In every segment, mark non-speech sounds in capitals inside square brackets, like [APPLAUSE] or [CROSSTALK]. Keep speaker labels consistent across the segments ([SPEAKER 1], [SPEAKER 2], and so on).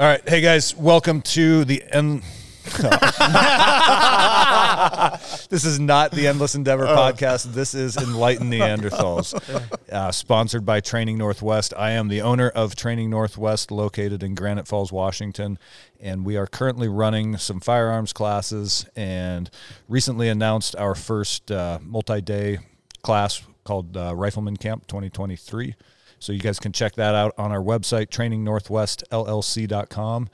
[SPEAKER 1] All right, hey guys, welcome to the end. [LAUGHS] [LAUGHS] this is not the Endless Endeavor podcast. This is Enlightened Neanderthals, [LAUGHS] uh, sponsored by Training Northwest. I am the owner of Training Northwest, located in Granite Falls, Washington, and we are currently running some firearms classes and recently announced our first uh, multi-day class called uh, Rifleman Camp 2023. So you guys can check that out on our website, trainingnorthwestllc.com.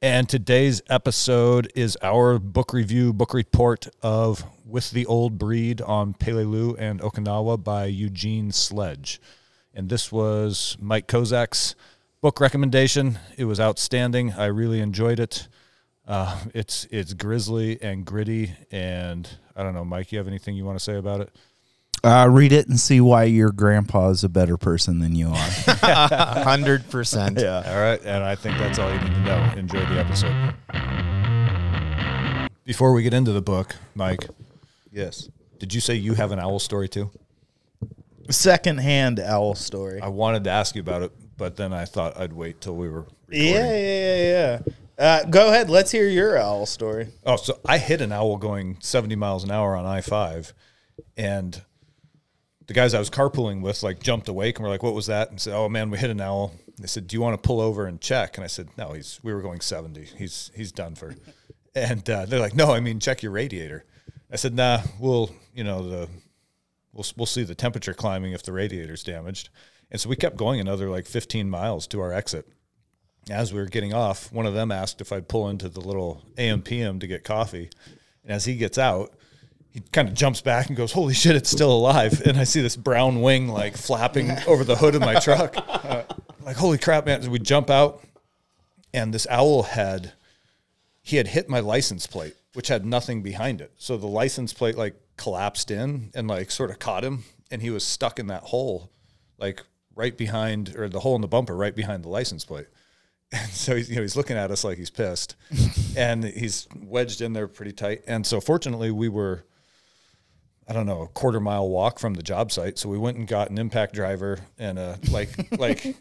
[SPEAKER 1] And today's episode is our book review, book report of With the Old Breed on Peleliu and Okinawa by Eugene Sledge. And this was Mike Kozak's book recommendation. It was outstanding. I really enjoyed it. Uh, it's it's grisly and gritty, and I don't know, Mike. You have anything you want to say about it?
[SPEAKER 2] Uh, read it and see why your grandpa is a better person than you are. [LAUGHS]
[SPEAKER 3] Hundred percent. Yeah.
[SPEAKER 1] All right, and I think that's all you need to know. Enjoy the episode. Before we get into the book, Mike,
[SPEAKER 2] yes.
[SPEAKER 1] did you say you have an owl story too?
[SPEAKER 2] Secondhand owl story.
[SPEAKER 1] I wanted to ask you about it, but then I thought I'd wait till we were recording.
[SPEAKER 2] Yeah, yeah, yeah, yeah. Uh, go ahead. Let's hear your owl story.
[SPEAKER 1] Oh, so I hit an owl going 70 miles an hour on I 5, and the guys I was carpooling with like jumped awake and were like, "What was that?" And said, "Oh man, we hit an owl." They said, "Do you want to pull over and check?" And I said, "No, he's we were going 70. He's he's done for." And uh, they're like, "No, I mean check your radiator." I said, "Nah, we'll you know the we'll we'll see the temperature climbing if the radiator's damaged." And so we kept going another like 15 miles to our exit. As we were getting off, one of them asked if I'd pull into the little AM/PM to get coffee. And as he gets out, he kind of jumps back and goes, "Holy shit, it's still alive!" [LAUGHS] And I see this brown wing like flapping over the hood of my [LAUGHS] truck. like, holy crap, man! So we jump out, and this owl had he had hit my license plate, which had nothing behind it. So the license plate like collapsed in and like sort of caught him, and he was stuck in that hole, like right behind or the hole in the bumper, right behind the license plate. [LAUGHS] And so he's, you know, he's looking at us like he's pissed, and he's wedged in there pretty tight. And so fortunately, we were, I don't know, a quarter mile walk from the job site. So we went and got an impact driver and a like [LAUGHS] like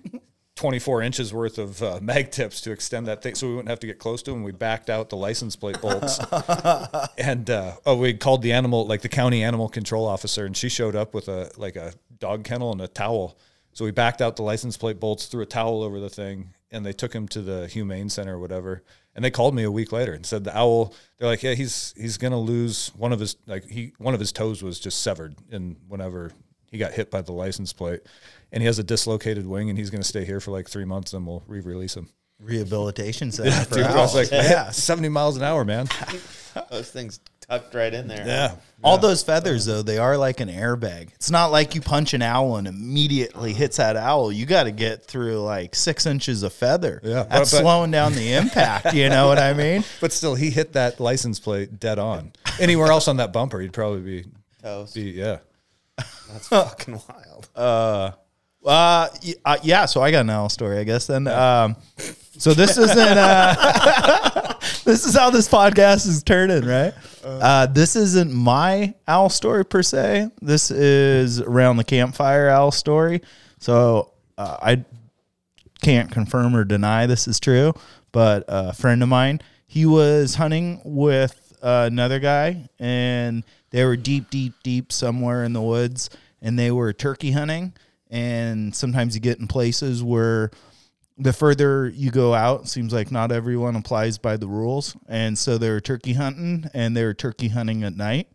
[SPEAKER 1] 24 inches worth of uh, mag tips to extend that thing, so we wouldn't have to get close to him. We backed out the license plate bolts, [LAUGHS] and uh, oh, we called the animal like the county animal control officer, and she showed up with a like a dog kennel and a towel. So we backed out the license plate bolts, threw a towel over the thing, and they took him to the humane center or whatever. And they called me a week later and said the owl. They're like, yeah, he's he's gonna lose one of his like he one of his toes was just severed, and whenever he got hit by the license plate, and he has a dislocated wing, and he's gonna stay here for like three months, then we'll re-release him.
[SPEAKER 2] Rehabilitation [LAUGHS] center. for
[SPEAKER 1] Dude, I was
[SPEAKER 2] owls.
[SPEAKER 1] like,
[SPEAKER 2] yeah.
[SPEAKER 1] seventy miles an hour, man. [LAUGHS]
[SPEAKER 3] Those things tucked right in there.
[SPEAKER 1] Yeah,
[SPEAKER 2] All those feathers, though, they are like an airbag. It's not like you punch an owl and immediately hits that owl. You got to get through like six inches of feather.
[SPEAKER 1] Yeah, but-
[SPEAKER 2] That's
[SPEAKER 1] but-
[SPEAKER 2] slowing down the impact. You know what I [LAUGHS] mean?
[SPEAKER 1] but still, he hit that license plate dead on. Anywhere else on that bumper, he'd probably be,
[SPEAKER 3] Toast.
[SPEAKER 1] be yeah.
[SPEAKER 3] That's [LAUGHS] fucking wild.
[SPEAKER 2] Uh, y- uh, yeah. So I got an owl story, I guess. Then, um, so this isn't. Uh, [LAUGHS] this is how this podcast is turning, right? Uh, this isn't my owl story per se. This is around the campfire owl story. So uh, I can't confirm or deny this is true, but a friend of mine, he was hunting with uh, another guy, and they were deep, deep, deep somewhere in the woods, and they were turkey hunting. And sometimes you get in places where the further you go out, seems like not everyone applies by the rules. And so they were turkey hunting, and they were turkey hunting at night,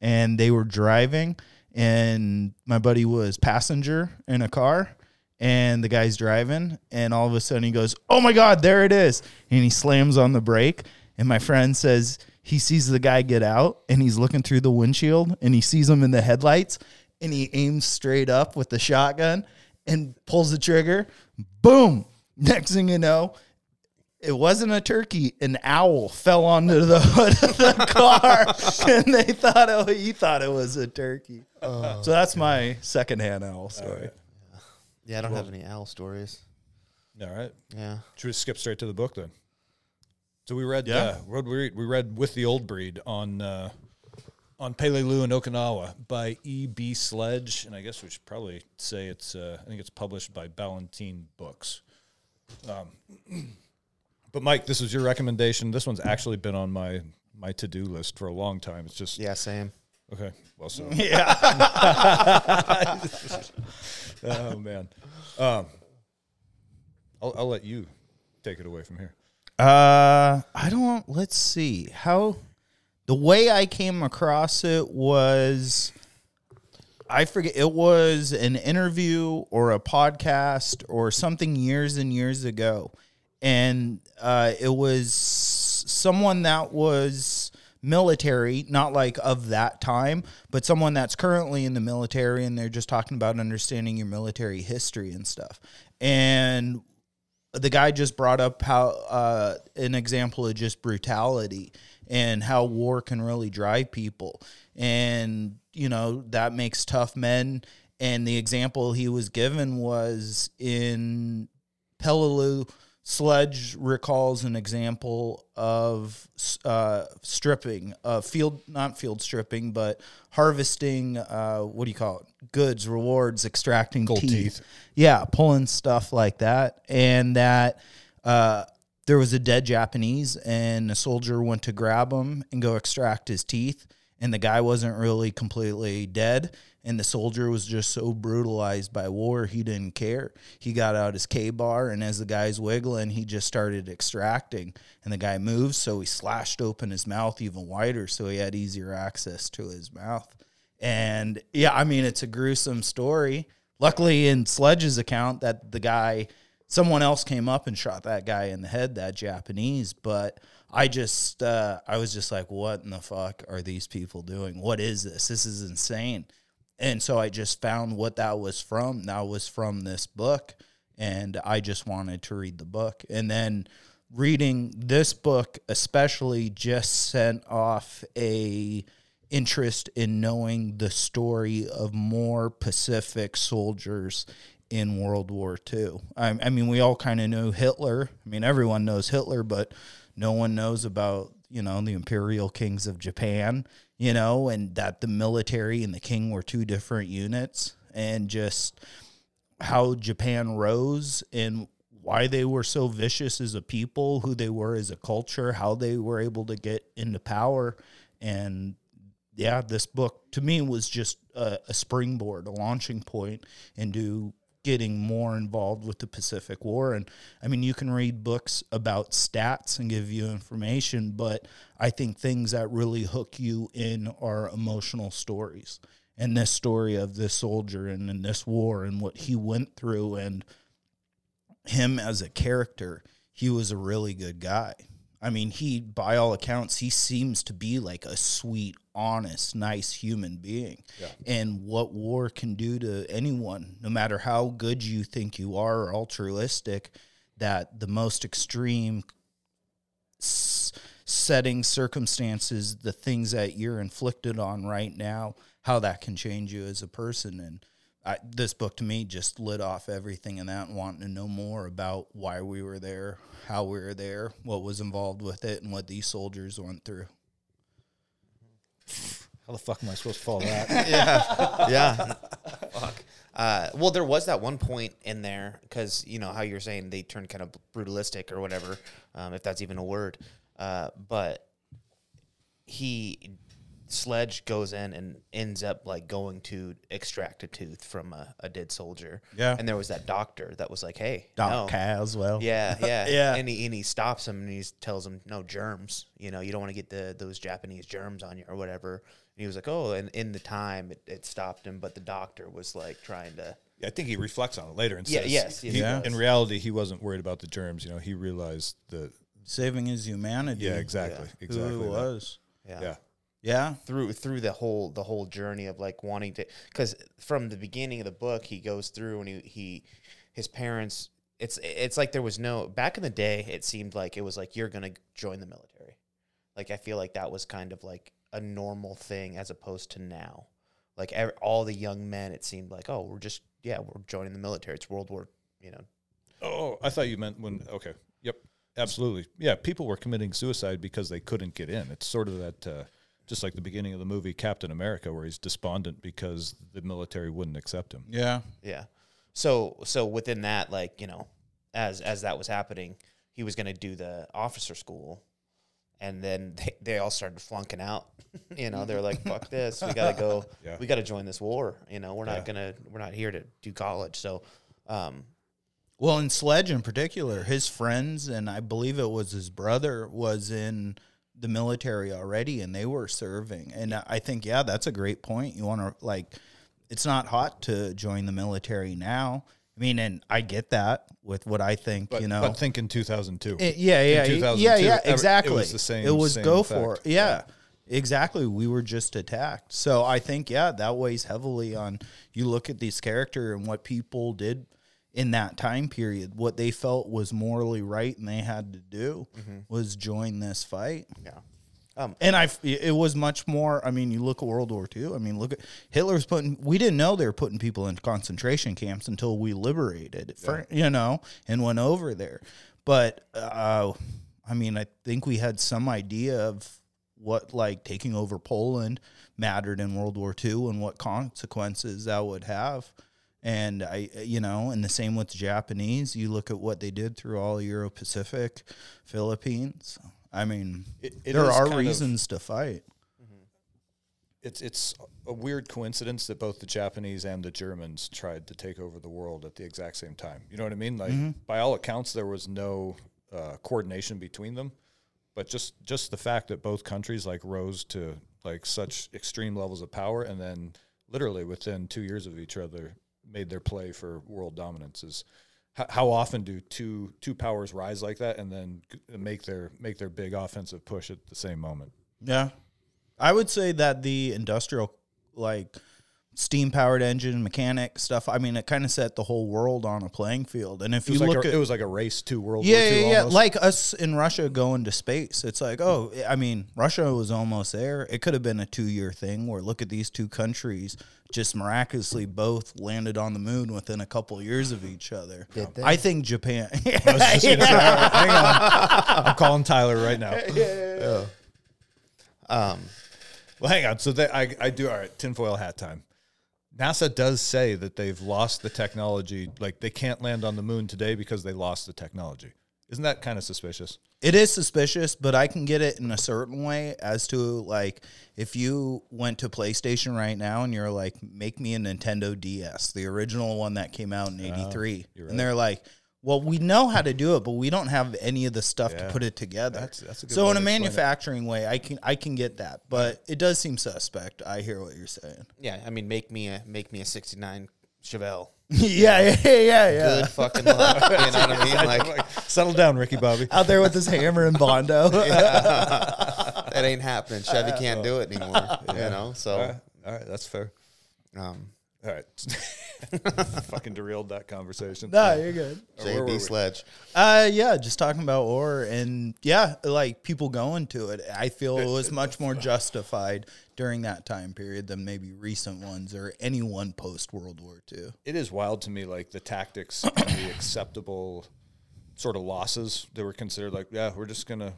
[SPEAKER 2] and they were driving, and my buddy was passenger in a car and the guy's driving. And all of a sudden he goes oh my god there it is. And he slams on the brake. And my friend says he sees the guy get out and he's looking through the windshield and he sees him in the headlights and he aims straight up with the shotgun and pulls the trigger boom next thing you know it wasn't a turkey. An owl fell onto the [LAUGHS] hood of the car, [LAUGHS] and they thought oh, he thought it was a turkey. so that's my secondhand owl story.
[SPEAKER 3] Yeah, I don't have any owl stories.
[SPEAKER 1] All right.
[SPEAKER 3] Yeah.
[SPEAKER 1] Should we skip straight to the book then? So we read,
[SPEAKER 2] Yeah.
[SPEAKER 1] uh, we read, we read with the old breed on uh, on Peleliu and Okinawa by E. B. Sledge, and I guess we should probably say it's uh, I think it's published by Ballantine Books. Um, [CLEARS THROAT] But Mike, this was your recommendation. This one's actually been on my my to do list for a long time. It's just
[SPEAKER 3] Yeah, same.
[SPEAKER 1] okay. Well, so [LAUGHS]
[SPEAKER 2] Yeah. [LAUGHS]
[SPEAKER 1] oh man, um, I'll, I'll let you take it away from here.
[SPEAKER 2] Uh, I don't. Let's see how. The way I came across it was, I forget. It was an interview or a podcast or something years and years ago, and uh, it was someone that was military, not like of that time, but someone that's currently in the military, and they're just talking about understanding your military history and stuff. And the guy just brought up how uh, an example of just brutality and how war can really drive people and you know that makes tough men and the example he was given was in Peleliu Sledge recalls an example of uh, stripping, uh, field not field stripping, but harvesting. Uh, what do you call it? Goods, rewards, extracting
[SPEAKER 1] Gold
[SPEAKER 2] teeth.
[SPEAKER 1] teeth.
[SPEAKER 2] Yeah, pulling stuff like that, and that uh, there was a dead Japanese, and a soldier went to grab him and go extract his teeth, and the guy wasn't really completely dead, and the soldier was just so brutalized by war he didn't care. He got out his K bar, and as the guy's wiggling, he just started extracting, and the guy moved, so he slashed open his mouth even wider, so he had easier access to his mouth. And yeah, I mean, it's a gruesome story. Luckily, in Sledge's account, that the guy, someone else came up and shot that guy in the head, that Japanese. But I just, uh, I was just like, what in the fuck are these people doing? What is this? This is insane. And so I just found what that was from. That was from this book. And I just wanted to read the book. And then reading this book, especially, just sent off a interest in knowing the story of more Pacific soldiers in World War II. I, I mean, we all kind of know Hitler. I mean, everyone knows Hitler, but no one knows about, you know, the imperial kings of Japan, you know, and that the military and the king were two different units and just how Japan rose and why they were so vicious as a people, who they were as a culture, how they were able to get into power. And yeah, this book to me was just a, a springboard, a launching point into getting more involved with the Pacific War. And I mean, you can read books about stats and give you information, but I think things that really hook you in are emotional stories. And this story of this soldier and in this war and what he went through and him as a character, he was a really good guy. I mean, he, by all accounts, he seems to be like a sweet, honest, nice human being. And what war can do to anyone, no matter how good you think you are or altruistic, that the most extreme s- setting circumstances, the things that you're inflicted on right now, how that can change you as a person. And I, this book to me just lit off everything in that and wanting to know more about why we were there, how we were there, what was involved with it, and what these soldiers went through.
[SPEAKER 1] How the fuck am I supposed to follow that? [LAUGHS]
[SPEAKER 3] yeah. Yeah. fuck. Uh, well, there was that one point in there because you know how you're saying they turned kind of brutalistic or whatever, um, if that's even a word. Uh, but he sledge goes in and ends up like going to extract a tooth from a, a dead soldier.
[SPEAKER 2] Yeah.
[SPEAKER 3] And there was that doctor that was like, "Hey,
[SPEAKER 2] Doc
[SPEAKER 3] no.
[SPEAKER 2] Caswell.
[SPEAKER 3] Yeah, [LAUGHS] yeah,
[SPEAKER 2] Yeah.
[SPEAKER 3] And he and he stops him and he tells him, "No germs. You know, you don't want to get the those Japanese germs on you or whatever." And he was like, "Oh," and in the time it, it stopped him, but the doctor was like trying to.
[SPEAKER 1] I think he reflects on it later and
[SPEAKER 3] Yeah,
[SPEAKER 1] says,
[SPEAKER 3] yes, yes,
[SPEAKER 1] he-
[SPEAKER 3] he
[SPEAKER 1] in reality, he wasn't worried about the germs. You know, he realized the
[SPEAKER 2] Saving his humanity.
[SPEAKER 1] yeah, exactly,
[SPEAKER 3] Yeah.
[SPEAKER 1] exactly.
[SPEAKER 2] Who he was.
[SPEAKER 3] Yeah.
[SPEAKER 1] Yeah,
[SPEAKER 2] Yeah.
[SPEAKER 3] Through through the whole the whole journey of like wanting to, because from the beginning of the book he goes through and he he his parents. It's it's like there was no back in the day. It seemed like it was like you're gonna join the military. Like I feel like that was kind of like a normal thing as opposed to now. Like ev all the young men, it seemed like oh we're just yeah we're joining the military. It's World War you know
[SPEAKER 1] Oh, I thought you meant when. Okay. Yep. Absolutely. Yeah. People were committing suicide because they couldn't get in. It's sort of that, uh, just like the beginning of the movie Captain America, where he's despondent because the military wouldn't accept him.
[SPEAKER 2] Yeah.
[SPEAKER 3] Yeah. So so within that, like you know, as as that was happening, he was going to do the officer school, and then they, they all started flunking out. [LAUGHS] you know, they're like, "Fuck this! We gotta go. [LAUGHS]
[SPEAKER 1] Yeah.
[SPEAKER 3] We gotta join this war. You know, we're
[SPEAKER 1] Yeah.
[SPEAKER 3] not gonna. We're not here to do college." So, um,
[SPEAKER 2] Well, in Sledge in particular, his friends and I believe it was his brother was in the military already, and they were serving. And I think, yeah, that's a great point. You want to like, it's not hot to join the military now. I mean, and I get that with what I think.
[SPEAKER 1] But,
[SPEAKER 2] you know,
[SPEAKER 1] but think in 2002.
[SPEAKER 2] it- yeah, yeah,
[SPEAKER 1] In
[SPEAKER 2] yeah,
[SPEAKER 1] 2002,
[SPEAKER 2] yeah,
[SPEAKER 1] every-
[SPEAKER 2] exactly.
[SPEAKER 1] it was the same-
[SPEAKER 2] It was
[SPEAKER 1] same
[SPEAKER 2] go for it. Yeah, exactly. We were just attacked. So I think yeah, that weighs heavily on. You look at this character and what people did in that time period. What they felt was morally right and they had to do
[SPEAKER 1] Mm-hmm.
[SPEAKER 2] was join this fight.
[SPEAKER 3] yeah. Um,
[SPEAKER 2] And I, it was much more. I mean, you look at World War II. I mean, look at Hitler's putting. We didn't know they were putting people in concentration camps until we liberated, for, you know, and went over there. But uh, I mean, I think we had some idea of what like taking over Poland mattered in World War II and what consequences that would have. And I, you know, and the same with the Japanese. You look at what they did through all Euro Pacific, Philippines. I mean,
[SPEAKER 1] It- it
[SPEAKER 2] there are
[SPEAKER 1] kind of-
[SPEAKER 2] reasons to fight.
[SPEAKER 1] it's it's a weird coincidence that both the Japanese and the Germans tried to take over the world at the exact same time. You know what I mean? Like
[SPEAKER 2] Mm-hmm.
[SPEAKER 1] by all accounts, there was no uh, coordination between them, but just just the fact that both countries like rose to like such extreme levels of power, and then literally within two years of each other made their play for world dominance is. How often do two two powers rise like that and then make their make their big offensive push at the same moment?
[SPEAKER 2] Yeah. I would say that the industrial, like steam powered engine, mechanic stuff, I mean, it kind of set the whole world on a playing field. And if
[SPEAKER 1] It was
[SPEAKER 2] you
[SPEAKER 1] like
[SPEAKER 2] look
[SPEAKER 1] a,
[SPEAKER 2] at
[SPEAKER 1] it was like a race to World
[SPEAKER 2] yeah,
[SPEAKER 1] War II
[SPEAKER 2] yeah, yeah.
[SPEAKER 1] almost.
[SPEAKER 2] Like us in Russia going to space. It's like, oh, I mean, Russia was almost there. It could have been a two year thing where look at these two countries just miraculously both landed on the moon within a couple years of each other.
[SPEAKER 3] Did they?
[SPEAKER 2] I think Japan. [LAUGHS]
[SPEAKER 1] I was just gonna say, all right, hang on. I'm calling Tyler right now. [LAUGHS]
[SPEAKER 3] um,
[SPEAKER 1] Well, hang on. So they, I, I do. All right, tinfoil hat time. NASA does say that they've lost the technology. Like they can't land on the moon today because they lost the technology. Isn't that kind of suspicious?
[SPEAKER 2] It is suspicious, but I can get it in a certain way as to like if you went to PlayStation right now and you're like, make me a Nintendo DS, the original one that came out in '83,
[SPEAKER 1] you're
[SPEAKER 2] and they're like, well, we know how to do it, but we don't have any of the stuff to put it together.
[SPEAKER 1] That's- that's a good
[SPEAKER 2] so in a
[SPEAKER 1] explain it.
[SPEAKER 2] manufacturing way, I can I can get that, but it does seem suspect. I hear what you're saying.
[SPEAKER 3] yeah, I mean, make me a make me a 69 Chevelle. [LAUGHS]
[SPEAKER 2] yeah, yeah, yeah, yeah.
[SPEAKER 3] Good fucking luck. You know what I [LAUGHS] mean? Like
[SPEAKER 1] Settle down, Ricky Bobby. [LAUGHS]
[SPEAKER 2] Out there with his hammer and bondo.
[SPEAKER 3] that ain't happening. Chevy can't do it anymore. You know, so
[SPEAKER 1] right, all right, that's fair.
[SPEAKER 3] um,
[SPEAKER 1] All right, [LAUGHS] fucking derailed that conversation.
[SPEAKER 2] no, you're good.
[SPEAKER 1] where were we?
[SPEAKER 3] JB Sledge.
[SPEAKER 2] Uh, yeah, just talking about ore and yeah, like people going to it. I feel it was much more [LAUGHS] justified during that time period than maybe recent ones or anyone post World War II.
[SPEAKER 1] it is wild to me like the tactics and the acceptable sort of losses that were considered like yeah we're just gonna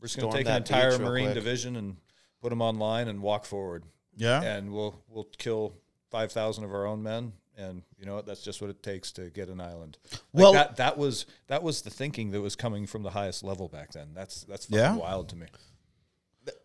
[SPEAKER 1] we're just gonna
[SPEAKER 3] Storm
[SPEAKER 1] take an
[SPEAKER 3] that beach
[SPEAKER 1] entire
[SPEAKER 3] real
[SPEAKER 1] marine
[SPEAKER 3] quick.
[SPEAKER 1] division and put them online and walk forward
[SPEAKER 2] Yeah.
[SPEAKER 1] and we'll we'll kill 5000 of our own men and you know what? That's just what it takes to get an island. Like
[SPEAKER 2] Well-
[SPEAKER 1] that that was that was the thinking that was coming from the highest level back then. That's that's fucking
[SPEAKER 2] Yeah.
[SPEAKER 1] wild to me.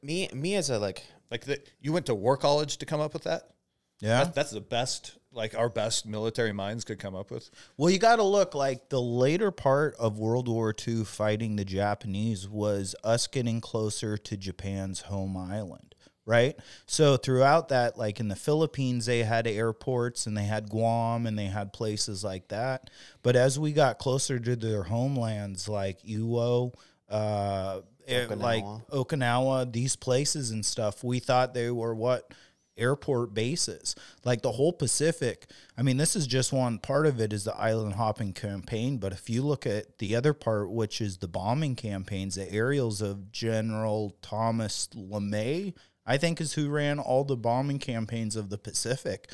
[SPEAKER 3] Me, me as a like,
[SPEAKER 1] like the, you went to war college to come up with that?
[SPEAKER 2] Yeah.
[SPEAKER 1] that, that's the best like our best military minds could come up with.
[SPEAKER 2] Well, you got to look like the later part of World War II fighting the Japanese was us getting closer to Japan's home island, right? So throughout that, like in the Philippines, they had airports and they had Guam and they had places like that. But as we got closer to their homelands, like Iwo, uh, eh, like
[SPEAKER 3] Okinawa.
[SPEAKER 2] Okinawa, these places and stuff, we thought they were what airport bases. Like the whole Pacific. I mean, this is just one part of it is the island hopping campaign, but if you look at the other part, which is the bombing campaigns, the aerials of General Thomas LeMay, I think is who ran all the bombing campaigns of the Pacific.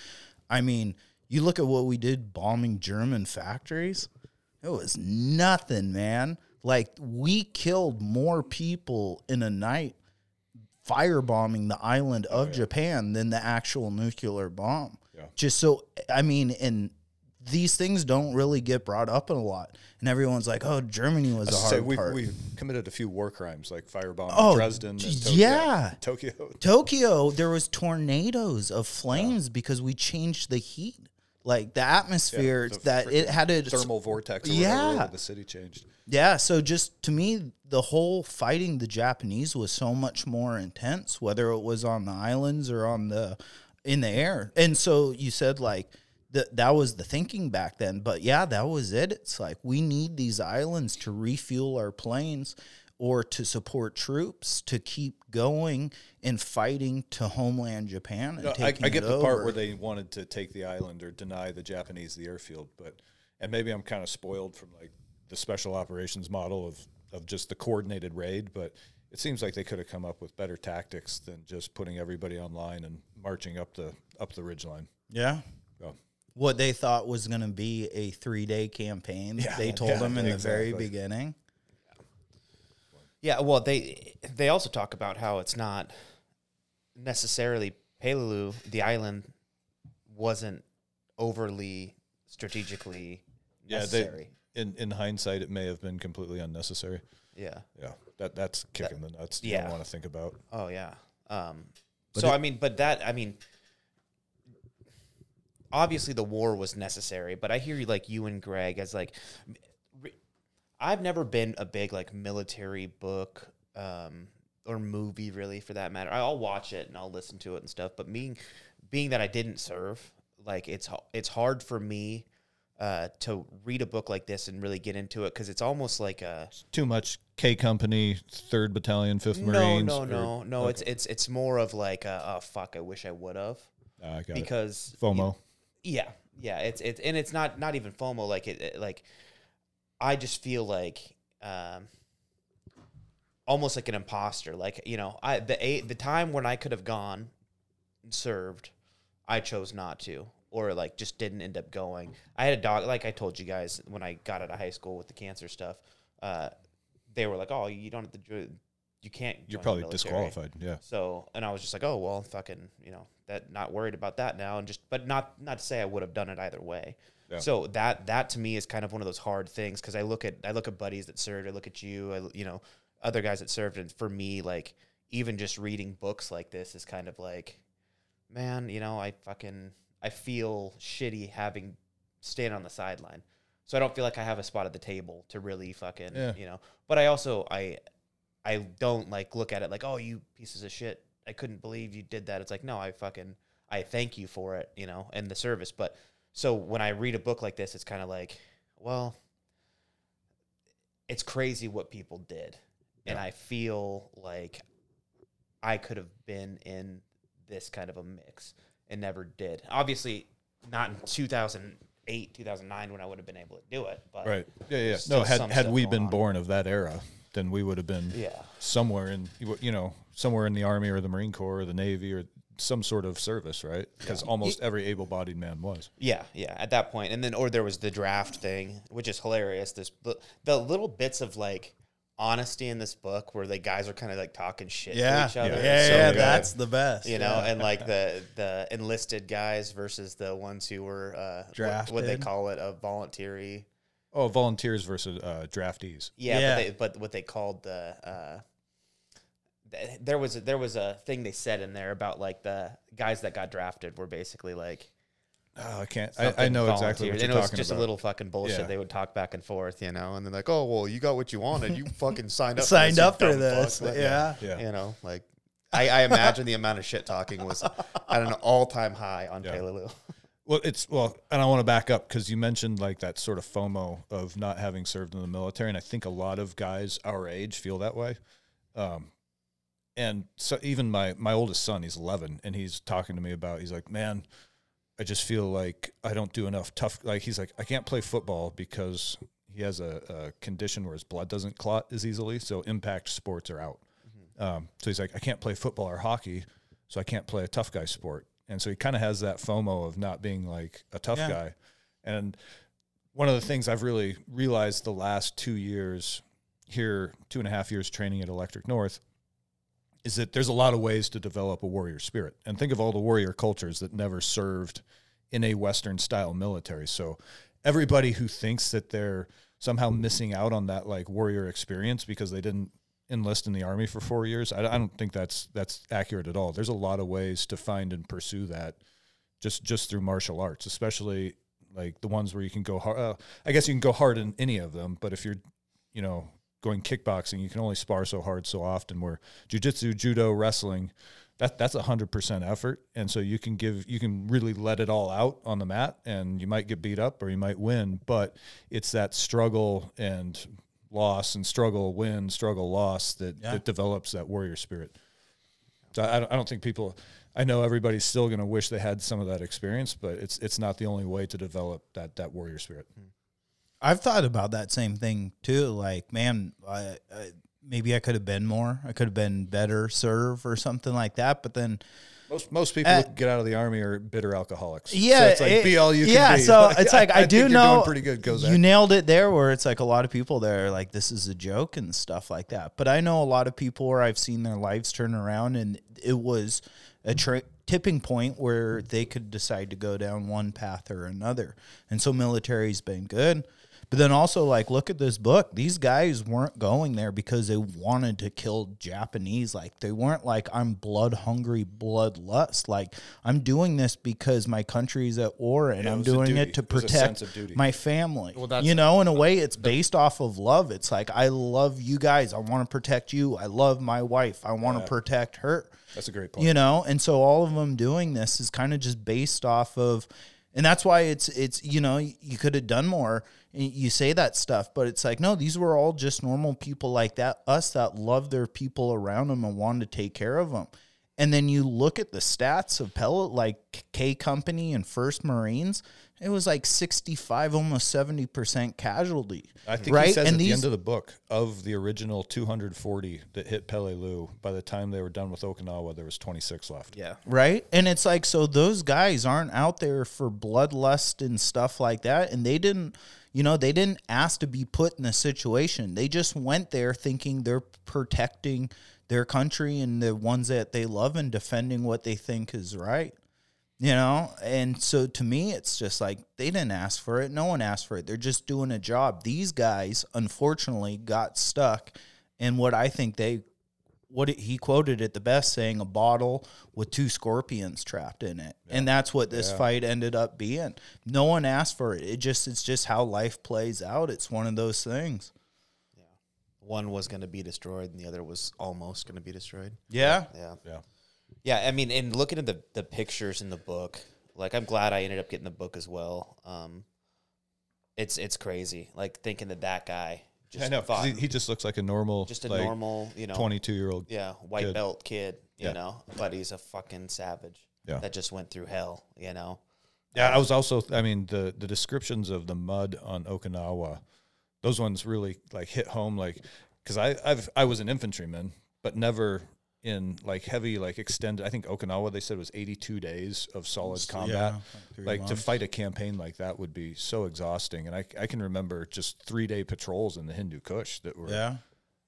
[SPEAKER 2] I mean, you look at what we did bombing German factories. It was nothing, man. Like we killed more people in a night firebombing the island of oh, Japan than the actual nuclear bomb.
[SPEAKER 1] Yeah.
[SPEAKER 2] Just so I mean, and these things don't really get brought up in a lot, and everyone's like, "Oh, Germany was a hard
[SPEAKER 1] we
[SPEAKER 2] part."
[SPEAKER 1] we committed a few war crimes like firebombing
[SPEAKER 2] Oh,
[SPEAKER 1] Dresden, and Tokyo,
[SPEAKER 2] yeah.
[SPEAKER 1] Tokyo. [LAUGHS]
[SPEAKER 2] Tokyo, there was tornadoes of flames because we changed the heat, like the atmosphere
[SPEAKER 1] the
[SPEAKER 2] that it had a
[SPEAKER 1] thermal vortex.
[SPEAKER 2] Yeah.
[SPEAKER 1] the city changed.
[SPEAKER 2] Yeah, so just to me, the whole fighting the Japanese was so much more intense, whether it was on the islands or on the in the air. And so you said like that that was the thinking back then. But yeah, that was it. It's like we need these islands to refuel our planes or to support troops to keep going and fighting to homeland Japan and
[SPEAKER 1] No, I, I get the part where they wanted to take the island or deny the Japanese the airfield, but and maybe I'm kind of spoiled from like the special operations model of of just the coordinated raid, but it seems like they could have come up with better tactics than just putting everybody online and marching up the up the ridge line.
[SPEAKER 2] yeah.
[SPEAKER 1] So,
[SPEAKER 2] What they thought was going to be a three day campaign,
[SPEAKER 1] Yeah,
[SPEAKER 2] they told
[SPEAKER 1] yeah,
[SPEAKER 2] them in the very beginning.
[SPEAKER 3] Yeah, well, they they also talk about how it's not necessarily Peleliu, the island, wasn't overly strategically
[SPEAKER 1] yeah,
[SPEAKER 3] necessary.
[SPEAKER 1] they in in hindsight it may have been completely unnecessary.
[SPEAKER 3] yeah.
[SPEAKER 1] Yeah, that that's kicking the nuts. You
[SPEAKER 3] yeah.
[SPEAKER 1] don't want to think about.
[SPEAKER 3] Oh yeah. Um, so I mean, but that I mean, obviously the war was necessary. But I hear you like you and Greg as like, I've never been a big like military book um, or movie really for that matter. I'll watch it and I'll listen to it and stuff. But being being that I didn't serve, like it's it's hard for me. Uh, to read a book like this and really get into it because it's almost like a
[SPEAKER 1] Too much K Company, Third Battalion, Fifth
[SPEAKER 3] no,
[SPEAKER 1] Marines.
[SPEAKER 3] no,
[SPEAKER 1] or-
[SPEAKER 3] no, no. It's it's it's more of like a, oh fuck, I wish I would have
[SPEAKER 1] Ah, I it.
[SPEAKER 3] because
[SPEAKER 1] FOMO.
[SPEAKER 3] Yeah, yeah. It's it's and it's not not even FOMO. Like it, it- like I just feel like um, almost like an imposter. Like you know, I the eight the time when I could have gone and served, I chose not to, or like just didn't end up going. I had a dog. Like I told you guys when I got out of high school with the cancer stuff. Uh, they were like, "Oh, you don't have to. do You can't.
[SPEAKER 1] You're probably disqualified. Yeah.
[SPEAKER 3] So, and I was just like, oh well, fucking, you know, that not worried about that now, and just, but not not to say I would have done it either way.
[SPEAKER 1] Yeah.
[SPEAKER 3] So that that to me is kind of one of those hard things because I look at I look at buddies that served, I look at you, I, you know, other guys that served, and for me, like even just reading books like this is kind of like, man, you know, I fucking I feel shitty having staying on the sideline. So I don't feel like I have a spot at the table to really fucking,
[SPEAKER 1] Yeah.
[SPEAKER 3] you know. But I also I I don't like look at it like, oh, you pieces of shit. I couldn't believe you did that. It's like, no, I fucking, I thank you for it, you know, and the service. But so when I read a book like this, it's kind of like, well, it's crazy what people did. And I feel like I could have been in this kind of a mix and never did. Obviously, not in 2008, 2009 when I would have been able to do it. But
[SPEAKER 1] Right. Yeah, yeah. No, had had we been
[SPEAKER 3] on.
[SPEAKER 1] born of that era, then we would have been
[SPEAKER 3] yeah.
[SPEAKER 1] somewhere in you know somewhere in the army or the Marine Corps or the Navy or some sort of service, right? Because almost every able-bodied man was.
[SPEAKER 3] Yeah, yeah. At that point, and then or there was the draft thing, which is hilarious. This the, the little bits of like honesty in this book where the guys are kind of like talking shit
[SPEAKER 2] Yeah,
[SPEAKER 3] to each other.
[SPEAKER 2] yeah,
[SPEAKER 3] is so
[SPEAKER 2] yeah,
[SPEAKER 3] good,
[SPEAKER 2] that's the best.
[SPEAKER 3] you know,
[SPEAKER 2] yeah.
[SPEAKER 3] and like the [LAUGHS] the enlisted guys versus the ones who were uh, what, what they call it a voluntary.
[SPEAKER 1] Oh, volunteers versus uh, draftees.
[SPEAKER 3] Yeah,
[SPEAKER 2] Yeah.
[SPEAKER 3] But, they, but what they called the. Uh, th- there was a, there was a thing they said in there about like the guys that got drafted were basically like
[SPEAKER 1] Oh, I can't. I, I
[SPEAKER 3] something
[SPEAKER 1] know exactly what you're
[SPEAKER 3] and it was
[SPEAKER 1] talking
[SPEAKER 3] just
[SPEAKER 1] about.
[SPEAKER 3] a little fucking bullshit.
[SPEAKER 1] Yeah.
[SPEAKER 3] They would talk back and forth, you know, and they're like, "Oh, well, you got what you wanted. You [LAUGHS] fucking signed up.
[SPEAKER 2] Signed
[SPEAKER 3] for this,
[SPEAKER 2] up for this.
[SPEAKER 3] fuck."
[SPEAKER 2] Yeah.
[SPEAKER 1] yeah.
[SPEAKER 3] you know, like I, I imagine the amount of shit talking was at an all time high on
[SPEAKER 1] Yeah.
[SPEAKER 3] Peleliu. [LAUGHS]
[SPEAKER 1] Well, it's well, and I want to back up because you mentioned like that sort of FOMO of not having served in the military, and I think a lot of guys our age feel that way. Um, and so even my my oldest son, he's 11, and he's talking to me about. He's like, "Man, I just feel like I don't do enough tough." Like he's like, "I can't play football because he has a, a condition where his blood doesn't clot as easily, so impact sports are out." Um, so he's like, "I can't play football or hockey, so I can't play a tough guy sport." And so he kind of has that FOMO of not being like a tough
[SPEAKER 2] Yeah.
[SPEAKER 1] guy. And one of the things I've really realized the last two years here, two and a half years training at Electric North, is that there's a lot of ways to develop a warrior spirit. And think of all the warrior cultures that never served in a Western style military. So everybody who thinks that they're somehow missing out on that like warrior experience because they didn't enlist in the army for four years, I, I don't think that's that's accurate at all. There's a lot of ways to find and pursue that just just through martial arts, especially like the ones where you can go hard. Uh, I guess you can go hard in any of them, but if you're, you know, going kickboxing, you can only spar so hard so often. Where jujitsu, judo, wrestling, that that's a hundred percent effort, and so you can give you can really let it all out on the mat, and you might get beat up or you might win, but it's that struggle and loss and struggle win struggle loss that
[SPEAKER 2] Yeah.
[SPEAKER 1] that develops that warrior spirit. So I don't, I don't think people. I know everybody's still going to wish they had some of that experience, but it's it's not the only way to develop that that warrior spirit. Hmm.
[SPEAKER 2] I've thought about that same thing too. Like, man, I, I, maybe I could have been more. I could have been better serve or something like that. But then,
[SPEAKER 1] Most most people
[SPEAKER 2] Uh,
[SPEAKER 1] get out of the army are bitter alcoholics.
[SPEAKER 2] yeah,
[SPEAKER 1] so it's like
[SPEAKER 2] it-
[SPEAKER 1] be all you can be. yeah.
[SPEAKER 2] So [LAUGHS] it's like I,
[SPEAKER 1] think
[SPEAKER 2] do know
[SPEAKER 1] pretty good. Goes
[SPEAKER 2] you nailed it there. Where it's like a lot of people there are like this is a joke and stuff like that. But I know a lot of people where I've seen their lives turn around, and it was a tra- tipping point where they could decide to go down one path or another. And so military's been good. But then also like look at this book. These guys weren't going there because they wanted to kill Japanese. Like they weren't like I'm blood hungry, bloodlust. Like I'm doing this because my country's at war and
[SPEAKER 1] Yeah,
[SPEAKER 2] I'm
[SPEAKER 1] was
[SPEAKER 2] doing it to
[SPEAKER 1] It was a
[SPEAKER 2] protect
[SPEAKER 1] sense of duty.
[SPEAKER 2] my family.
[SPEAKER 3] Well, that's-
[SPEAKER 2] you know, in a way, it's based off of love. It's like I love you guys. I want to protect you. I love my wife. I want to protect her.
[SPEAKER 1] That's a great point.
[SPEAKER 2] You know, and so all of them doing this is kind of just based off of, and that's why it's it's you know you could have done more. You say that stuff, but it's like no, these were all just normal people like that. Us that love their people around them and wanted to take care of them. And then you look at the stats of pellet like K Company and First Marines. It was like sixty-five, almost seventy percent casualty.
[SPEAKER 1] I think
[SPEAKER 2] right?
[SPEAKER 1] he says
[SPEAKER 2] and
[SPEAKER 1] at
[SPEAKER 2] these,
[SPEAKER 1] the end of the book of the original 240 that hit Peleliu, by the time they were done with Okinawa, there was 26 left.
[SPEAKER 3] Yeah.
[SPEAKER 2] right? And it's like so those guys aren't out there for bloodlust and stuff like that, and they didn't, you know, they didn't ask to be put in a situation. They just went there thinking they're protecting their country and the ones that they love and defending what they think is right. You know, and so to me, it's just like they didn't ask for it. No one asked for it. They're just doing a job. These guys, unfortunately, got stuck in what I think they what it, he quoted it the best saying a bottle with two scorpions trapped in it and that's what this fight ended up being no one asked for it it just it's just how life plays out it's one of those things Yeah.
[SPEAKER 3] One was going to be destroyed, and the other was almost going to be destroyed.
[SPEAKER 2] yeah
[SPEAKER 3] Yeah.
[SPEAKER 1] Yeah.
[SPEAKER 3] Yeah, I mean, and looking at the the pictures in the book, like I'm glad I ended up getting the book as well. Um, it's it's crazy, like thinking that that guy just
[SPEAKER 1] I know. 'cause He, he just looks like a normal,
[SPEAKER 3] just a
[SPEAKER 1] like,
[SPEAKER 3] normal, you know,
[SPEAKER 1] 22 year old.
[SPEAKER 3] yeah, white
[SPEAKER 1] kid.
[SPEAKER 3] belt kid, you
[SPEAKER 1] Yeah.
[SPEAKER 3] know, but he's a fucking savage.
[SPEAKER 1] Yeah.
[SPEAKER 3] that just went through hell, you know.
[SPEAKER 1] Yeah, I was also. I mean, the the descriptions of the mud on Okinawa, those ones really like hit home. Like, because I I've I was an infantryman, but never in like heavy like extended. I think Okinawa they said was 82 days of solid combat.
[SPEAKER 2] like
[SPEAKER 1] like to fight a campaign like that would be so exhausting. And I I can remember just three day patrols in the Hindu Kush that were.
[SPEAKER 2] yeah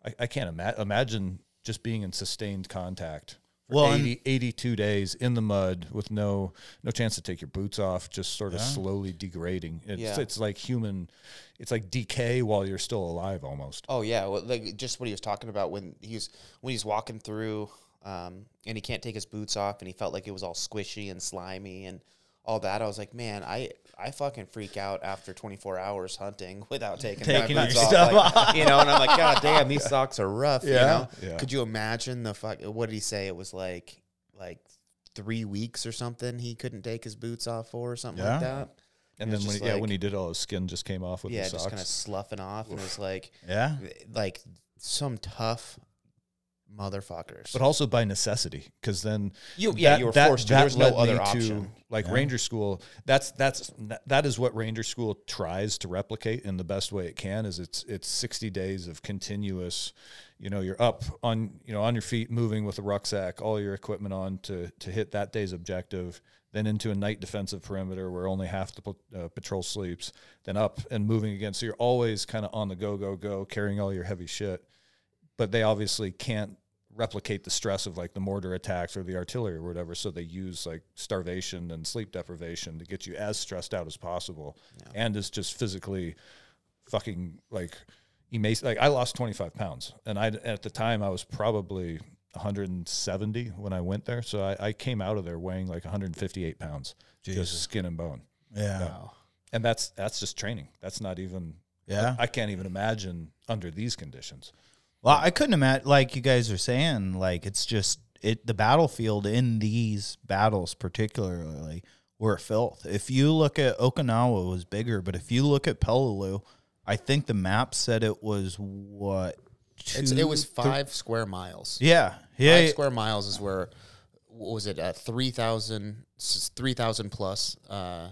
[SPEAKER 1] I, I can't ima- imagine just being in sustained contact
[SPEAKER 2] Well, and-
[SPEAKER 1] 80, 82 days in the mud with no no chance to take your boots off, just sort of
[SPEAKER 2] Yeah.
[SPEAKER 1] slowly degrading. It's,
[SPEAKER 3] Yeah.
[SPEAKER 1] it's like human, it's like decay while you're still alive almost.
[SPEAKER 3] Oh yeah, well, like just what he was talking about when he's when he's walking through, um, and he can't take his boots off, and he felt like it was all squishy and slimy and all that. I was like, man, I I fucking freak out after 24 hours hunting [LAUGHS] without taking,
[SPEAKER 2] Taking
[SPEAKER 3] my boots off,
[SPEAKER 2] stuff
[SPEAKER 3] like,
[SPEAKER 2] off.
[SPEAKER 3] you know. And I'm like, God [LAUGHS] damn, these socks are rough. You
[SPEAKER 2] Yeah.
[SPEAKER 3] know,
[SPEAKER 1] Yeah.
[SPEAKER 3] could you imagine the fuck? What did he say? It was like like three weeks or something. He couldn't take his boots off for or something like that.
[SPEAKER 1] And
[SPEAKER 3] It's
[SPEAKER 1] then when he, yeah, when he did all his skin just came off with
[SPEAKER 3] yeah, just kind of sloughing off, and it was like
[SPEAKER 2] yeah eh,
[SPEAKER 3] like some tough motherfuckers.
[SPEAKER 1] but also by necessity, because then
[SPEAKER 3] You- yeah, you were forced to. There was no other option.
[SPEAKER 1] like Ranger School. That's that's that is what Ranger School tries to replicate in the best way it can. Is it's it's sixty days of continuous. You know, you're up on you know on your feet, moving with a rucksack, all your equipment on to to hit that day's objective. Then into a night defensive perimeter where only half the uh, patrol sleeps. Then up and moving again. So you're always kind of on the go, go, go, carrying all your heavy shit but they obviously can't replicate the stress of like the mortar attacks or the artillery or whatever. So they use like starvation and sleep deprivation to get you as stressed out as possible, and is just physically fucking like emaciated. Like I lost 25 pounds, and I at the time I was probably 170 when I went there. So I, I came out of there weighing like 158 pounds, just skin and bone.
[SPEAKER 2] Yeah.
[SPEAKER 1] And that's that's just training. That's not even.
[SPEAKER 2] Yeah.
[SPEAKER 1] I can't even imagine under these conditions.
[SPEAKER 2] Well, I couldn't imagine, like you guys are saying, like it's just it. The battlefield in these battles, particularly, were filth. If you look at Okinawa, was bigger, but if you look at Peleliu, I think the map said it was what.
[SPEAKER 3] It's, it was five square miles.
[SPEAKER 2] Yeah, yeah,
[SPEAKER 3] Five square miles is where what was it? Uh, 3,000 s- 3,000 plus uh,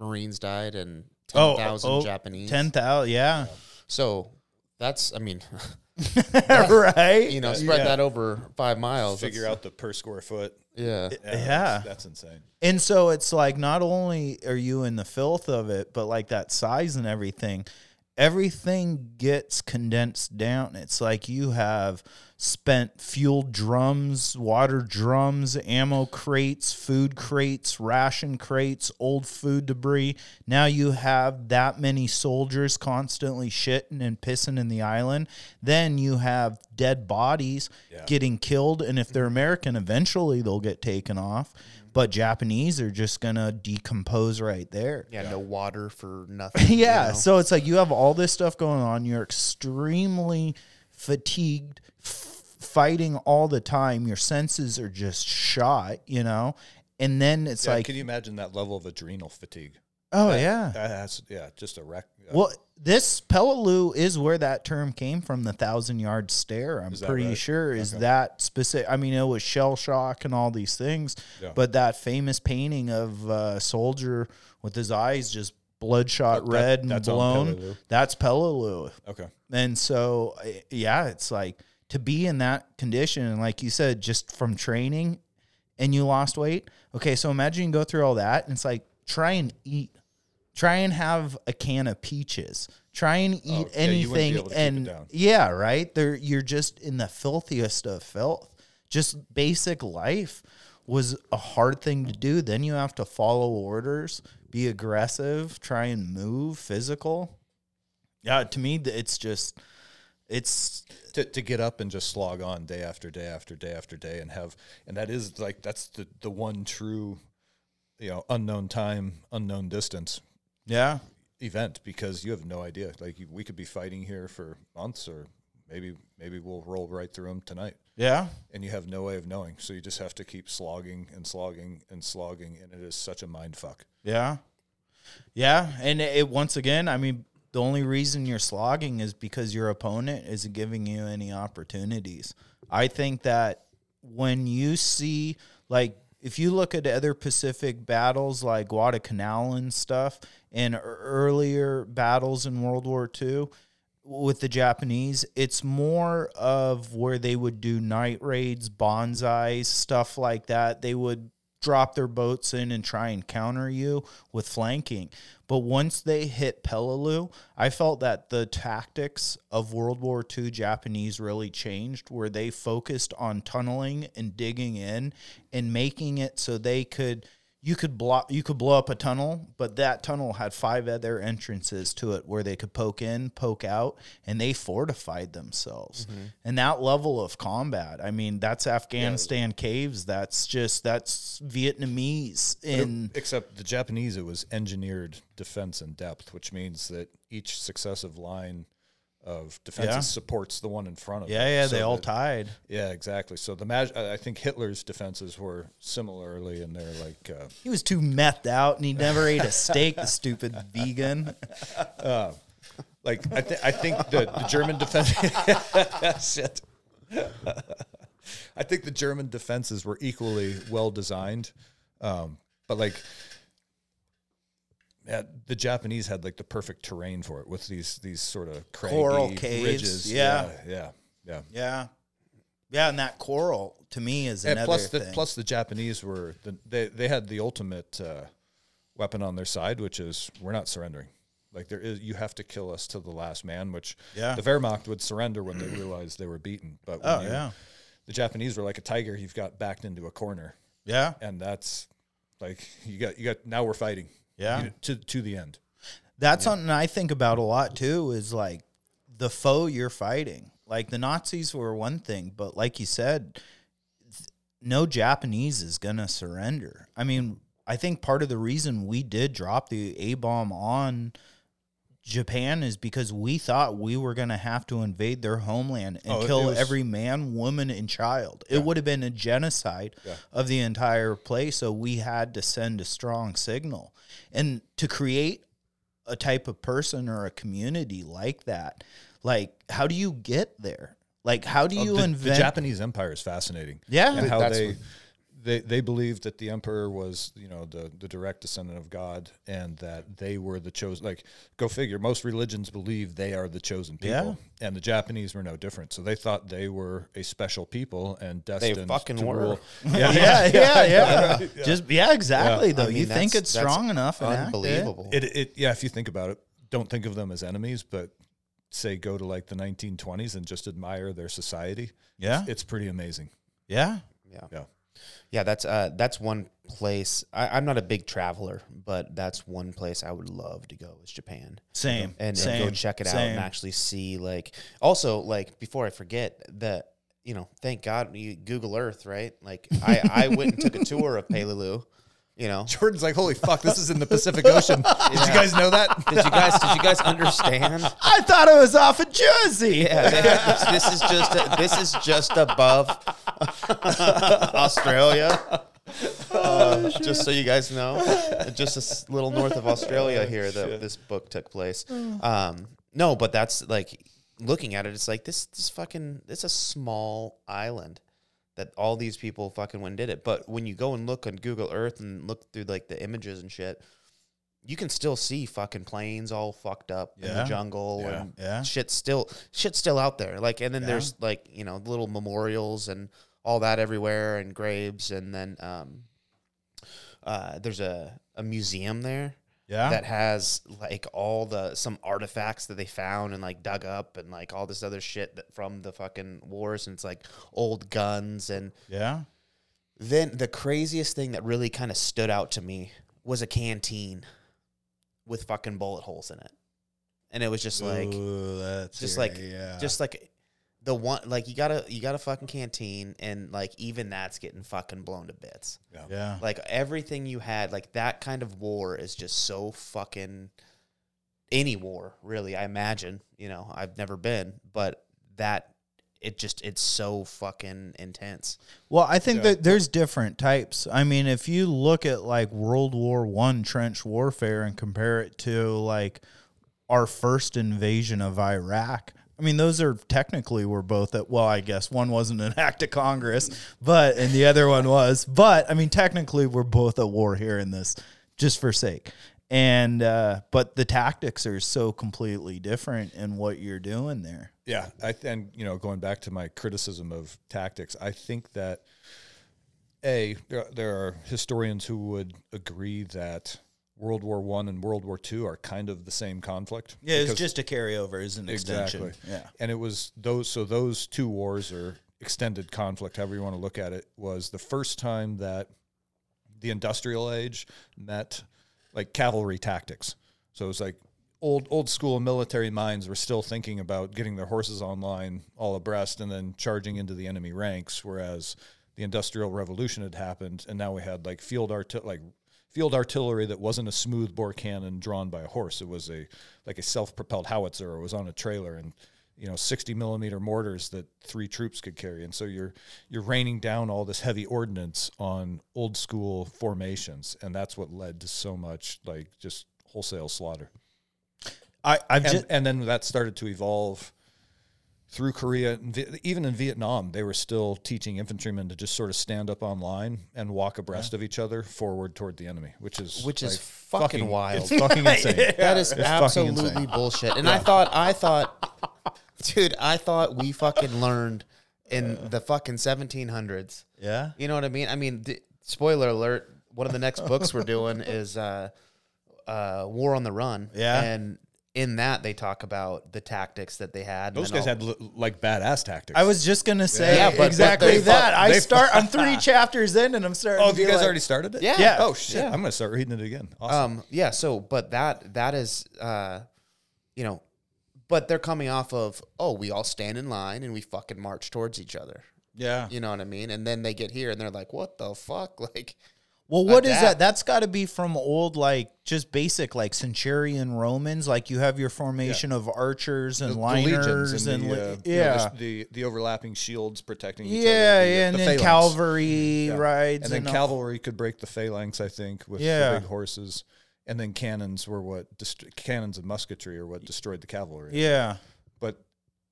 [SPEAKER 3] Marines died and
[SPEAKER 2] Oh,
[SPEAKER 3] ten thousand
[SPEAKER 2] oh,
[SPEAKER 3] Japanese.
[SPEAKER 2] ten thousand. Yeah,
[SPEAKER 3] So that's, I mean, [LAUGHS] [LAUGHS]
[SPEAKER 2] right.
[SPEAKER 3] you know, spread that over five miles.
[SPEAKER 1] Figure
[SPEAKER 3] that's-
[SPEAKER 1] out the per square foot.
[SPEAKER 3] Yeah.
[SPEAKER 2] Yeah.
[SPEAKER 1] that's, that's insane.
[SPEAKER 2] And so it's like not only are you in the filth of it, but like that size and everything, everything gets condensed down. It's like you have spent fuel drums, water drums, ammo crates, food crates, ration crates, old food debris. Now you have that many soldiers constantly shitting and pissing in the island. Then you have dead bodies getting killed. And if they're American, eventually they'll get taken off. But Japanese are just gonna decompose right there.
[SPEAKER 3] Yeah, no water for [LAUGHS] nothing.
[SPEAKER 2] yeah.
[SPEAKER 3] you know?
[SPEAKER 2] So it's like you have all this stuff going on. You're extremely fatigued, f- fighting all the time. Your senses are just shot, you know? And then it's
[SPEAKER 1] Yeah,
[SPEAKER 2] like,
[SPEAKER 1] can you imagine that level of adrenal fatigue?
[SPEAKER 2] Oh, yeah.
[SPEAKER 1] That's yeah, just a wreck. uh,
[SPEAKER 2] Well, this Peleliu is where that term came from, the thousand yard stare. I'm pretty
[SPEAKER 1] right?
[SPEAKER 2] sure is that specific. I mean, it was shell shock and all these things,
[SPEAKER 1] Yeah.
[SPEAKER 2] but that famous painting of a soldier with his eyes just bloodshot
[SPEAKER 1] That-
[SPEAKER 2] red and
[SPEAKER 1] that's on
[SPEAKER 2] blown,
[SPEAKER 1] Peleliu.
[SPEAKER 2] that's Peleliu.
[SPEAKER 1] okay.
[SPEAKER 2] And so, yeah, it's like to be in that condition, and like you said, just from training and you lost weight. Okay, so imagine you go through all that, and it's like try and eat, try and have a can of peaches, try and oh, eat
[SPEAKER 1] Oh, yeah, you wouldn't be
[SPEAKER 2] anything,
[SPEAKER 1] able to keep it
[SPEAKER 2] and yeah, right. There, you're just in the filthiest of filth. Just basic life was a hard thing to do. Then you have to follow orders, be aggressive, try and move, physical. Yeah, to me, it's just, it's
[SPEAKER 1] to, to get up and just slog on day after day after day after day and have and that is like that's the the one true you know unknown time unknown distance
[SPEAKER 2] yeah,
[SPEAKER 1] event because you have no idea. Like we could be fighting here for months or maybe maybe we'll roll right through them tonight.
[SPEAKER 2] Yeah,
[SPEAKER 1] and you have no way of knowing. So you just have to keep slogging and slogging and slogging and it is such a mind fuck.
[SPEAKER 2] Yeah, yeah. And it, it once again, I mean, the only reason you're slogging is because your opponent isn't giving you any opportunities. I think that when you see like if you look at other Pacific battles like Guadalcanal and stuff, and earlier battles in World War II with the Japanese, it's more of where they would do night raids, banzais, stuff like that. They would drop their boats in and try and counter you with flanking. But once they hit Peleliu, I felt that the tactics of World War II Japanese really changed, where they focused on tunneling and digging in and making it so they could you could block you could blow up a tunnel, but that tunnel had five other entrances to it where they could poke in, poke out, and they fortified themselves. Mm-hmm. And that level of combat, I mean, that's Afghanistan caves. That's just that's Vietnamese in
[SPEAKER 1] except the japanese it was engineered defense in depth which means that each successive line of defenses
[SPEAKER 2] Yeah.
[SPEAKER 1] supports the one in front of
[SPEAKER 2] yeah,
[SPEAKER 1] it.
[SPEAKER 2] yeah,
[SPEAKER 1] So
[SPEAKER 2] they all
[SPEAKER 1] that-
[SPEAKER 2] tied.
[SPEAKER 1] Yeah, exactly. So the mag- I think Hitler's defenses were similarly in there, like uh,
[SPEAKER 2] He was too methed out, and he never ate a steak. The stupid vegan. [LAUGHS]
[SPEAKER 1] like I, th- I think the, the German defense. [LAUGHS] Shit. I think the German defenses were equally well designed, um, but like. Yeah, the Japanese had like the perfect terrain for it with these these sort of craggy
[SPEAKER 2] Coral caves,
[SPEAKER 1] ridges.
[SPEAKER 2] yeah.
[SPEAKER 1] yeah, yeah. yeah.
[SPEAKER 2] Yeah, yeah, and that coral to me is
[SPEAKER 1] And
[SPEAKER 2] another
[SPEAKER 1] plus, the,
[SPEAKER 2] thing.
[SPEAKER 1] plus the Japanese were the, they they had the ultimate uh, weapon on their side, which is we're not surrendering. Like there is, you have to kill us to the last man. Which
[SPEAKER 2] Yeah.
[SPEAKER 1] the Wehrmacht would surrender when they realized they were beaten. But
[SPEAKER 2] oh
[SPEAKER 1] you,
[SPEAKER 2] yeah,
[SPEAKER 1] the Japanese were like a tiger. You've got backed into a corner,
[SPEAKER 2] Yeah.
[SPEAKER 1] and that's like you got you got now we're fighting.
[SPEAKER 2] Yeah.
[SPEAKER 1] You- to to the end.
[SPEAKER 2] That's something I think about a lot too is like the foe you're fighting. Like the Nazis were one thing, but like you said, th- no Japanese is going to surrender. I mean, I think part of the reason we did drop the A bomb on Japan is because we thought we were going to have to invade their homeland and
[SPEAKER 1] Oh,
[SPEAKER 2] kill
[SPEAKER 1] was-
[SPEAKER 2] every man, woman, and child. It would have been a genocide
[SPEAKER 1] Yeah.
[SPEAKER 2] of the entire place. So we had to send a strong signal. And to create a type of person or a community like that, like how do you get there? Like how do
[SPEAKER 1] Oh,
[SPEAKER 2] you
[SPEAKER 1] the,
[SPEAKER 2] invent?
[SPEAKER 1] the Japanese Empire is fascinating.
[SPEAKER 2] Yeah.
[SPEAKER 1] and how
[SPEAKER 3] That's
[SPEAKER 1] they,
[SPEAKER 3] what-
[SPEAKER 1] they they believed that the emperor was you know the the direct descendant of God, and that they were the chosen. Like, go figure. Most religions believe they are the chosen people, and the Japanese were no different. So they thought they were a special people and destined
[SPEAKER 3] fucking
[SPEAKER 1] to
[SPEAKER 3] were. [LAUGHS]
[SPEAKER 1] rule. [LAUGHS]
[SPEAKER 2] yeah, yeah, yeah, yeah. [LAUGHS] Just yeah, exactly. Though
[SPEAKER 3] I mean,
[SPEAKER 2] you think it's strong enough,
[SPEAKER 3] unbelievable.
[SPEAKER 1] It, it yeah. If you think about it, don't think of them as enemies, but say go to like the 1920s and just admire their society.
[SPEAKER 2] Yeah,
[SPEAKER 1] It's pretty amazing.
[SPEAKER 2] yeah.
[SPEAKER 3] yeah.
[SPEAKER 1] Yeah.
[SPEAKER 3] Yeah, that's uh that's one place. I, I'm not a big traveler, but that's one place I would love to go is Japan.
[SPEAKER 2] Same,
[SPEAKER 3] and,
[SPEAKER 2] same,
[SPEAKER 3] and go check it out and actually see like also like before I forget that you know thank God you Google Earth right like I I went and took a tour of Peleliu you know?
[SPEAKER 1] Jordan's like, holy fuck, this is in the Pacific Ocean. [LAUGHS] Did you guys know that?
[SPEAKER 3] did you guys did you guys understand?
[SPEAKER 2] I thought it was off of Jersey.
[SPEAKER 3] yeah this, this is just this is just above [LAUGHS] Australia. Uh, just so you guys know just a s- little north of Australia here that this book took place. Um no but that's like looking at it it's like this this fucking it's a small island that all these people fucking went and did it but when you go and look on Google Earth and look through like the images and shit you can still see fucking planes all fucked up in the jungle
[SPEAKER 1] Yeah.
[SPEAKER 3] and
[SPEAKER 2] Yeah.
[SPEAKER 3] shit's still shit's still out there. Like and then
[SPEAKER 2] Yeah.
[SPEAKER 3] there's like, you know, little memorials and all that everywhere and graves and then um uh there's a, a museum there
[SPEAKER 2] Yeah,
[SPEAKER 3] that has like all the some artifacts that they found and like dug up and like all this other shit that from the fucking wars and it's like old guns and
[SPEAKER 2] yeah.
[SPEAKER 3] then the craziest thing that really kind of stood out to me was a canteen with fucking bullet holes in it. And it was just like
[SPEAKER 2] Ooh, that's
[SPEAKER 3] just like
[SPEAKER 2] yeah.
[SPEAKER 3] just like the one like you got a you got a fucking canteen and like even that's getting fucking blown to bits.
[SPEAKER 2] yeah,
[SPEAKER 3] Like everything you had, like that kind of war is just so fucking any war, really, I imagine. You know, I've never been, but that it just it's so fucking intense.
[SPEAKER 2] Well, I think
[SPEAKER 1] Yeah.
[SPEAKER 2] that there's different types. I mean, if you look at like World War One trench warfare and compare it to like our first invasion of Iraq, I mean, those are technically were both at well, I guess one wasn't an [LAUGHS] act of Congress, but and the other one was. But I mean, technically, we're both at war here in this, just for sake. And uh, but the tactics are so completely different in what you're doing there.
[SPEAKER 1] Yeah, I and you know, going back to my criticism of tactics, I think that a there, there are historians who would agree that World War One and World War Two are kind of the same conflict.
[SPEAKER 2] Yeah, it's just a carryover, is an extension.
[SPEAKER 1] exactly.
[SPEAKER 2] Yeah.
[SPEAKER 1] and it was those. So those two wars or extended conflict, however you want to look at it, was the first time that the industrial age met like cavalry tactics. So it was like old old school military minds were still thinking about getting their horses online all abreast and then charging into the enemy ranks, whereas the industrial revolution had happened and now we had like field art like field artillery that wasn't a smooth bore cannon drawn by a horse. It was a like a self propelled howitzer. It was on a trailer and you know 60 millimeter mortars that three troops could carry and so you're you're raining down all this heavy ordnance on old school formations and that's what led to so much like just wholesale slaughter
[SPEAKER 2] I, I've
[SPEAKER 1] and,
[SPEAKER 2] just
[SPEAKER 1] and then that started to evolve through Korea and even in Vietnam they were still teaching infantrymen to just sort of stand up on line and walk abreast of each other forward toward the enemy which is
[SPEAKER 3] Which is
[SPEAKER 1] like,
[SPEAKER 3] fucking wild.
[SPEAKER 1] fucking [LAUGHS] insane
[SPEAKER 3] That is
[SPEAKER 1] It's fucking
[SPEAKER 3] absolutely bullshit. And I thought, I thought, dude, I thought we fucking learned in the fucking 1700s.
[SPEAKER 2] yeah.
[SPEAKER 3] You know what I mean? I mean, d- spoiler alert. One of the next books we're doing is uh, uh, War on the Run.
[SPEAKER 2] Yeah.
[SPEAKER 3] And in that they talk about the tactics that they had.
[SPEAKER 1] Those guys
[SPEAKER 3] all-
[SPEAKER 1] had li- like badass tactics.
[SPEAKER 2] I was just gonna say
[SPEAKER 3] Yeah, but- but
[SPEAKER 2] exactly
[SPEAKER 3] they
[SPEAKER 2] that.
[SPEAKER 3] fuck-
[SPEAKER 2] I
[SPEAKER 1] they
[SPEAKER 2] start. I'm three [LAUGHS] chapters in, and I'm starting.
[SPEAKER 1] Oh,
[SPEAKER 2] to
[SPEAKER 1] you guys
[SPEAKER 2] like-
[SPEAKER 1] already started it?
[SPEAKER 3] Yeah.
[SPEAKER 2] Yeah.
[SPEAKER 1] Oh shit!
[SPEAKER 3] Yeah.
[SPEAKER 1] I'm gonna start reading it again. Awesome.
[SPEAKER 3] Um, yeah. So, but that that is, uh, you know, but they're coming off of oh, we all stand in line and we fucking march towards each other.
[SPEAKER 2] Yeah.
[SPEAKER 3] You know what I mean? And then they get here and they're like, what the fuck? [LAUGHS] Like,
[SPEAKER 2] Well, what is that?
[SPEAKER 3] adapt.
[SPEAKER 2] That's got to be from old, like just basic, like centurion Romans. Like you have your formation of archers and
[SPEAKER 1] The- the
[SPEAKER 2] liners
[SPEAKER 1] legions
[SPEAKER 2] and,
[SPEAKER 1] the, uh, you know,
[SPEAKER 2] yeah,
[SPEAKER 1] the, the the overlapping shields protecting each
[SPEAKER 2] yeah,
[SPEAKER 1] other.
[SPEAKER 2] yeah,
[SPEAKER 1] the,
[SPEAKER 2] and
[SPEAKER 1] the
[SPEAKER 2] then
[SPEAKER 1] phalanx.
[SPEAKER 2] cavalry
[SPEAKER 1] Yeah.
[SPEAKER 2] rides,
[SPEAKER 1] and then
[SPEAKER 2] all-
[SPEAKER 1] cavalry could break the phalanx, I think, with
[SPEAKER 2] Yeah.
[SPEAKER 1] the big horses. And then cannons were what dest- cannons and musketry are what destroyed the cavalry.
[SPEAKER 2] Yeah,
[SPEAKER 1] But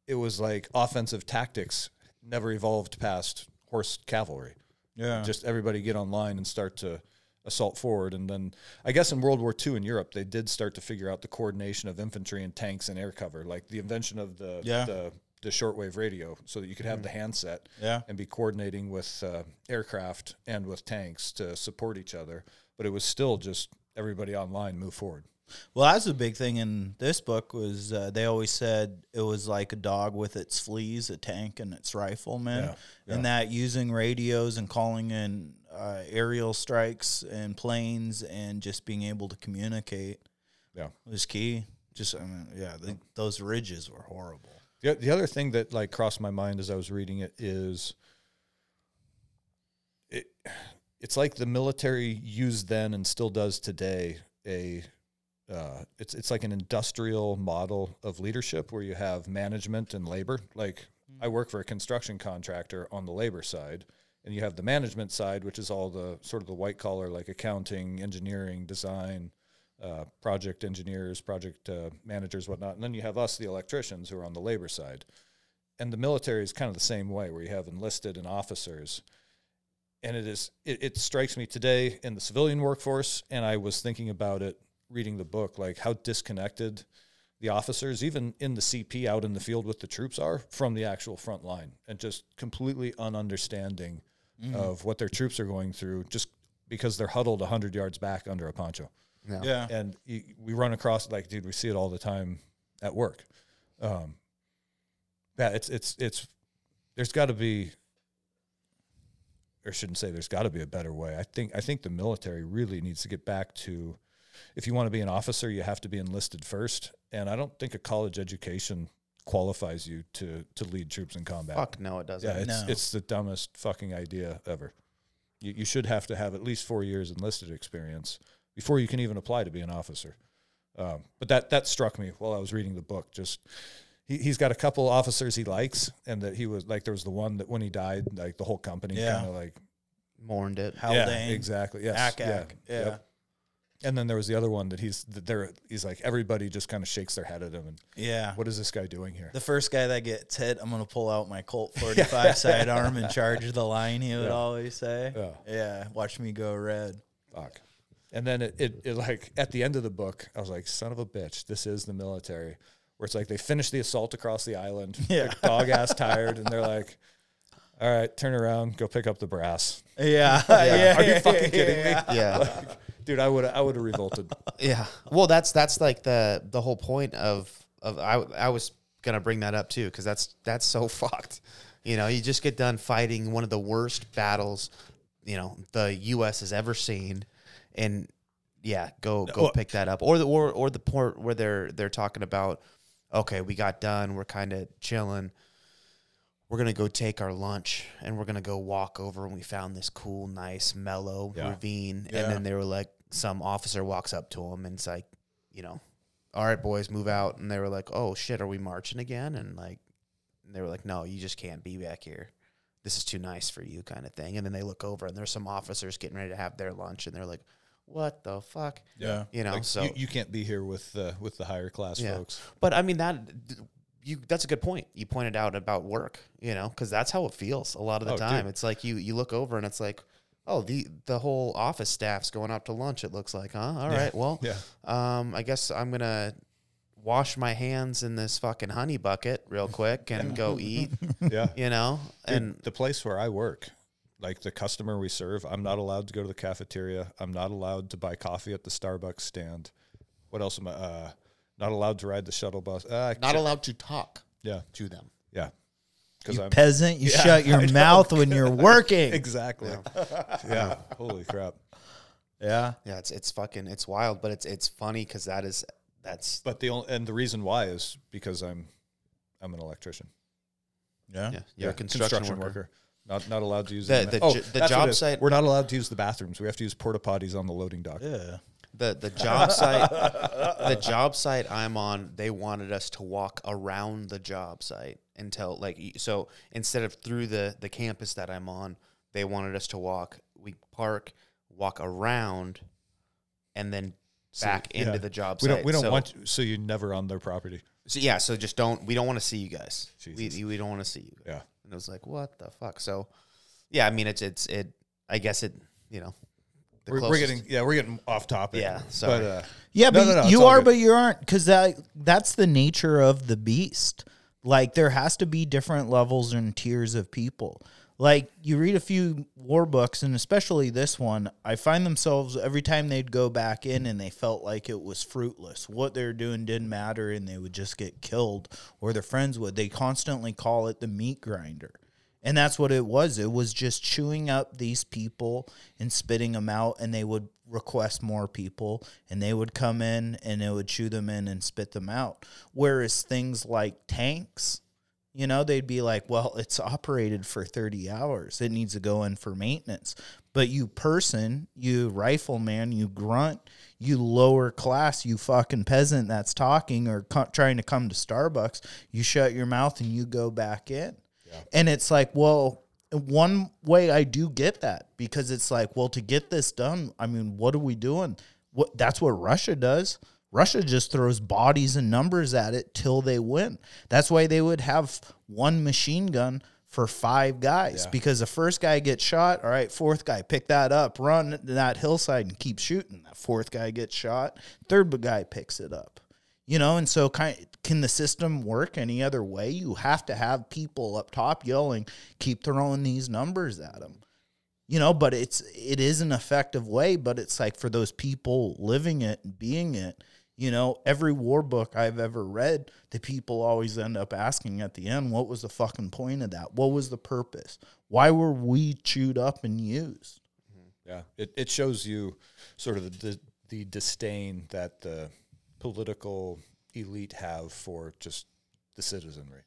[SPEAKER 1] it was like offensive tactics never evolved past horse cavalry.
[SPEAKER 2] Yeah,
[SPEAKER 1] Just everybody get online and start to assault forward. And then I guess in World War II in Europe, they did start to figure out the coordination of infantry and tanks and air cover, like the invention of the
[SPEAKER 2] Yeah.
[SPEAKER 1] the, the shortwave radio, so that you could have the handset
[SPEAKER 2] yeah.
[SPEAKER 1] and be coordinating with uh, aircraft and with tanks to support each other. But it was still just everybody online move forward.
[SPEAKER 2] Well, that's a big thing in this book was uh, they always said it was like a dog with its fleas, a tank, and its rifleman,
[SPEAKER 1] Yeah, yeah.
[SPEAKER 2] and that using radios and calling in uh, aerial strikes and planes and just being able to communicate
[SPEAKER 1] Yeah.
[SPEAKER 2] was key. Just I mean, yeah, the, those ridges were horrible.
[SPEAKER 1] The, the other thing that like crossed my mind as I was reading it is it it's like the military used then and still does today a uh, it's it's like an industrial model of leadership where you have management and labor. Like I work for a construction contractor on the labor side, and you have the management side, which is all the sort of the white collar, like accounting, engineering, design, uh, project engineers, project uh, managers, whatnot. And then you have us, the electricians, who are on the labor side. And the military is kind of the same way, where you have enlisted and officers. And it is it, it strikes me today in the civilian workforce, and I was thinking about it reading the book, like how disconnected the officers, even in the CP out in the field with the troops, are from the actual front line, and just completely ununderstanding of what their troops are going through, just because they're huddled hundred yards back under a poncho.
[SPEAKER 3] No.
[SPEAKER 2] Yeah,
[SPEAKER 1] and you, we run across like dude we see it all the time at work. Um yeah it's it's it's there's got to be or shouldn't say there's got to be a better way. I think i think the military really needs to get back to if you want to be an officer you have to be enlisted first and i don't think a college education qualifies you to to lead troops in combat
[SPEAKER 3] Fuck no, it doesn't.
[SPEAKER 1] yeah, it's
[SPEAKER 2] No.
[SPEAKER 1] it's the dumbest fucking idea ever. You you should have to have at least four years enlisted experience before you can even apply to be an officer. Um, but that that struck me while I was reading the book. Just he he's got a couple officers he likes, and that he was like there was the one that when he died, like the whole company
[SPEAKER 2] Yeah.
[SPEAKER 1] kind of like
[SPEAKER 3] Mourned it.
[SPEAKER 2] Haldane,
[SPEAKER 1] exactly yes
[SPEAKER 2] Ack,
[SPEAKER 1] yeah,
[SPEAKER 2] Ack, yeah.
[SPEAKER 1] yep. And then there was the other one that he's that there he's like everybody just kind of shakes their head at him and
[SPEAKER 2] yeah.
[SPEAKER 1] what is this guy doing here?
[SPEAKER 2] The first guy that gets hit, I'm gonna pull out my Colt [LAUGHS] 45 sidearm and charge the line. He would
[SPEAKER 1] Yeah.
[SPEAKER 2] always say,
[SPEAKER 1] Yeah.
[SPEAKER 2] "Yeah, watch me go red."
[SPEAKER 1] Fuck. And then it, it, it like at the end of the book, I was like, son of a bitch, this is the military. Where it's like they finish the assault across the island, [LAUGHS]
[SPEAKER 2] Yeah.
[SPEAKER 1] they're dog ass tired, and they're like, All right, turn around, go pick up the brass.
[SPEAKER 2] Yeah, [LAUGHS] yeah.
[SPEAKER 1] Are you fucking kidding me?
[SPEAKER 3] Yeah.
[SPEAKER 1] Dude, I would I would have revolted. [LAUGHS]
[SPEAKER 3] Yeah. Well, that's that's like the the whole point of of I I was gonna bring that up too because that's that's so [LAUGHS] fucked. You know, you just get done fighting one of the worst battles, you know, the U.S. has ever seen, and yeah, go go
[SPEAKER 1] Well-
[SPEAKER 3] pick that up, or the or or the port where they're they're talking about, okay, we got done, we're kind of chilling. We're gonna go take our lunch and we're gonna go walk over and we found this cool, nice, mellow
[SPEAKER 1] Yeah.
[SPEAKER 3] ravine.
[SPEAKER 2] Yeah.
[SPEAKER 3] And then they were like, some officer walks up to him and it's like, you know, all right, boys, move out. And they were like, oh shit, are we marching again? And like, they were like, no, you just can't be back here. This is too nice for you, kind of thing. And then they look over and there's some officers getting ready to have their lunch and they're like, what the fuck?
[SPEAKER 2] Yeah.
[SPEAKER 3] You know,
[SPEAKER 1] Like,
[SPEAKER 3] so
[SPEAKER 1] you, you can't be here with uh, with the higher class
[SPEAKER 3] Yeah.
[SPEAKER 1] folks.
[SPEAKER 3] But I mean that you that's a good point. You pointed out about work, you know, because that's how it feels a lot of the
[SPEAKER 1] Oh,
[SPEAKER 3] time.
[SPEAKER 1] dude.
[SPEAKER 3] It's like you you look over and it's like, oh, the the whole office staff's going out to lunch. It looks like, huh? All
[SPEAKER 1] Yeah.
[SPEAKER 3] right, well,
[SPEAKER 1] Yeah.
[SPEAKER 3] um, I guess I'm gonna wash my hands in this fucking honey bucket real [LAUGHS] quick and go eat.
[SPEAKER 1] Yeah.
[SPEAKER 3] You know,
[SPEAKER 1] Dude,
[SPEAKER 3] and
[SPEAKER 1] the place where I work, like the customer we serve, I'm not allowed to go to the cafeteria. I'm not allowed to buy coffee at the Starbucks stand. What else am I? Uh, Not allowed to ride the shuttle bus. Uh,
[SPEAKER 4] Not allowed to talk
[SPEAKER 1] Yeah,
[SPEAKER 4] to them.
[SPEAKER 1] yeah. Because
[SPEAKER 2] You
[SPEAKER 1] I'm
[SPEAKER 2] peasant, you [LAUGHS] shut your mouth when [LAUGHS] you're working.
[SPEAKER 1] exactly. [LAUGHS] Yeah. Holy crap.
[SPEAKER 2] Yeah.
[SPEAKER 3] Yeah, it's it's fucking it's wild, but it's it's funny because that is that's
[SPEAKER 1] But the only, and the reason why is because I'm I'm an electrician.
[SPEAKER 2] Yeah.
[SPEAKER 3] yeah, you're a construction, worker.
[SPEAKER 1] Not not allowed to use
[SPEAKER 3] The-
[SPEAKER 1] the,
[SPEAKER 3] the
[SPEAKER 1] oh,
[SPEAKER 3] j- the job site-
[SPEAKER 1] We're not allowed to use the bathrooms. We have to use porta potties on the loading dock.
[SPEAKER 2] Yeah.
[SPEAKER 3] The the job site the job site I'm on, they wanted us to walk around the job site until like so instead of through the the campus that I'm on, they wanted us to walk we park, walk around and then back
[SPEAKER 1] yeah.
[SPEAKER 3] into the job
[SPEAKER 1] We
[SPEAKER 3] site.
[SPEAKER 1] don't we don't
[SPEAKER 3] so,
[SPEAKER 1] want you, so you're never on their property.
[SPEAKER 3] so yeah, so just don't we don't want to see you guys.
[SPEAKER 1] Jesus.
[SPEAKER 3] We we don't want to see you. Guys.
[SPEAKER 1] Yeah.
[SPEAKER 3] And it was like, what the fuck? So yeah, I mean it's it's it I guess it you know the
[SPEAKER 1] We're, we're getting yeah we're getting off topic.
[SPEAKER 3] Yeah,
[SPEAKER 1] But
[SPEAKER 3] sorry.
[SPEAKER 1] uh,
[SPEAKER 2] Yeah,
[SPEAKER 1] No,
[SPEAKER 2] but
[SPEAKER 1] no, no,
[SPEAKER 2] you are,
[SPEAKER 1] good.
[SPEAKER 2] but you aren't, because that that's the nature of the beast. Like there has to be different levels and tiers of people. Like you read a few war books, and especially this one, I find themselves every time they'd go back in and they felt like it was fruitless. What they were doing didn't matter, and they would just get killed, or their friends would. They constantly call it the meat grinder. And that's what it was. It was just chewing up these people and spitting them out, and they would request more people, and they would come in and it would chew them in and spit them out. Whereas things like tanks, you know, they'd be like, well, it's operated for 30 hours. It needs to go in for maintenance. But you person, you rifleman, you grunt, you lower class, you fucking peasant that's talking or co- trying to come to Starbucks, you shut your mouth and you go back in. And it's like, well, one way I do get that because it's like, well, to get this done, I mean, what are we doing? What that's what Russia does. Russia just throws bodies and numbers at it till they win. That's why they would have one machine gun for five guys because the first guy gets shot. All right, fourth guy, pick that up, run that hillside and keep shooting. That fourth guy gets shot. Third guy picks it up. You know, and so kind can the system work any other way? You have to have people up top yelling, keep throwing these numbers at them. You know, but it's it is an effective way, but it's like for those people living it and being it, you know, every war book I've ever read, the people always end up asking at the end, what was the fucking point of that? What was the purpose? Why were we chewed up and used? Mm-hmm.
[SPEAKER 1] Yeah, it, it shows you sort of the the disdain that the political elite have for just the citizenry.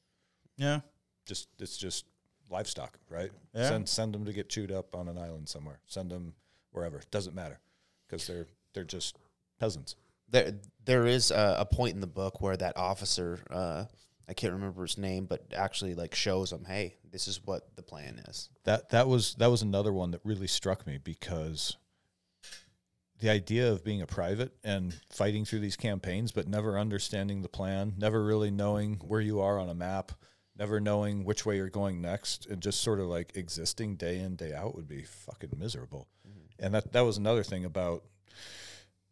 [SPEAKER 2] Yeah.
[SPEAKER 1] Just it's just livestock, right?
[SPEAKER 2] Yeah.
[SPEAKER 1] Send send them to get chewed up on an island somewhere. Send them wherever. Doesn't matter because they're they're just peasants.
[SPEAKER 3] there there is a, a point in the book where that officer uh I can't remember his name, but actually like shows them, hey, this is what the plan is.
[SPEAKER 1] That that was that was another one that really struck me because the idea of being a private and fighting through these campaigns but never understanding the plan, never really knowing where you are on a map, never knowing which way you're going next and just sort of like existing day in day out would be fucking miserable. Mm-hmm. And that that was another thing about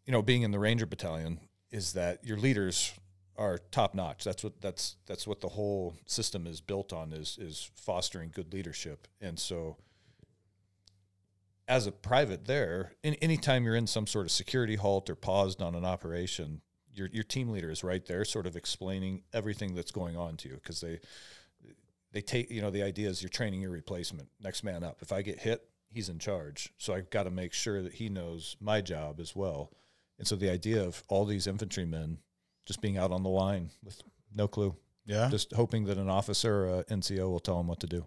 [SPEAKER 1] you know being in the ranger battalion is that your leaders are top notch. That's what that's that's what the whole system is built on is is fostering good leadership. And so as a private there, in, anytime you're in some sort of security halt or paused on an operation, your your team leader is right there, sort of explaining everything that's going on to you because they they take you know the idea is you're training your replacement, next man up. If I get hit, he's in charge, so I've got to make sure that he knows my job as well. And so the idea of all these infantrymen just being out on the line with no clue,
[SPEAKER 2] Yeah.
[SPEAKER 1] just hoping that an officer or a NCO will tell them what to do.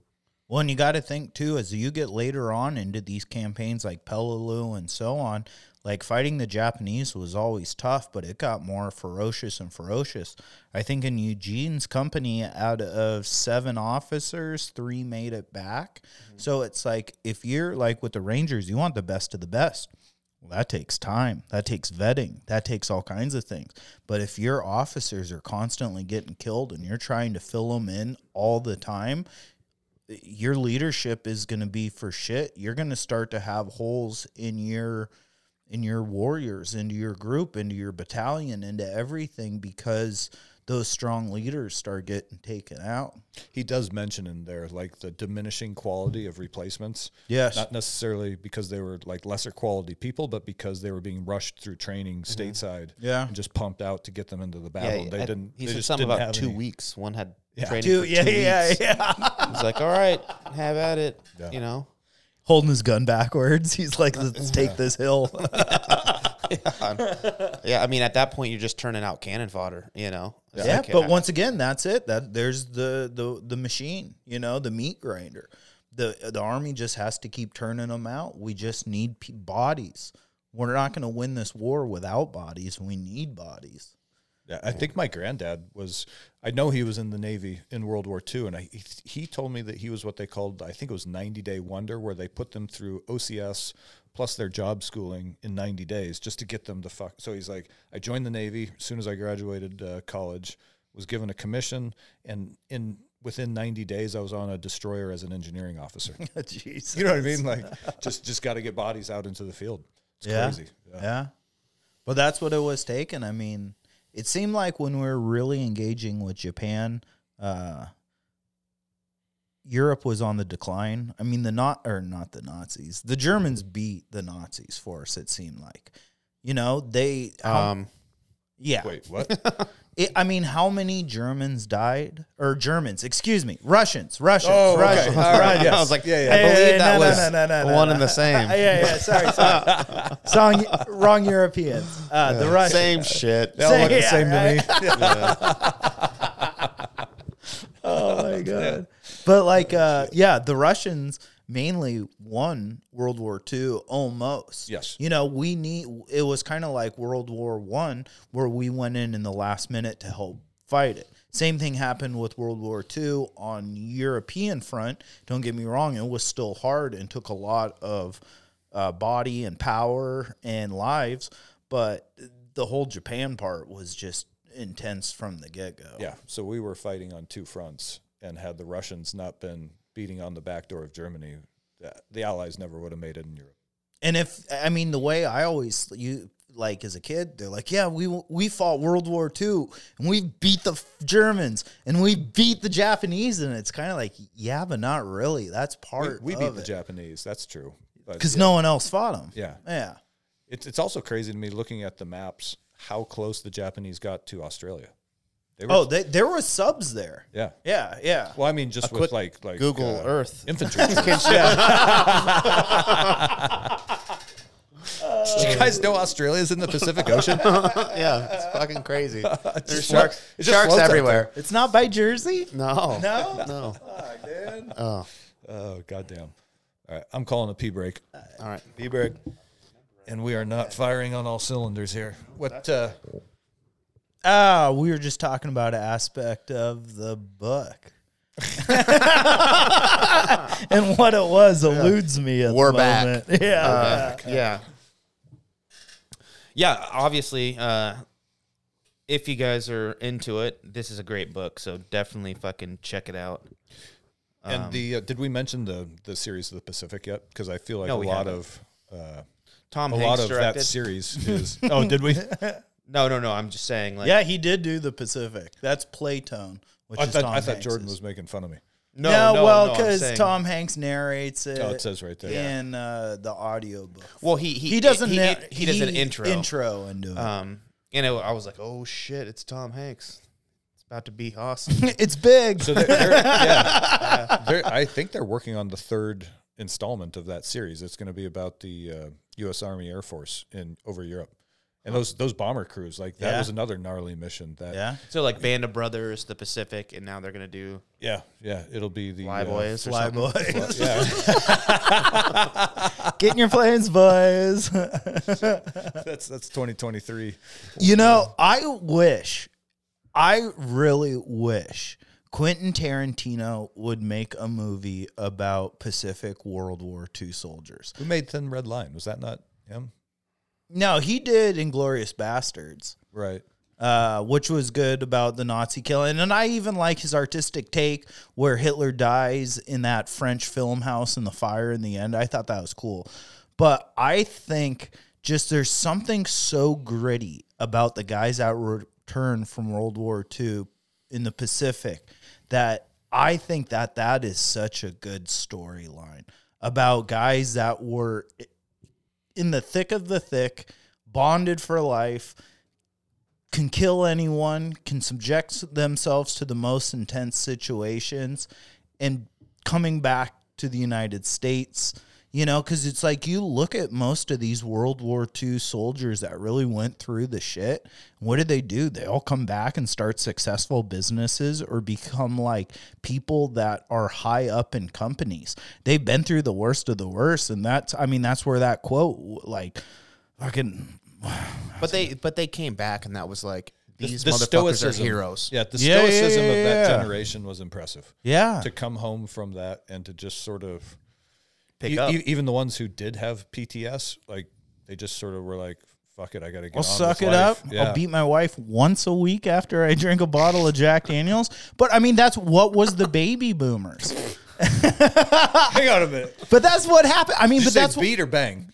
[SPEAKER 2] Well, and you got to think too, as you get later on into these campaigns like Peleliu and so on, like fighting the Japanese was always tough, but it got more ferocious and ferocious. I think in Eugene's company, out of seven officers, three made it back. Mm-hmm. So it's like if you're like with the Rangers, you want the best of the best. Well, that takes time. That takes vetting. That takes all kinds of things. But if your officers are constantly getting killed and you're trying to fill them in all the time, your leadership is going to be for shit. You're going to start to have holes in your in your warriors, into your group, into your battalion, into everything because those strong leaders start getting taken out.
[SPEAKER 1] He does mention in there like the diminishing quality of replacements.
[SPEAKER 2] Yes.
[SPEAKER 1] Not necessarily because they were like lesser quality people, but because they were being rushed through training mm-hmm. stateside.
[SPEAKER 2] Yeah.
[SPEAKER 1] And just pumped out to get them into the battle. they
[SPEAKER 3] I-
[SPEAKER 1] didn't.
[SPEAKER 3] He
[SPEAKER 1] they
[SPEAKER 3] said something about
[SPEAKER 1] have
[SPEAKER 3] two
[SPEAKER 1] any-
[SPEAKER 3] weeks. One had [LAUGHS]
[SPEAKER 1] Yeah.
[SPEAKER 3] training
[SPEAKER 2] Dude,
[SPEAKER 3] for
[SPEAKER 2] yeah,
[SPEAKER 3] two
[SPEAKER 2] yeah,
[SPEAKER 3] weeks.
[SPEAKER 2] yeah.
[SPEAKER 3] He's like, all right, have at it.
[SPEAKER 1] Yeah.
[SPEAKER 3] You know.
[SPEAKER 2] Holding his gun backwards. [LAUGHS] He's like, let's [LAUGHS] take this hill. [LAUGHS]
[SPEAKER 3] Yeah, I mean, at that point, you're just turning out cannon fodder. You know. It's
[SPEAKER 2] Yeah,
[SPEAKER 3] like,
[SPEAKER 2] but
[SPEAKER 3] uh,
[SPEAKER 2] once again, that's it. That there's the the the machine, you know, the meat grinder. The the army just has to keep turning them out. We just need pe- bodies. We're not going to win this war without bodies. We need bodies.
[SPEAKER 1] Yeah, I think my granddad was. I know he was in the Navy in World War II, and I, he, he told me that he was what they called, I think it was 90 day wonder, where they put them through OCS plus their job schooling in 90 days just to get them to fuck. So he's like, I joined the Navy as soon as I graduated uh, college, was given a commission, and in within 90 days, I was on a destroyer as an engineering officer. [LAUGHS]
[SPEAKER 2] Jesus.
[SPEAKER 1] you know what I mean? Like, just just got to get bodies out into the field. It's
[SPEAKER 2] Yeah.
[SPEAKER 1] crazy. Yeah.
[SPEAKER 2] Yeah. But that's what it was taken. I mean, it seemed like when we were really engaging with Japan, uh, Europe was on the decline. I mean, the not or not the Nazis. The Germans beat the Nazis for us. It seemed like, you know, they.
[SPEAKER 3] um,
[SPEAKER 2] yeah.
[SPEAKER 1] Wait, what? [LAUGHS]
[SPEAKER 2] It, I mean, how many Germans died? Or Germans? Excuse me, Russians. Russians.
[SPEAKER 1] Oh, okay.
[SPEAKER 2] Russians.
[SPEAKER 1] All right,
[SPEAKER 2] Russians.
[SPEAKER 1] yes.
[SPEAKER 3] I was like,
[SPEAKER 1] Yeah, yeah.
[SPEAKER 3] I
[SPEAKER 2] Hey,
[SPEAKER 3] believe
[SPEAKER 2] hey,
[SPEAKER 3] that
[SPEAKER 2] no,
[SPEAKER 3] was
[SPEAKER 2] no, no, no, no,
[SPEAKER 3] one
[SPEAKER 2] no.
[SPEAKER 3] and the same. [LAUGHS]
[SPEAKER 2] yeah, yeah. Sorry, sorry. [LAUGHS] Song, wrong Europeans. Uh, the Russians.
[SPEAKER 3] Same shit.
[SPEAKER 1] They all look the
[SPEAKER 2] Yeah,
[SPEAKER 1] same
[SPEAKER 2] right?
[SPEAKER 1] to me.
[SPEAKER 2] Oh my god! But like, uh, yeah, the Russians mainly won World War II almost.
[SPEAKER 1] Yes.
[SPEAKER 2] You know, we need. It was kind of like World War One, where we went in in the last minute to help fight it. Same thing happened with World War II on European front. Don't get me wrong; it was still hard and took a lot of uh, body and power and lives. But the whole Japan part was just intense from the get go.
[SPEAKER 1] Yeah, so we were fighting on two fronts, and had the Russians not been beating on the back door of Germany, the, the Allies never would have made it in Europe.
[SPEAKER 2] And if I mean the way I always you like as a kid, they're like, yeah, we we fought World War II and we beat the Germans and we beat the Japanese, and it's kind of like, yeah, but not really. That's part
[SPEAKER 1] we
[SPEAKER 2] of
[SPEAKER 1] beat the Japanese, that's true.
[SPEAKER 2] Because
[SPEAKER 1] yeah,
[SPEAKER 2] no one else fought them.
[SPEAKER 1] yeah,
[SPEAKER 2] Yeah,
[SPEAKER 1] it's it's also crazy to me looking at the maps how close the Japanese got to Australia. They were,
[SPEAKER 2] Oh, they, there were subs there.
[SPEAKER 1] yeah.
[SPEAKER 2] Yeah, yeah.
[SPEAKER 1] Well, I mean, just with
[SPEAKER 3] quick
[SPEAKER 1] like like
[SPEAKER 3] Google
[SPEAKER 1] uh,
[SPEAKER 3] Earth.
[SPEAKER 1] infantry. [LAUGHS] [LAUGHS] troops. [LAUGHS] Did you guys know Australia's in the Pacific Ocean?
[SPEAKER 3] yeah, it's fucking crazy. There's sharks,
[SPEAKER 1] float- it just
[SPEAKER 3] sharks
[SPEAKER 1] floats out
[SPEAKER 3] everywhere.
[SPEAKER 2] It's not by Jersey.
[SPEAKER 3] No,
[SPEAKER 2] No?
[SPEAKER 3] no.
[SPEAKER 2] dude.
[SPEAKER 3] Oh,
[SPEAKER 1] oh goddamn! All right, I'm calling a pee break.
[SPEAKER 3] all right.
[SPEAKER 1] Pee break. And we are not firing on all cylinders here. What? Uh,
[SPEAKER 2] Ah, we were just talking about an aspect of the book. [LAUGHS] and what it was eludes me at
[SPEAKER 3] We're
[SPEAKER 2] the
[SPEAKER 3] back.
[SPEAKER 2] moment. [LAUGHS] Yeah.
[SPEAKER 3] Uh, yeah. Yeah, obviously, uh, if you guys are into it, this is a great book. So definitely fucking check it out.
[SPEAKER 1] and the uh, did we mention the the series of the Pacific yet? Because I feel like
[SPEAKER 3] No,
[SPEAKER 1] a
[SPEAKER 3] we
[SPEAKER 1] lot
[SPEAKER 3] haven't.
[SPEAKER 1] of uh,
[SPEAKER 3] Tom
[SPEAKER 1] a
[SPEAKER 3] Hanks
[SPEAKER 1] lot of
[SPEAKER 3] directed.
[SPEAKER 1] that series [LAUGHS] is. oh, did we?
[SPEAKER 3] No, no, no. I'm just saying, like,
[SPEAKER 2] yeah, he did do the Pacific. That's Playtone, which
[SPEAKER 1] I
[SPEAKER 2] is
[SPEAKER 1] thought
[SPEAKER 2] Tom
[SPEAKER 1] I thought
[SPEAKER 2] Hanks's.
[SPEAKER 1] Jordan was making fun of me.
[SPEAKER 3] no,
[SPEAKER 2] No,
[SPEAKER 3] no,
[SPEAKER 2] well, because
[SPEAKER 3] saying-
[SPEAKER 2] Tom Hanks narrates it.
[SPEAKER 1] Oh, it says right there.
[SPEAKER 2] in uh, the audiobook.
[SPEAKER 3] Well, he he
[SPEAKER 2] He doesn't.
[SPEAKER 3] He,
[SPEAKER 2] na-
[SPEAKER 3] he, does an intro.
[SPEAKER 2] Intro into it.
[SPEAKER 3] Um, and it, I was like, oh shit, it's Tom Hanks. It's about to be awesome. [LAUGHS]
[SPEAKER 2] it's big.
[SPEAKER 1] So they're, they're, [LAUGHS] yeah, they're, I think they're working on the third installment of that series. It's going to be about the uh, U.S. Army Air Force in over Europe, and those those bomber crews. Like that
[SPEAKER 2] Yeah.
[SPEAKER 1] was another gnarly mission. That
[SPEAKER 2] yeah.
[SPEAKER 3] so like Band of Brothers, the Pacific, and now they're gonna do
[SPEAKER 1] yeah, yeah. It'll be the
[SPEAKER 3] Fly
[SPEAKER 1] uh,
[SPEAKER 3] Boys or
[SPEAKER 2] Fly
[SPEAKER 3] something.
[SPEAKER 2] boys.
[SPEAKER 1] yeah, [LAUGHS]
[SPEAKER 2] Get in your planes, boys. [LAUGHS]
[SPEAKER 1] that's that's 2023.
[SPEAKER 2] You know, I wish, I really wish Quentin Tarantino would make a movie about Pacific World War II soldiers.
[SPEAKER 1] Who made Thin Red Line? Was that not him?
[SPEAKER 2] No, he did Inglourious Basterds.
[SPEAKER 1] Right.
[SPEAKER 2] uh, which was good about the Nazi killing. And I even like his artistic take where Hitler dies in that French film house in the fire in the end. I thought that was cool. But I think just there's something so gritty about the guys that returned from World War II in the Pacific that I think that that is such a good storyline about guys that were in the thick of the thick, bonded for life, can kill anyone, can subject themselves to the most intense situations, and coming back to the United States. You know, because it's like you look at most of these World War II soldiers that really went through the shit. What did they do? They all come back and start successful businesses or become like people that are high up in companies. They've been through the worst of the worst. And that's, I mean, that's where that quote, like, fucking [SIGHS]
[SPEAKER 3] But they but they came back and that was like these
[SPEAKER 1] the
[SPEAKER 3] motherfuckers
[SPEAKER 1] stoicism-
[SPEAKER 3] are heroes.
[SPEAKER 1] Yeah, the
[SPEAKER 2] Yeah, yeah,
[SPEAKER 1] stoicism
[SPEAKER 2] yeah,
[SPEAKER 1] of that generation was impressive.
[SPEAKER 2] Yeah.
[SPEAKER 1] To come home from that and to just sort of
[SPEAKER 3] Pick
[SPEAKER 1] e-
[SPEAKER 3] up.
[SPEAKER 1] e- even the ones who did have PTS, like they just sort of were like, "Fuck it, I got to get."
[SPEAKER 2] I'll suck it up.
[SPEAKER 1] Yeah.
[SPEAKER 2] I'll beat my wife once a week after I drink a bottle of Jack Daniels. But I mean, that's what was the baby boomers. [LAUGHS]
[SPEAKER 1] Hang on a minute.
[SPEAKER 2] But that's what happened. I mean,
[SPEAKER 1] Did
[SPEAKER 2] but that's what,
[SPEAKER 1] beat or bang?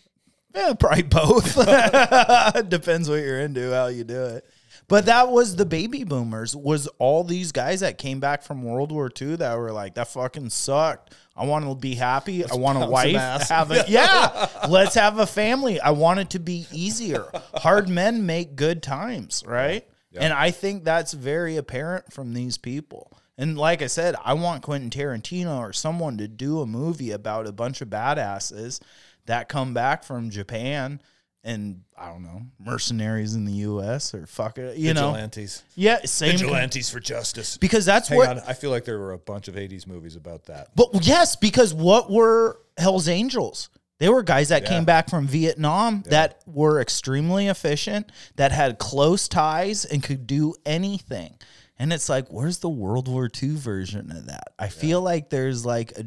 [SPEAKER 2] Yeah, probably both. [LAUGHS] Depends what you're into, how you do it. But that was the baby boomers. Was all these guys that came back from World War II that were like, "That fucking sucked. I want to be happy. I want a wife. Have a [LAUGHS] yeah. Let's have a family. I want it to be easier. Hard men make good times, right? And I think that's very apparent from these people. And like I said, I want Quentin Tarantino or someone to do a movie about a bunch of badasses that come back from Japan and I don't know, mercenaries in the US or fuck it, you know.
[SPEAKER 1] Vigilantes.
[SPEAKER 2] Yeah, same
[SPEAKER 1] Vigilantes for justice.
[SPEAKER 2] because that's
[SPEAKER 1] Hang
[SPEAKER 2] what
[SPEAKER 1] on, I feel like there were a bunch of '80s movies about that.
[SPEAKER 2] But yes, because what were Hell's Angels? They were guys that
[SPEAKER 1] Yeah.
[SPEAKER 2] came back from Vietnam that were extremely efficient, that had close ties and could do anything. And it's like, where's the World War II version of that? I feel like there's like a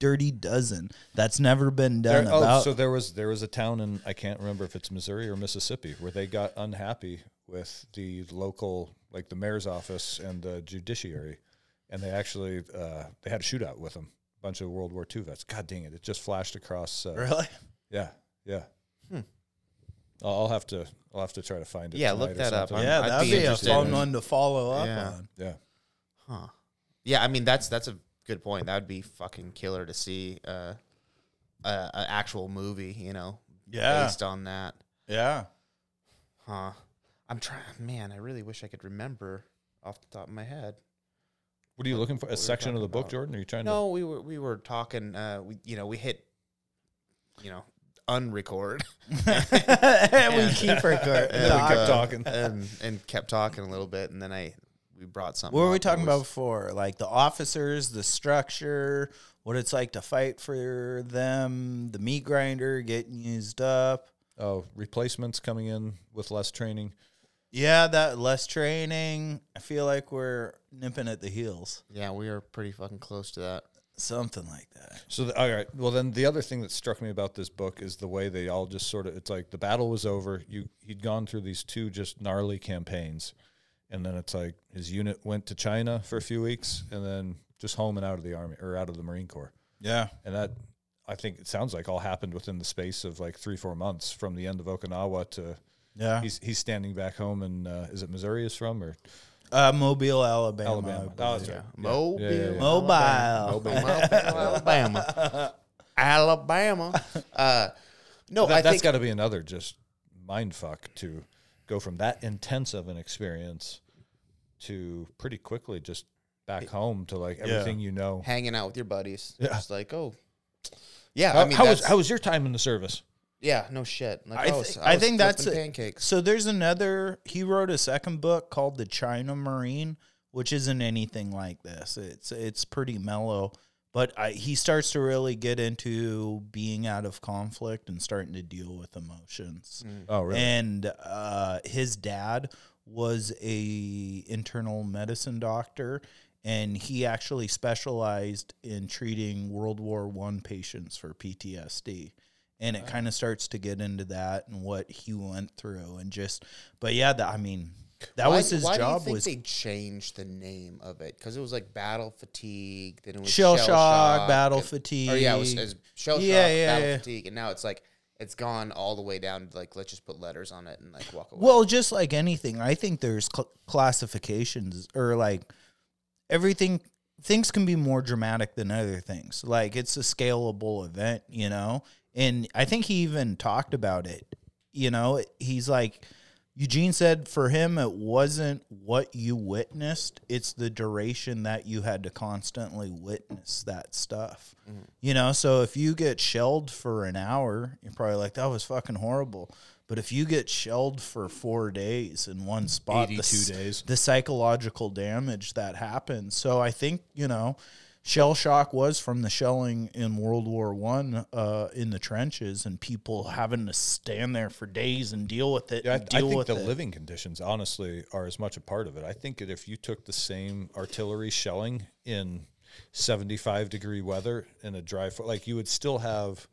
[SPEAKER 2] dirty dozen that's never been done
[SPEAKER 1] There- oh, so there was there was a town in I can't remember if it's Missouri or Mississippi where they got unhappy with the local like the mayor's office and the judiciary, and they actually uh, they had a shootout with them. A bunch of World War II vets. God dang it! It just flashed across. Uh,
[SPEAKER 2] really?
[SPEAKER 1] Yeah, yeah. I'll, I'll have to I'll have to try to find it.
[SPEAKER 3] Yeah, look
[SPEAKER 1] tonight or
[SPEAKER 3] that up.
[SPEAKER 1] something.
[SPEAKER 2] Yeah,
[SPEAKER 3] I'd
[SPEAKER 2] that'd
[SPEAKER 3] be
[SPEAKER 2] be, a fun one to follow up
[SPEAKER 3] Yeah.
[SPEAKER 2] on.
[SPEAKER 1] Yeah.
[SPEAKER 3] Huh. Yeah, I mean that's that's a good point. That would be fucking killer to see uh, a, a actual movie, you know,
[SPEAKER 2] Yeah.
[SPEAKER 3] based on that.
[SPEAKER 2] Yeah.
[SPEAKER 3] Huh. I'm trying. Man, I really wish I could remember off the top of my head.
[SPEAKER 1] What are you looking for? A section of the book,
[SPEAKER 3] about.
[SPEAKER 1] Jordan? Are you trying to
[SPEAKER 3] No, we were we were talking. Uh, we you know we hit, you know, unrecord. [LAUGHS] [LAUGHS]
[SPEAKER 2] And we keep [LAUGHS] recording.
[SPEAKER 1] And we kept talking.
[SPEAKER 3] and and kept talking a little bit, and then I we brought something.
[SPEAKER 2] What were we
[SPEAKER 3] up that
[SPEAKER 2] talking about before? Like the officers, the structure, what it's like to fight for them, the meat grinder getting used up.
[SPEAKER 1] Oh, replacements coming in with less training.
[SPEAKER 2] Yeah, that less training. I feel like we're nipping at the heels.
[SPEAKER 3] Yeah, we are pretty fucking close to that.
[SPEAKER 2] Something like that.
[SPEAKER 1] So, the, all right. Well, then the other thing that struck me about this book is the way they all just sort of. It's like the battle was over. You he'd gone through these two just gnarly campaigns, and then it's like his unit went to China for a few weeks, and then just home and out of the army or out of the Marine Corps.
[SPEAKER 2] Yeah.
[SPEAKER 1] And that I think it sounds like all happened within the space of like three four months from the end of Okinawa to
[SPEAKER 2] Yeah.
[SPEAKER 1] he's he's standing back home and uh, is it Missouri is from or
[SPEAKER 2] Uh, Mobile, Alabama.
[SPEAKER 1] Alabama? Oh,
[SPEAKER 2] believe.
[SPEAKER 1] that's right.
[SPEAKER 3] Mobile,
[SPEAKER 1] Yeah, yeah, yeah.
[SPEAKER 2] Mobile.
[SPEAKER 3] Alabama, [LAUGHS] Alabama. Uh, no,
[SPEAKER 1] that,
[SPEAKER 3] I
[SPEAKER 1] that's
[SPEAKER 3] think
[SPEAKER 1] got to be another just mind fuck to go from that intense of an experience to pretty quickly just back home to like everything you know.
[SPEAKER 3] hanging out with your buddies.
[SPEAKER 1] Yeah.
[SPEAKER 3] Just like, oh, yeah.
[SPEAKER 1] How,
[SPEAKER 3] I mean,
[SPEAKER 1] how was
[SPEAKER 3] that's-
[SPEAKER 1] how was your time in the service?
[SPEAKER 3] yeah, no shit. Like,
[SPEAKER 2] I,
[SPEAKER 3] I, was,
[SPEAKER 2] thi-
[SPEAKER 3] I, was
[SPEAKER 2] think that's
[SPEAKER 3] flipping
[SPEAKER 2] it.
[SPEAKER 3] pancakes.
[SPEAKER 2] So there's another. He wrote a second book called The China Marine, which isn't anything like this. It's it's pretty mellow, but I, he starts to really get into being out of conflict and starting to deal with emotions.
[SPEAKER 1] Oh, really?
[SPEAKER 2] And uh, his dad was a internal medicine doctor, and he actually specialized in treating World War One patients for PTSD. And it kind of starts to get into that and what he went through, and just, but yeah, that I mean, that
[SPEAKER 3] why,
[SPEAKER 2] was his
[SPEAKER 3] why
[SPEAKER 2] job.
[SPEAKER 3] Do you think
[SPEAKER 2] was
[SPEAKER 3] they changed the name of it? Because it was like battle fatigue, then it was
[SPEAKER 2] shell, shock,
[SPEAKER 3] shock,
[SPEAKER 2] battle
[SPEAKER 3] and-
[SPEAKER 2] fatigue.
[SPEAKER 3] Or yeah, it was, it was shell shock,
[SPEAKER 2] Yeah, yeah,
[SPEAKER 3] battle
[SPEAKER 2] yeah.
[SPEAKER 3] fatigue, and now it's like it's gone all the way down to like let's just put letters on it and like walk away.
[SPEAKER 2] Well, just like anything, I think there's cl- classifications or like everything. Things can be more dramatic than other things. Like it's a scalable event, you know. And I think he even talked about it. You know, he's like Eugene said for him it wasn't what you witnessed, it's the duration that you had to constantly witness that stuff. Mm-hmm. You know, so if you get shelled for an hour, you're probably like that was fucking horrible. But if you get shelled for 4 days in one spot, the
[SPEAKER 1] days.
[SPEAKER 2] the psychological damage that happens. So I think, you know, shell shock was from the shelling in World War One uh, in the trenches and people having to stand there for days and deal with it.
[SPEAKER 1] Yeah, I, I think the
[SPEAKER 2] it.
[SPEAKER 1] living conditions, honestly, are as much a part of it. I think that if you took the same artillery shelling in 75 degree weather in a dry, like you would still have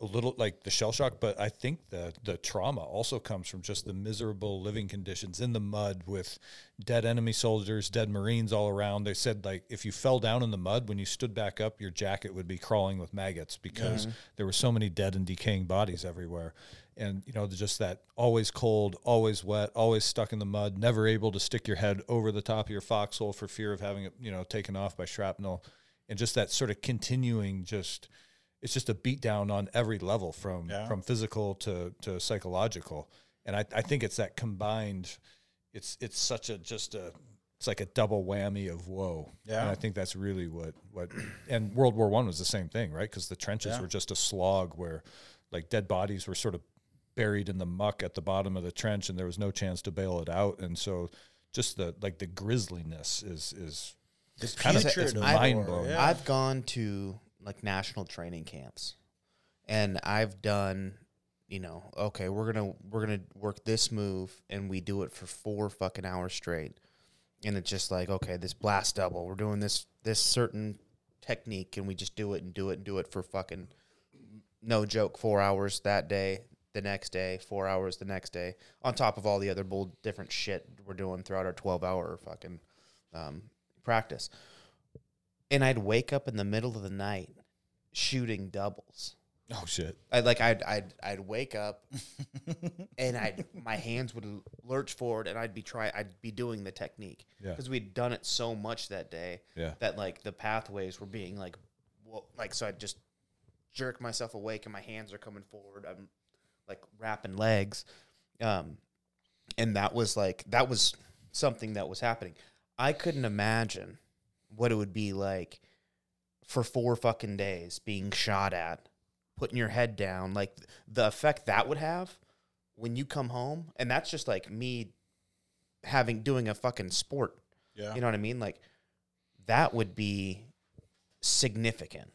[SPEAKER 1] a little like the shell shock, but I think the the trauma also comes from just the miserable living conditions in the mud with dead enemy soldiers, dead Marines all around. They said like if you fell down in the mud when you stood back up, your jacket would be crawling with maggots because there were so many dead and decaying bodies everywhere. And you know, just that always cold, always wet, always stuck in the mud, never able to stick your head over the top of your foxhole for fear of having it, you know, taken off by shrapnel, and just that sort of continuing just it's just a beat down on every level from from physical to to psychological and I, I think it's that combined it's it's such a just a it's like a double whammy of woe
[SPEAKER 2] Yeah.
[SPEAKER 1] and i think that's really what what and world war one was the same thing right because the trenches
[SPEAKER 2] Yeah.
[SPEAKER 1] were just a slog where like dead bodies were sort of buried in the muck at the bottom of the trench and there was no chance to bail it out and so just the like the grisliness is is it's kind of it's mind blowing
[SPEAKER 2] yeah.
[SPEAKER 3] I've gone to like national training camps, and I've done, you know, okay, we're gonna we're gonna work this move, and we do it for four fucking hours straight, and it's just like, okay, this blast double, we're doing this this certain technique, and we just do it and do it and do it for fucking no joke, four hours that day, the next day, four hours the next day, on top of all the other bull different shit we're doing throughout our twelve hour fucking um, practice. And I'd wake up in the middle of the night shooting doubles.
[SPEAKER 1] oh shit
[SPEAKER 3] I like I'd I'd I'd wake up [LAUGHS] and I'd my hands would lurch forward and I'd be try I'd be doing the technique
[SPEAKER 1] Yeah.
[SPEAKER 3] because we'd done it so much that day
[SPEAKER 1] Yeah.
[SPEAKER 3] that like the pathways were being like well, like so I'd just jerk myself awake and my hands are coming forward I'm like wrapping legs um and that was like that was something that was happening I couldn't imagine what it would be like for four fucking days being shot at, putting your head down, like the effect that would have when you come home. And that's just like me having doing a fucking sport.
[SPEAKER 2] Yeah.
[SPEAKER 3] You know what I mean? Like that would be significant.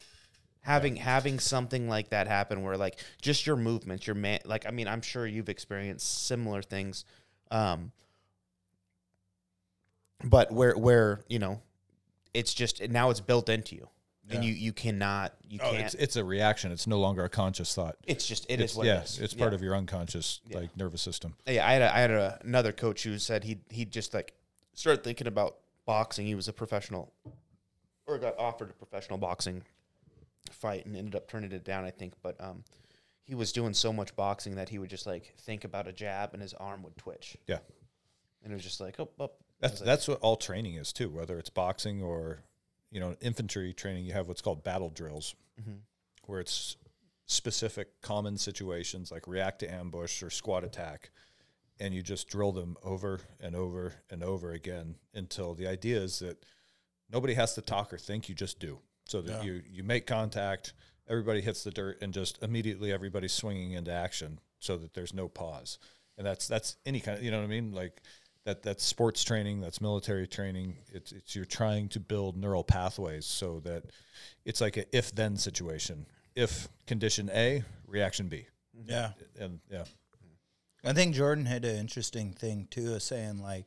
[SPEAKER 3] Having having something like that happen where like just your movements, your man like I mean, I'm sure you've experienced similar things. Um but where where, you know, it's just now it's built into you. And you you cannot you
[SPEAKER 1] Oh,
[SPEAKER 3] can't
[SPEAKER 1] it's it's a reaction. It's no longer a conscious thought.
[SPEAKER 3] it's just it is
[SPEAKER 1] it's,
[SPEAKER 3] what
[SPEAKER 1] yeah,
[SPEAKER 3] it is.
[SPEAKER 1] it's
[SPEAKER 3] Yeah.
[SPEAKER 1] part of your unconscious
[SPEAKER 3] Yeah.
[SPEAKER 1] like nervous system.
[SPEAKER 3] Yeah, I had a, I had a, another coach who said he he just like started thinking about boxing. He was a professional, or got offered a professional boxing fight and ended up turning it down. I think, but um, he was doing so much boxing that he would just like think about a jab and his arm would twitch,
[SPEAKER 1] Yeah,
[SPEAKER 3] and it was just like oh, oh.
[SPEAKER 1] that's that's what all training is too. Whether it's boxing or you know infantry training, you have what's called battle drills,
[SPEAKER 3] Mhm.
[SPEAKER 1] where it's specific common situations like react to ambush or squad attack, and you just drill them over and over and over again until the idea is that nobody has to talk or think. You just do, so that
[SPEAKER 2] Yeah.
[SPEAKER 1] you you make contact. Everybody hits the dirt, and just immediately everybody's swinging into action, so that there's no pause. And that's that's any kind of you know what I mean, like that that's sports training, that's military training. It's it's you're trying to build neural pathways so that it's like a if then situation. If condition A, reaction B,
[SPEAKER 2] Yeah.
[SPEAKER 1] and yeah,
[SPEAKER 2] I think Jordan had an interesting thing too, of saying like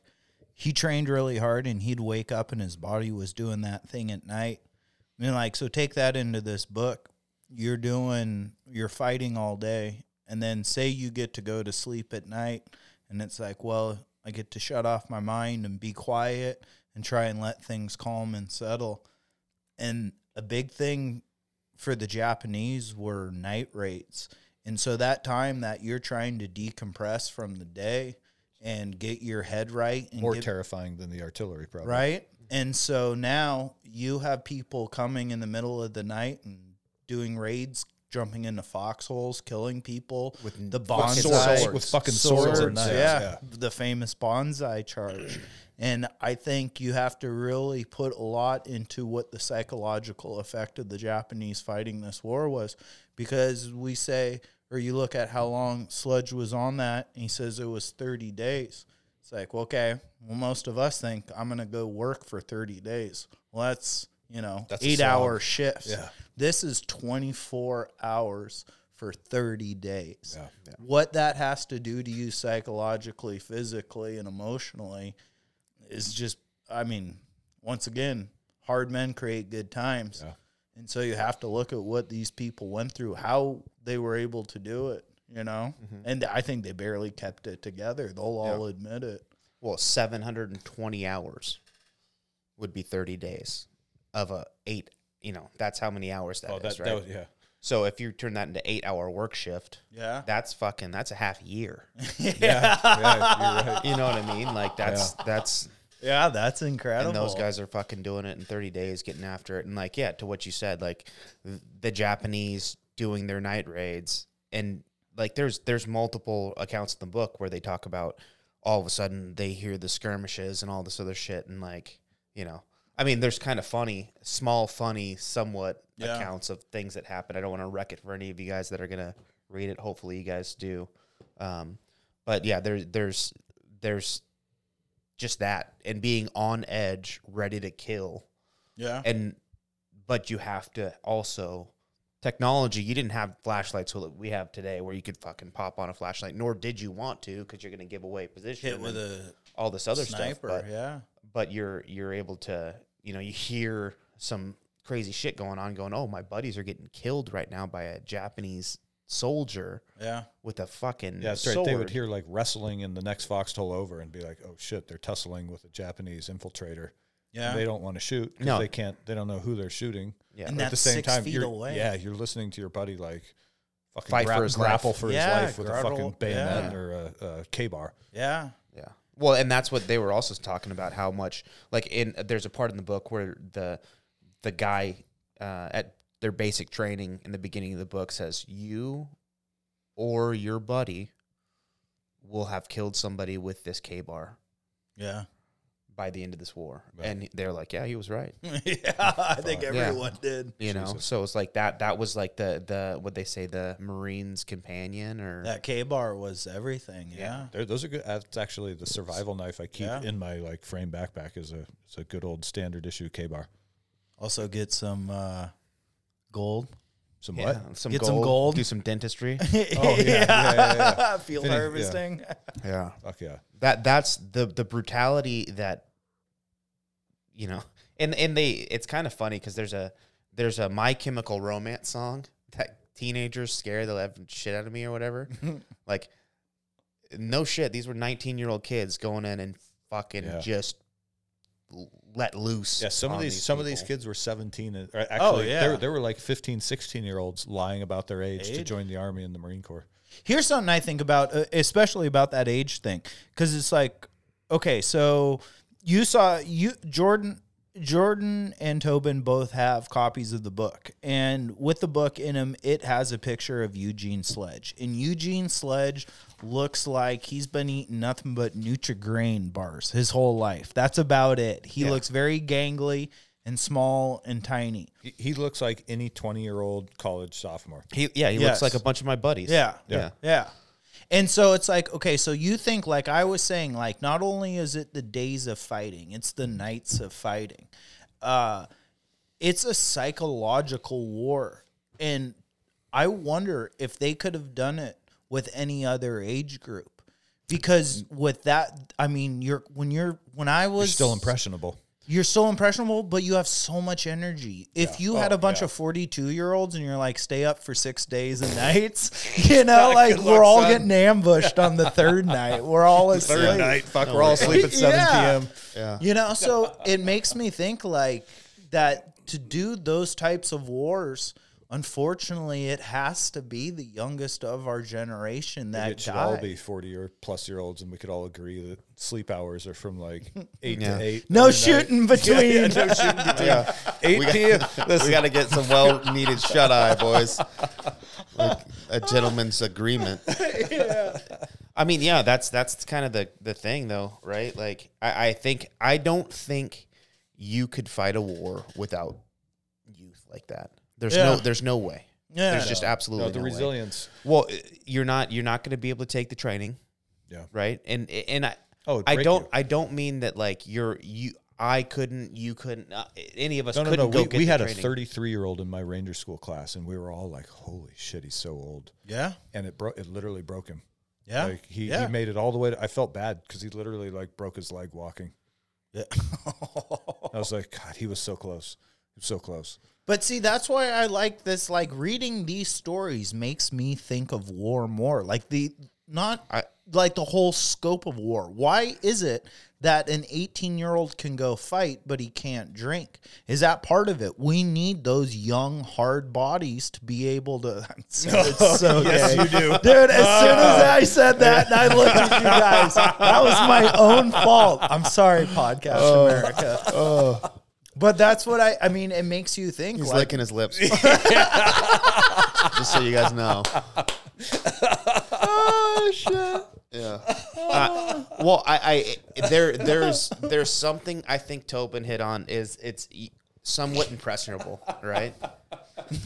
[SPEAKER 2] he trained really hard and he'd wake up and his body was doing that thing at night. I mean, like, so take that into this book. You're doing, you're fighting all day, and then say you get to go to sleep at night, and it's like, well, I get to shut off my mind and be quiet and try and let things calm and settle. And a big thing for the Japanese were night rates And so that time that you're trying to decompress from the day and get your head right and
[SPEAKER 1] More
[SPEAKER 2] get,
[SPEAKER 1] terrifying than the artillery, probably.
[SPEAKER 2] right? And so now you have people coming in the middle of the night and doing raids, jumping into foxholes, killing people with the banzai
[SPEAKER 1] swords. With fucking swords and knives,
[SPEAKER 2] Yeah,
[SPEAKER 1] yeah.
[SPEAKER 2] the famous banzai charge. And I think you have to really put a lot into what the psychological effect of the Japanese fighting this war was, because we say, or you look at how long Sledge was on that, and he says it was 30 days. It's like, well, okay, well, most of us think I'm going to go work for 30 days. Well, that's, you know,
[SPEAKER 1] That's
[SPEAKER 2] eight hour shifts.
[SPEAKER 1] Yeah.
[SPEAKER 2] This is 24 hours for 30 days.
[SPEAKER 1] Yeah.
[SPEAKER 2] What that has to do to you psychologically, physically, and emotionally is just, I mean, once again, hard men create good times.
[SPEAKER 1] Yeah.
[SPEAKER 2] And so you have to look at what these people went through, how they were able to do it, you know? Mm-hmm. And I think they barely kept it together. They'll all admit it.
[SPEAKER 3] Well, 720 hours would be 30 days of a eight. You know, that's how many hours that is,
[SPEAKER 1] Oh, that,
[SPEAKER 3] right?
[SPEAKER 1] that was, yeah.
[SPEAKER 3] so if you turn that into eight hour work shift,
[SPEAKER 2] Yeah.
[SPEAKER 3] that's fucking that's a half year. [LAUGHS]
[SPEAKER 1] Yeah. yeah, right.
[SPEAKER 3] You know what I mean? Like that's that's
[SPEAKER 2] Yeah, that's incredible.
[SPEAKER 3] and those guys are fucking doing it in 30 days, getting after it. And like, yeah, to what you said, like the Japanese doing their night raids, and like there's there's multiple accounts in the book where they talk about all of a sudden they hear the skirmishes and all this other shit, and like you know, I mean, there's kind of funny, small, funny, somewhat
[SPEAKER 2] Yeah.
[SPEAKER 3] accounts of things that happen. I don't want to wreck it for any of you guys that are gonna read it. Hopefully, you guys do. Um, but yeah, there's there's there's just that and being on edge, ready to kill.
[SPEAKER 2] Yeah.
[SPEAKER 3] And but you have to also technology. You didn't have flashlights that we have today, where you could fucking pop on a flashlight. Nor did you want to, because you're going to give away position.
[SPEAKER 2] Hit with a
[SPEAKER 3] all this other
[SPEAKER 2] sniper.
[SPEAKER 3] stuff. But
[SPEAKER 2] yeah.
[SPEAKER 3] but you're you're able to you know you hear some crazy shit going on, going, oh my buddies are getting killed right now by a Japanese soldier
[SPEAKER 2] Yeah.
[SPEAKER 3] with a fucking
[SPEAKER 1] Yeah, that's right. They would hear like wrestling in the next foxhole over and be like, "Oh shit, they're tussling with a Japanese infiltrator."
[SPEAKER 2] Yeah.
[SPEAKER 1] they don't want to shoot because
[SPEAKER 3] No.
[SPEAKER 1] they can't. They don't know who they're shooting.
[SPEAKER 3] Yeah.
[SPEAKER 2] And
[SPEAKER 1] But at the same
[SPEAKER 2] six
[SPEAKER 1] time,
[SPEAKER 2] feet
[SPEAKER 1] you're
[SPEAKER 2] away.
[SPEAKER 1] yeah, you're listening to your buddy like fucking
[SPEAKER 3] Fight
[SPEAKER 1] gra-
[SPEAKER 3] for his
[SPEAKER 1] grapple
[SPEAKER 3] life.
[SPEAKER 1] for
[SPEAKER 2] Yeah,
[SPEAKER 1] his life with a fucking bayonet
[SPEAKER 2] yeah.
[SPEAKER 1] or a, a Ka-Bar.
[SPEAKER 2] Yeah.
[SPEAKER 3] Well, and that's what they were also talking about how much like in there's a part in the book where the the guy uh, at their basic training in the beginning of the book says you or your buddy will have killed somebody with this Ka-Bar
[SPEAKER 2] Yeah.
[SPEAKER 3] By the end of this war. And they're like, yeah, he was right. [LAUGHS]
[SPEAKER 2] yeah. I think
[SPEAKER 3] Yeah.
[SPEAKER 2] everyone did.
[SPEAKER 3] You know, so it's like that. That was like the the what they say the Marines companion or
[SPEAKER 2] That Ka-Bar was everything. Yeah.
[SPEAKER 3] Yeah.
[SPEAKER 1] Those are good. That's actually the survival knife I keep
[SPEAKER 2] Yeah.
[SPEAKER 1] in my like frame backpack. Is a is a good old standard issue Ka-Bar.
[SPEAKER 2] Also get some uh, gold.
[SPEAKER 1] Some
[SPEAKER 3] Yeah,
[SPEAKER 1] what?
[SPEAKER 3] some
[SPEAKER 2] Get
[SPEAKER 3] gold,
[SPEAKER 2] some gold.
[SPEAKER 3] do some dentistry. [LAUGHS]
[SPEAKER 1] Oh yeah, yeah, yeah, yeah. [LAUGHS]
[SPEAKER 2] Field
[SPEAKER 1] Fitting, yeah.
[SPEAKER 2] harvesting.
[SPEAKER 3] yeah.
[SPEAKER 1] Fuck yeah.
[SPEAKER 3] that that's the the brutality that you know [LAUGHS] and and they it's kind of funny because there's a there's a my chemical romance song that teenagers scare the living shit out of me or whatever [LAUGHS] like no shit these were 19 year old kids going in and fucking
[SPEAKER 1] Yeah.
[SPEAKER 3] just let loose
[SPEAKER 1] Yeah, some of
[SPEAKER 3] on
[SPEAKER 1] these, some of these kids were 17 and or actually
[SPEAKER 2] yeah.
[SPEAKER 1] there there were like 15, 16 year olds lying about their age, to join the army and the Marine Corps.
[SPEAKER 2] Here's something I think about, uh, especially about that age thing, because it's like, okay, so you saw you Jordan. Jordan and Tobin both have copies of the book, and with the book in him, it has a picture of Eugene Sledge. And Eugene Sledge looks like he's been eating nothing but Nutri-Grain bars his whole life. That's about it. He
[SPEAKER 3] Yeah.
[SPEAKER 2] looks very gangly and small and tiny.
[SPEAKER 1] He, he looks like any 20 year old college sophomore.
[SPEAKER 3] he yeah he
[SPEAKER 2] Yes.
[SPEAKER 3] looks like a bunch of my buddies
[SPEAKER 2] Yeah.
[SPEAKER 3] yeah
[SPEAKER 2] Yeah. And so it's like, okay, so you think, like I was saying, like not only is it the days of fighting, it's the nights of fighting. Uh, it's a psychological war. And I wonder if they could have done it with any other age group. Because with that, I mean, you're when you're when I was
[SPEAKER 1] You're still impressionable.
[SPEAKER 2] You're so impressionable, but you have so much energy. If you oh, had
[SPEAKER 1] Oh,
[SPEAKER 2] a bunch
[SPEAKER 1] yeah.
[SPEAKER 2] of 42 year olds and you're like, stay up for six days and [LAUGHS] nights, you know, [LAUGHS] like
[SPEAKER 1] good
[SPEAKER 2] we're
[SPEAKER 1] luck,
[SPEAKER 2] all
[SPEAKER 1] son.
[SPEAKER 2] getting ambushed on the third night. We're all [LAUGHS] asleep.
[SPEAKER 1] Third night, fuck, we're all asleep at 7
[SPEAKER 2] Yeah.
[SPEAKER 1] p.m.
[SPEAKER 3] yeah
[SPEAKER 2] You know, so it makes me think like that to do those types of wars unfortunately, it has to be the youngest of our generation that
[SPEAKER 1] it should all be 40 or plus year olds, and we could all agree that sleep hours are from like [LAUGHS] 8
[SPEAKER 3] Yeah.
[SPEAKER 1] to 8.
[SPEAKER 2] No shooting
[SPEAKER 1] night. [LAUGHS]
[SPEAKER 2] between.
[SPEAKER 1] Yeah, yeah, no shooting between
[SPEAKER 3] Yeah.
[SPEAKER 1] 8 p.m.
[SPEAKER 3] we
[SPEAKER 1] Listen,
[SPEAKER 3] got [LAUGHS] to get some well needed shut eye, boys. Like a gentleman's agreement. yeah. I mean, yeah, that's that's kind of the the thing, though, right? Like, I, I think I don't think you could fight a war without youth like that. There's
[SPEAKER 2] Yeah.
[SPEAKER 3] no there's no way.
[SPEAKER 2] Yeah.
[SPEAKER 3] There's just absolutely
[SPEAKER 1] no, the
[SPEAKER 3] no way.
[SPEAKER 1] resilience.
[SPEAKER 3] Well, uh, you're not you're not going to be able to take the training,
[SPEAKER 1] Yeah.
[SPEAKER 3] right? And and I
[SPEAKER 1] Oh, it'd
[SPEAKER 3] I don't
[SPEAKER 1] you.
[SPEAKER 3] I don't mean that like you're you I couldn't you couldn't uh, any of us
[SPEAKER 1] No, no,
[SPEAKER 3] couldn't
[SPEAKER 1] no.
[SPEAKER 3] go
[SPEAKER 1] We,
[SPEAKER 3] get
[SPEAKER 1] we
[SPEAKER 3] the
[SPEAKER 1] had a 33 year old in my ranger school class, and we were all like, "Holy shit, he's so old!"
[SPEAKER 2] Yeah.
[SPEAKER 1] And it broke. It literally broke him.
[SPEAKER 2] Yeah.
[SPEAKER 1] Like he,
[SPEAKER 2] yeah.
[SPEAKER 1] he made it all the way. To, I felt bad because he literally like broke his leg walking.
[SPEAKER 2] yeah. [LAUGHS]
[SPEAKER 1] I was like, God, he was so close. He was so close.
[SPEAKER 2] But see, that's why I like this. Like reading these stories makes me think of war more. Like the not
[SPEAKER 3] I-
[SPEAKER 2] like the whole scope of war. Why is it that an 18 year old can go fight, but he can't drink? Is that part of it? We need those young, hard bodies to be able to. [LAUGHS] It's [LAUGHS] so
[SPEAKER 1] Yes,
[SPEAKER 2] gay.
[SPEAKER 1] you do.
[SPEAKER 2] Dude, as soon as uh. I said that and I looked at you guys, that was my own fault. I'm sorry, Podcast oh. America. Oh. But that's what I I mean, it makes you think
[SPEAKER 3] He's
[SPEAKER 2] like
[SPEAKER 3] licking his lips. [LAUGHS] [LAUGHS] Just so you guys know.
[SPEAKER 2] oh shit.
[SPEAKER 3] Yeah. Uh, well, I, I there there's there's something I think Tobin hit on is it's somewhat impressionable, right? [LAUGHS]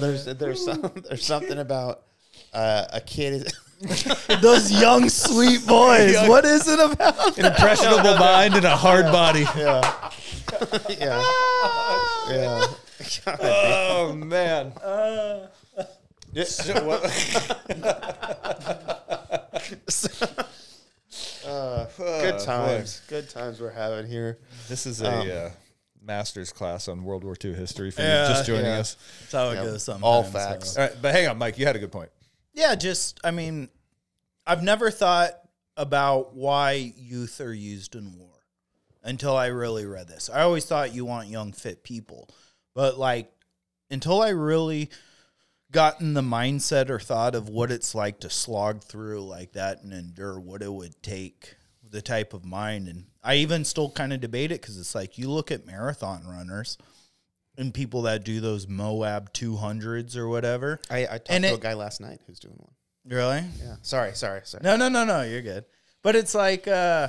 [SPEAKER 3] there's there's some, there's something about uh, a kid. [LAUGHS]
[SPEAKER 2] Those young sweet boys. What is it about?
[SPEAKER 1] An impressionable mind and a hard body. [LAUGHS]
[SPEAKER 3] yeah. yeah. Yeah. [LAUGHS]
[SPEAKER 1] Oh man. So what-
[SPEAKER 3] Uh, good
[SPEAKER 1] boy.
[SPEAKER 3] times. Good times we're having here.
[SPEAKER 1] this is a
[SPEAKER 3] Um,
[SPEAKER 1] uh, master's class on World War II history for
[SPEAKER 2] Yeah,
[SPEAKER 1] you just joining
[SPEAKER 3] yeah.
[SPEAKER 1] us.
[SPEAKER 2] That's how it
[SPEAKER 3] Yeah,
[SPEAKER 2] goes sometimes.
[SPEAKER 3] all
[SPEAKER 2] so.
[SPEAKER 3] facts.
[SPEAKER 1] All right, but hang on, Mike. You had a good point.
[SPEAKER 2] Yeah, just I mean, I've never thought about why youth are used in war until I really read this. I always thought you want young fit people, but like until I really got in the mindset or thought of what it's like to slog through like that and endure what it would take the type of mind and I even still kind of debate it cuz it's like you look at marathon runners and people that do those Moab 200s or whatever.
[SPEAKER 3] I, I talked
[SPEAKER 2] And
[SPEAKER 3] to
[SPEAKER 2] it-
[SPEAKER 3] a guy last night who's doing one.
[SPEAKER 2] Really?
[SPEAKER 3] Yeah. Sorry. Sorry. Sorry.
[SPEAKER 2] No, no, no, no. You're good. But it's like uh,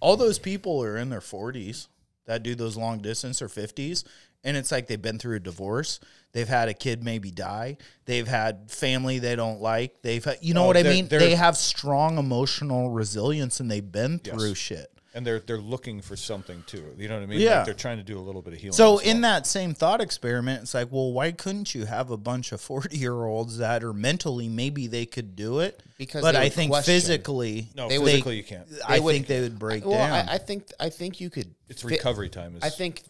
[SPEAKER 2] all those people are in their 40s that do those long distance or 50s. And it's like they've been through a divorce. They've had a kid maybe die. They've had family they don't like. They've had, you know
[SPEAKER 1] Oh,
[SPEAKER 2] what I mean? They have strong emotional resilience and they've been through shit.
[SPEAKER 1] And they're they're looking for something too. You know what I mean?
[SPEAKER 2] Yeah.
[SPEAKER 1] Like they're trying to do a little bit of healing.
[SPEAKER 2] So
[SPEAKER 1] as
[SPEAKER 2] in that same thought experiment, it's like, well, why couldn't you have a bunch of [LAUGHS] 40 year olds that are mentally maybe they could do it?
[SPEAKER 3] Because
[SPEAKER 2] but I think
[SPEAKER 3] question.
[SPEAKER 2] physically,
[SPEAKER 1] no,
[SPEAKER 3] they would-
[SPEAKER 1] physically you can't.
[SPEAKER 2] I
[SPEAKER 3] would-
[SPEAKER 2] think they would break
[SPEAKER 3] Well,
[SPEAKER 2] down.
[SPEAKER 3] I, I think I think you could.
[SPEAKER 1] It's
[SPEAKER 3] fit-
[SPEAKER 1] recovery time. Is
[SPEAKER 3] I think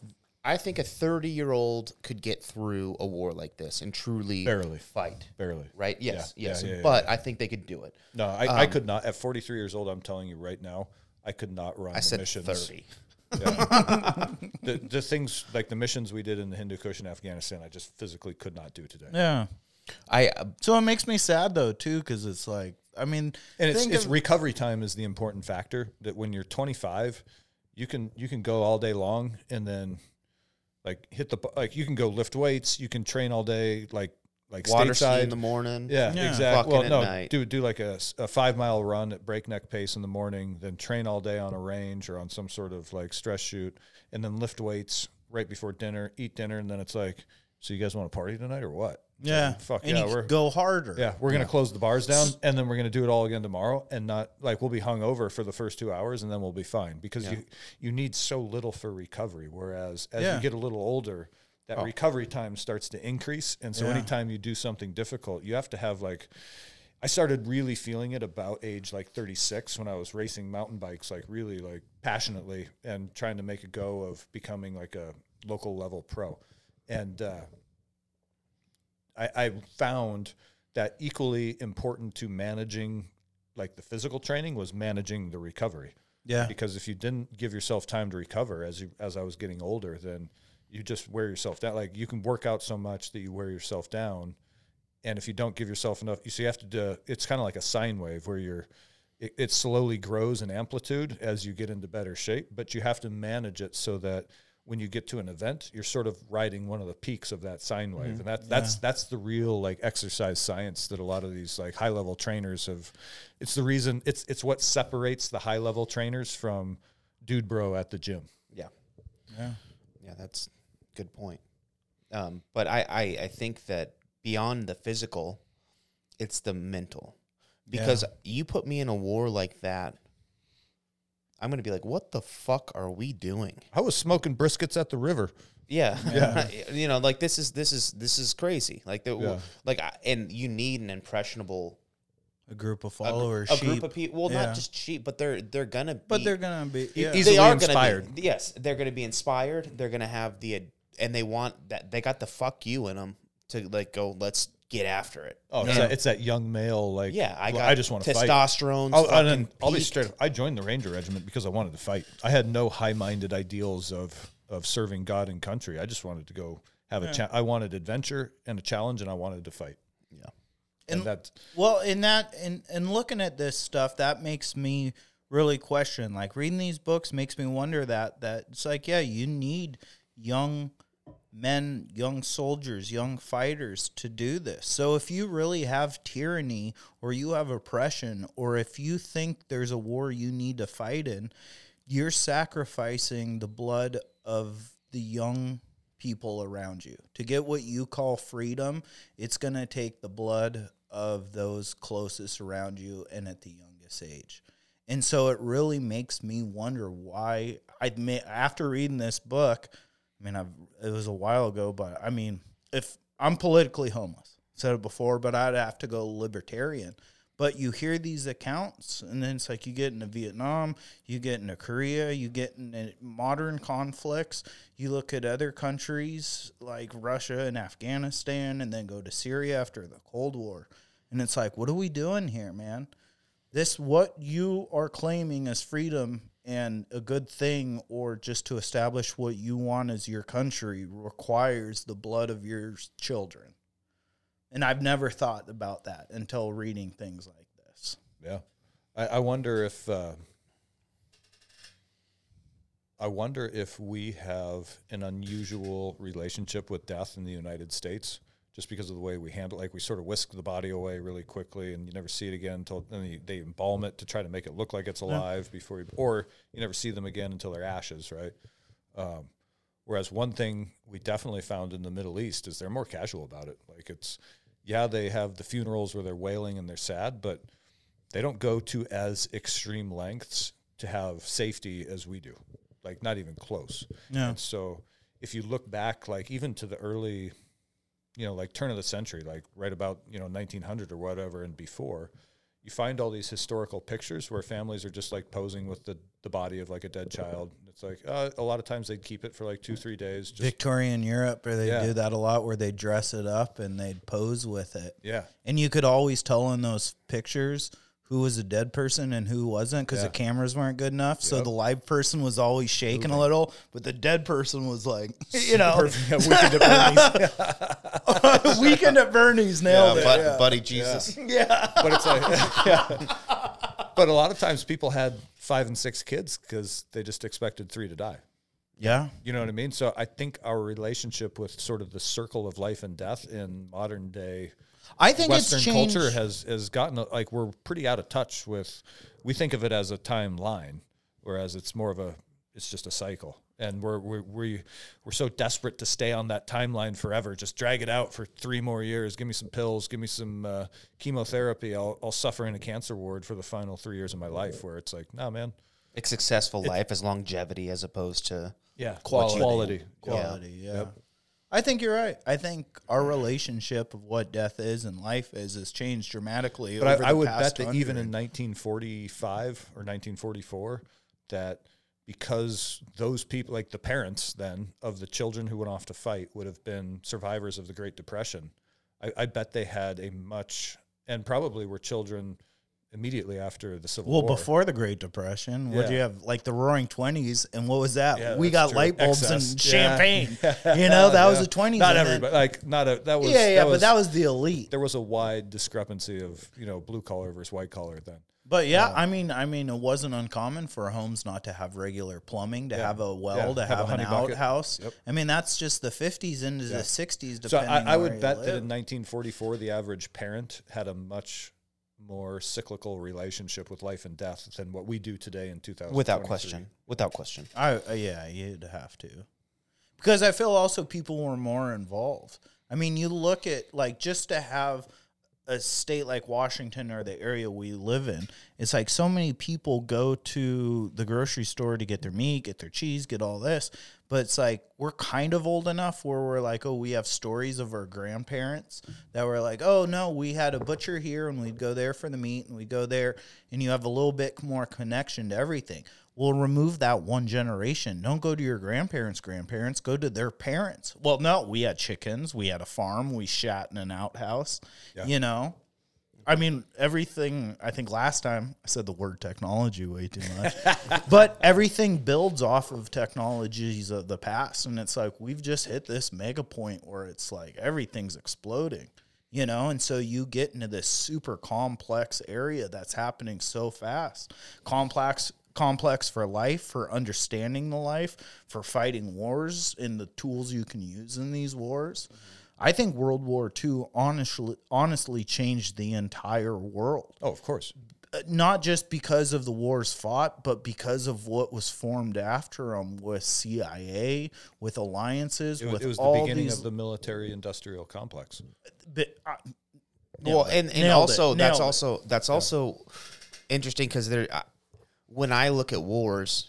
[SPEAKER 3] I think a thirty year old could get through a war like this and truly
[SPEAKER 1] Barely.
[SPEAKER 3] fight.
[SPEAKER 1] barely.
[SPEAKER 3] Right? Yes.
[SPEAKER 1] Yeah,
[SPEAKER 3] yes.
[SPEAKER 1] yeah, yeah,
[SPEAKER 3] but
[SPEAKER 1] yeah.
[SPEAKER 3] I think they could do it.
[SPEAKER 1] No, I, I um, could not. At 43 years old, I'm telling you right now, I could not run
[SPEAKER 3] I
[SPEAKER 1] the
[SPEAKER 3] said
[SPEAKER 1] missions.
[SPEAKER 3] thirty.
[SPEAKER 1] Yeah. [LAUGHS] the, the things like the missions we did in the Hindu Kush in Afghanistan, I just physically could not do today.
[SPEAKER 2] yeah.
[SPEAKER 3] I uh,
[SPEAKER 2] So it makes me sad though too, because it's like I mean,
[SPEAKER 1] And it's, it's
[SPEAKER 2] of-
[SPEAKER 1] recovery time is the important factor. That when you're 25, you can you can go all day long and then like hit the like you can go lift weights, you can train all day like like
[SPEAKER 3] water ski
[SPEAKER 1] stateside
[SPEAKER 3] in the morning.
[SPEAKER 1] Yeah,
[SPEAKER 2] Yeah.
[SPEAKER 1] exactly. Well,
[SPEAKER 3] Fucking at
[SPEAKER 1] no,
[SPEAKER 3] night.
[SPEAKER 1] do do like a, a five mile run at breakneck pace in the morning, then train all day on a range or on some sort of like stress shoot, and then lift weights right before dinner, eat dinner, and then it's like, so you guys want to party tonight or what?
[SPEAKER 2] Yeah,
[SPEAKER 1] like, fuck
[SPEAKER 2] and
[SPEAKER 1] yeah, we're
[SPEAKER 2] go harder.
[SPEAKER 1] yeah, we're gonna close the bars down, and then we're gonna do it all again tomorrow, and not like we'll be hung over for the first two hours, and then we'll be fine because you you need so little for recovery. Whereas as
[SPEAKER 2] Yeah.
[SPEAKER 1] you get a little older, that recovery time starts to increase, and so
[SPEAKER 2] Yeah.
[SPEAKER 1] anytime you do something difficult, you have to have like. I started really feeling it about age like 36 when I was racing mountain bikes, like really like passionately and trying to make a go of becoming like a local level pro. And uh, I, I found that equally important to managing like the physical training was managing the recovery.
[SPEAKER 2] Yeah.
[SPEAKER 1] Because if you didn't give yourself time to recover as you as I was getting older, then you just wear yourself down. Like you can work out so much that you wear yourself down, and if you don't give yourself enough, you so you have to do. It's kind of like a sine wave where you're. It, it slowly grows in amplitude as you get into better shape, but you have to manage it so that when you get to an event, you're sort of riding one of the peaks of that sine wave, mm-hmm. and that that's that's the real like exercise science that a lot of these like high level trainers have. It's the reason it's it's what separates the high level trainers from dude bro at the gym.
[SPEAKER 3] Yeah.
[SPEAKER 2] Yeah.
[SPEAKER 3] Yeah, that's a good point. Um, but I, I, I think that beyond the physical, it's the mental. Because you put me in a war like that, I'm gonna be like, what the fuck are we doing?
[SPEAKER 1] I was smoking briskets at the river.
[SPEAKER 3] Yeah, yeah. [LAUGHS] you know, like this is this is this is crazy. Like the
[SPEAKER 1] Yeah.
[SPEAKER 3] like, and you need an impressionable
[SPEAKER 2] A group of
[SPEAKER 3] a, gr-
[SPEAKER 2] followers,
[SPEAKER 3] a
[SPEAKER 2] sheep.
[SPEAKER 3] group of people. Well,
[SPEAKER 2] Yeah.
[SPEAKER 3] not just sheep, but they're they're gonna. Be,
[SPEAKER 2] but they're gonna be yeah.
[SPEAKER 1] easily
[SPEAKER 3] they are
[SPEAKER 1] inspired.
[SPEAKER 3] Gonna be, yes, they're gonna be inspired. They're gonna have the and they want that. They got the fuck you in them to like go. Let's get after it.
[SPEAKER 1] Oh, it's, that, it's that young male like.
[SPEAKER 3] yeah. I got.
[SPEAKER 1] I just want to fight.
[SPEAKER 3] testosterone.
[SPEAKER 1] I'll, and I'll be straight. up. I joined the Ranger Regiment because I wanted to fight. I had no high-minded ideals of of serving God and country. I just wanted to go have a. Cha- I wanted adventure and a challenge, and I wanted to fight.
[SPEAKER 3] Yeah.
[SPEAKER 1] And,
[SPEAKER 2] And-
[SPEAKER 1] that
[SPEAKER 2] Well, in that in in looking at this stuff, that makes me really question. Like reading these books makes me wonder that that it's like, yeah, you need young men, young soldiers, young fighters to do this. So if you really have tyranny or you have oppression or if you think there's a war you need to fight in, you're sacrificing the blood of the young people around you. To get what you call freedom, it's going to take the blood of those closest around you and at the youngest age. And so it really makes me wonder why I after reading this book, I mean, I've, it was a while ago, but I mean, if I'm politically homeless, said it before, but I'd have to go libertarian. But you hear these accounts, and then it's like you get into Vietnam, you get into Korea, you get into modern conflicts. You look at other countries like Russia and Afghanistan, and then go to Syria after the Cold War. And it's like, what are we doing here, man? This, what you are claiming as freedom and a good thing, or just to establish what you want as your country, requires the blood of your children. And I've never thought about that until reading things like this.
[SPEAKER 1] Yeah, I, I wonder if uh, I wonder if we have an unusual relationship with death in the United States, just because of the way we handle. Like we sort of whisk the body away really quickly, and you never see it again until then they embalm it to try to make it look like it's alive before you, or you never see them again until they're ashes, right? Um, whereas one thing we definitely found in the Middle East is they're more casual about it. Like it's, yeah, they have the funerals where they're wailing and they're sad, but they don't go to as extreme lengths to have safety as we do. Like not even close.
[SPEAKER 2] Yeah.
[SPEAKER 1] And so if you look back, like even to the early, you know, like turn of the century, like right about, you know, 1900 or whatever and before, you find all these historical pictures where families are just like posing with the, the body of like a dead child. It's like uh, a lot of times they'd keep it for like two, three days. Just
[SPEAKER 2] Victorian Europe, where they
[SPEAKER 1] Yeah.
[SPEAKER 2] do that a lot, where they dress it up and they'd pose with it.
[SPEAKER 1] yeah,
[SPEAKER 2] And you could always tell in those pictures who was a dead person and who wasn't because
[SPEAKER 1] Yeah.
[SPEAKER 2] the cameras weren't good enough. So the live person was always shaking a little, but the dead person was like, [LAUGHS] you know.
[SPEAKER 1] Weekend at Bernie's. [LAUGHS]
[SPEAKER 2] weekend at Bernie's nailed it.
[SPEAKER 3] bud-
[SPEAKER 2] yeah.
[SPEAKER 3] buddy Jesus. Yeah.
[SPEAKER 1] but it's like, [LAUGHS] yeah. But a lot of times people had five and six kids because they just expected three to die.
[SPEAKER 2] yeah.
[SPEAKER 1] You know what I mean? So I think our relationship with sort of the circle of life and death in modern day
[SPEAKER 2] I think
[SPEAKER 1] Western
[SPEAKER 2] it's changed.
[SPEAKER 1] culture has has gotten like we're pretty out of touch with. We think of it as a timeline, whereas it's more of a it's just a cycle, and we're we're we, we're so desperate to stay on that timeline forever. Just drag it out for three more years. Give me some pills. Give me some uh, chemotherapy. I'll I'll suffer in a cancer ward for the final three years of my life. Where it's like, no, man.
[SPEAKER 3] A successful life is longevity as opposed to
[SPEAKER 1] Yeah,
[SPEAKER 2] Quality.
[SPEAKER 1] quality.
[SPEAKER 2] quality. Yeah. I think you're right. I think our relationship of what death is and life is has changed dramatically.
[SPEAKER 1] But
[SPEAKER 2] over
[SPEAKER 1] I, I would bet that even in 1945 or 1944, that because those people, like the parents then of the children who went off to fight, would have been survivors of the Great Depression, I, I bet they had a much, and probably were children immediately after the Civil
[SPEAKER 2] Well,
[SPEAKER 1] War.
[SPEAKER 2] Well, before the Great Depression, what do you have? Like the Roaring Twenties, and what was that?
[SPEAKER 1] Yeah,
[SPEAKER 2] we got
[SPEAKER 1] true.
[SPEAKER 2] light bulbs
[SPEAKER 1] Excess.
[SPEAKER 2] and
[SPEAKER 1] Yeah.
[SPEAKER 2] champagne. [LAUGHS] You know, that was the twenties.
[SPEAKER 1] Not everybody. Like not a that was
[SPEAKER 2] yeah, yeah,
[SPEAKER 1] that
[SPEAKER 2] but that was the elite.
[SPEAKER 1] there was a wide discrepancy of you know blue collar versus white collar then.
[SPEAKER 2] But yeah, I mean, I mean, it wasn't uncommon for homes not to have regular plumbing, to have a well,
[SPEAKER 1] Yeah,
[SPEAKER 2] to
[SPEAKER 1] have
[SPEAKER 2] have, an
[SPEAKER 1] bucket.
[SPEAKER 2] outhouse.
[SPEAKER 1] Yep.
[SPEAKER 2] I mean, that's just the fifties into the sixties.
[SPEAKER 1] So I, I would bet that in 1944 the average parent had a much more cyclical relationship with life and death than what we do today in 2000.
[SPEAKER 3] Without question. Without question.
[SPEAKER 2] I uh, yeah, you'd have to, because I feel also people were more involved. I mean, you look at like just to have a state like Washington or the area we live in, it's like so many people go to the grocery store to get their meat, get their cheese, get all this. But it's like we're kind of old enough where we're like, oh, we have stories of our grandparents that were like, oh no, we had a butcher here and we'd go there for the meat and we'd go there and you have a little bit more connection to everything. We'll remove that one generation. Don't go to your grandparents' grandparents. Go to their parents. Well, no, we had chickens. We had a farm. We shat in an outhouse. You know, I mean, everything. I think last time I said the word technology way too much, [LAUGHS] but everything builds off of technologies of the past, and it's like we've just hit this mega point where it's like everything's exploding. You know, and so you get into this super complex area that's happening so fast. Complex complex for life, for understanding the life, for fighting wars and the tools you can use in these wars. I think World War II honestly honestly changed the entire world.
[SPEAKER 1] Oh, of course.
[SPEAKER 2] Uh, Not just because of the wars fought, but because of what was formed after them with CIA, with alliances,
[SPEAKER 1] It was,
[SPEAKER 2] with
[SPEAKER 1] it was the
[SPEAKER 2] all
[SPEAKER 1] beginning
[SPEAKER 2] these.
[SPEAKER 1] of the military industrial complex.
[SPEAKER 2] but, uh,
[SPEAKER 3] well, and, and
[SPEAKER 2] Nailed it.
[SPEAKER 3] also that's
[SPEAKER 2] Nailed it.
[SPEAKER 3] also that's also interesting because there, uh, when I look at wars,